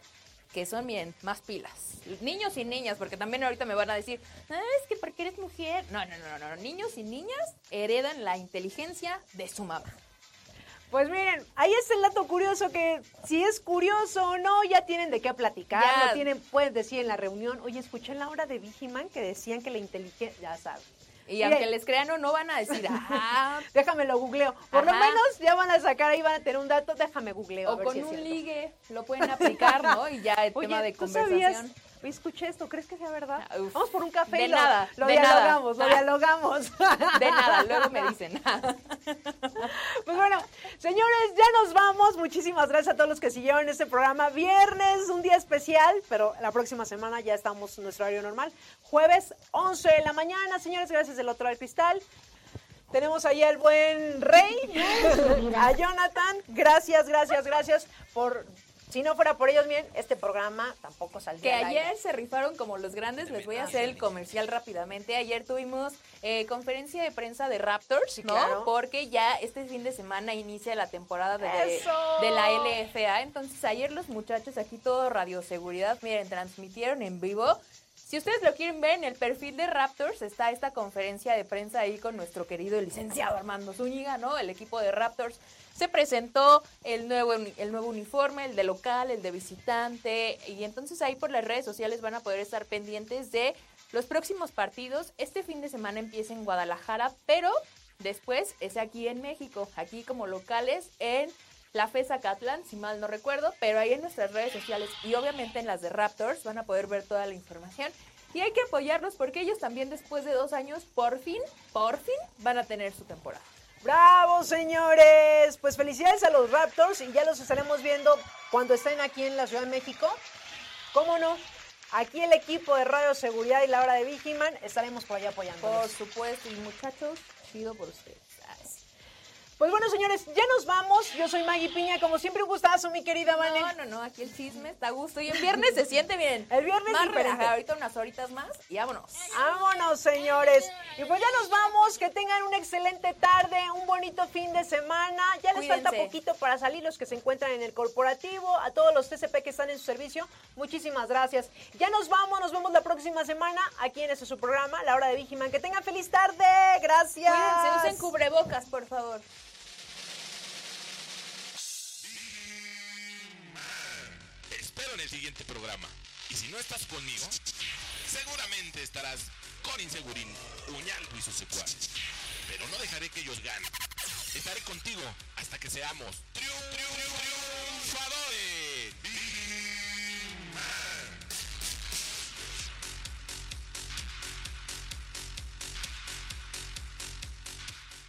Speaker 3: que son, miren, más pilas. Niños y niñas, porque también ahorita me van a decir, "Ah, es que porque eres mujer. No, no, no, no, no. Niños y niñas heredan la inteligencia de su mamá.
Speaker 2: Pues miren, ahí está el dato curioso que si es curioso o no, ya tienen de qué platicar,
Speaker 3: Ya.
Speaker 2: lo tienen, pueden decir en la reunión, oye, escuché en la hora de Vigiman que decían que la inteligencia, ya saben.
Speaker 3: Y aunque les crean o no, van a decir, ah, [laughs]
Speaker 2: Déjame lo googleo. Por lo menos ya van a sacar, ahí van a tener un dato, déjame googleo. a
Speaker 3: o
Speaker 2: ver
Speaker 3: con
Speaker 2: si
Speaker 3: un ligue lo pueden aplicar, ¿no? Y ya el [laughs]
Speaker 2: Oye,
Speaker 3: tema de
Speaker 2: ¿tú sabías?
Speaker 3: conversación.
Speaker 2: Oye, escuché esto, ¿crees que sea verdad?
Speaker 3: Ah, uf.
Speaker 2: Vamos por un café
Speaker 3: De
Speaker 2: y lo,
Speaker 3: nada,
Speaker 2: lo
Speaker 3: de nada.
Speaker 2: dialogamos, lo
Speaker 3: Ah.
Speaker 2: dialogamos. [laughs]
Speaker 3: De nada, luego me [laughs] dicen. [laughs]
Speaker 2: Pues bueno, señores, ya nos vamos. Muchísimas gracias a todos los que siguieron este programa. Viernes, un día especial, pero la próxima semana ya estamos en nuestro horario normal. Jueves, 11 de la mañana, señores, gracias del otro lado del cristal. Tenemos ahí al buen Rey, a Jonathan. Gracias, gracias, gracias por... Si no fuera por ellos, bien, este programa tampoco
Speaker 3: Que
Speaker 2: saldría al aire.
Speaker 3: ayer se rifaron como los grandes, les voy a hacer el comercial rápidamente. Ayer tuvimos eh, conferencia de prensa de Raptors, ¿no?
Speaker 2: claro.
Speaker 3: Porque ya este fin de semana inicia la temporada de, de la LFA. Entonces ayer los muchachos aquí todo radioseguridad, miren, transmitieron en vivo. Si ustedes lo quieren ver en el perfil de Raptors, está esta conferencia de prensa ahí con nuestro querido licenciado Armando Zúñiga, ¿no? El equipo de Raptors. Se presentó el nuevo, el nuevo uniforme, el de local, el de visitante, y entonces ahí por las redes sociales van a poder estar pendientes de los próximos partidos. Este fin de semana empieza en Guadalajara, pero después es aquí en México, aquí como locales en la FESA Catlán, si mal no recuerdo, pero ahí en nuestras redes sociales y obviamente en las de Raptors van a poder ver toda la información. Y hay que apoyarlos porque ellos también después de dos años, por fin, por fin, van a tener su temporada.
Speaker 2: ¡Bravo, señores! Pues felicidades a los Raptors y ya los estaremos viendo cuando estén aquí en la Ciudad de México. ¿Cómo no? Aquí el equipo de Radio Seguridad y la hora de Vigiman estaremos por allá apoyándolos.
Speaker 3: Por supuesto, y muchachos, chido por ustedes.
Speaker 2: Pues bueno, señores, ya nos vamos. Yo soy Maggie Piña, como siempre un gustazo, mi querida Vane.
Speaker 3: No, no, no, aquí el chisme está a gusto. Y en viernes se siente bien.
Speaker 2: El viernes
Speaker 3: más relajado. Ahorita unas horitas más y vámonos.
Speaker 2: Vámonos, señores. Y pues ya nos vamos. Que tengan una excelente tarde, un bonito fin de semana. Ya les falta poquito para salir los que se encuentran en el corporativo. A todos los TCP que están en su servicio, muchísimas gracias. Ya nos vamos, nos vemos la próxima semana aquí en este su programa, La Hora de Vigiman. Que tengan feliz tarde. Gracias.
Speaker 3: Cuídense, usen cubrebocas, por favor.
Speaker 1: Espero en el siguiente programa. Y si no estás conmigo, seguramente estarás con Insegurín, Uñaldo y sus secuaces. Pero no dejaré que ellos ganen. Estaré contigo hasta que seamos triun- triun-.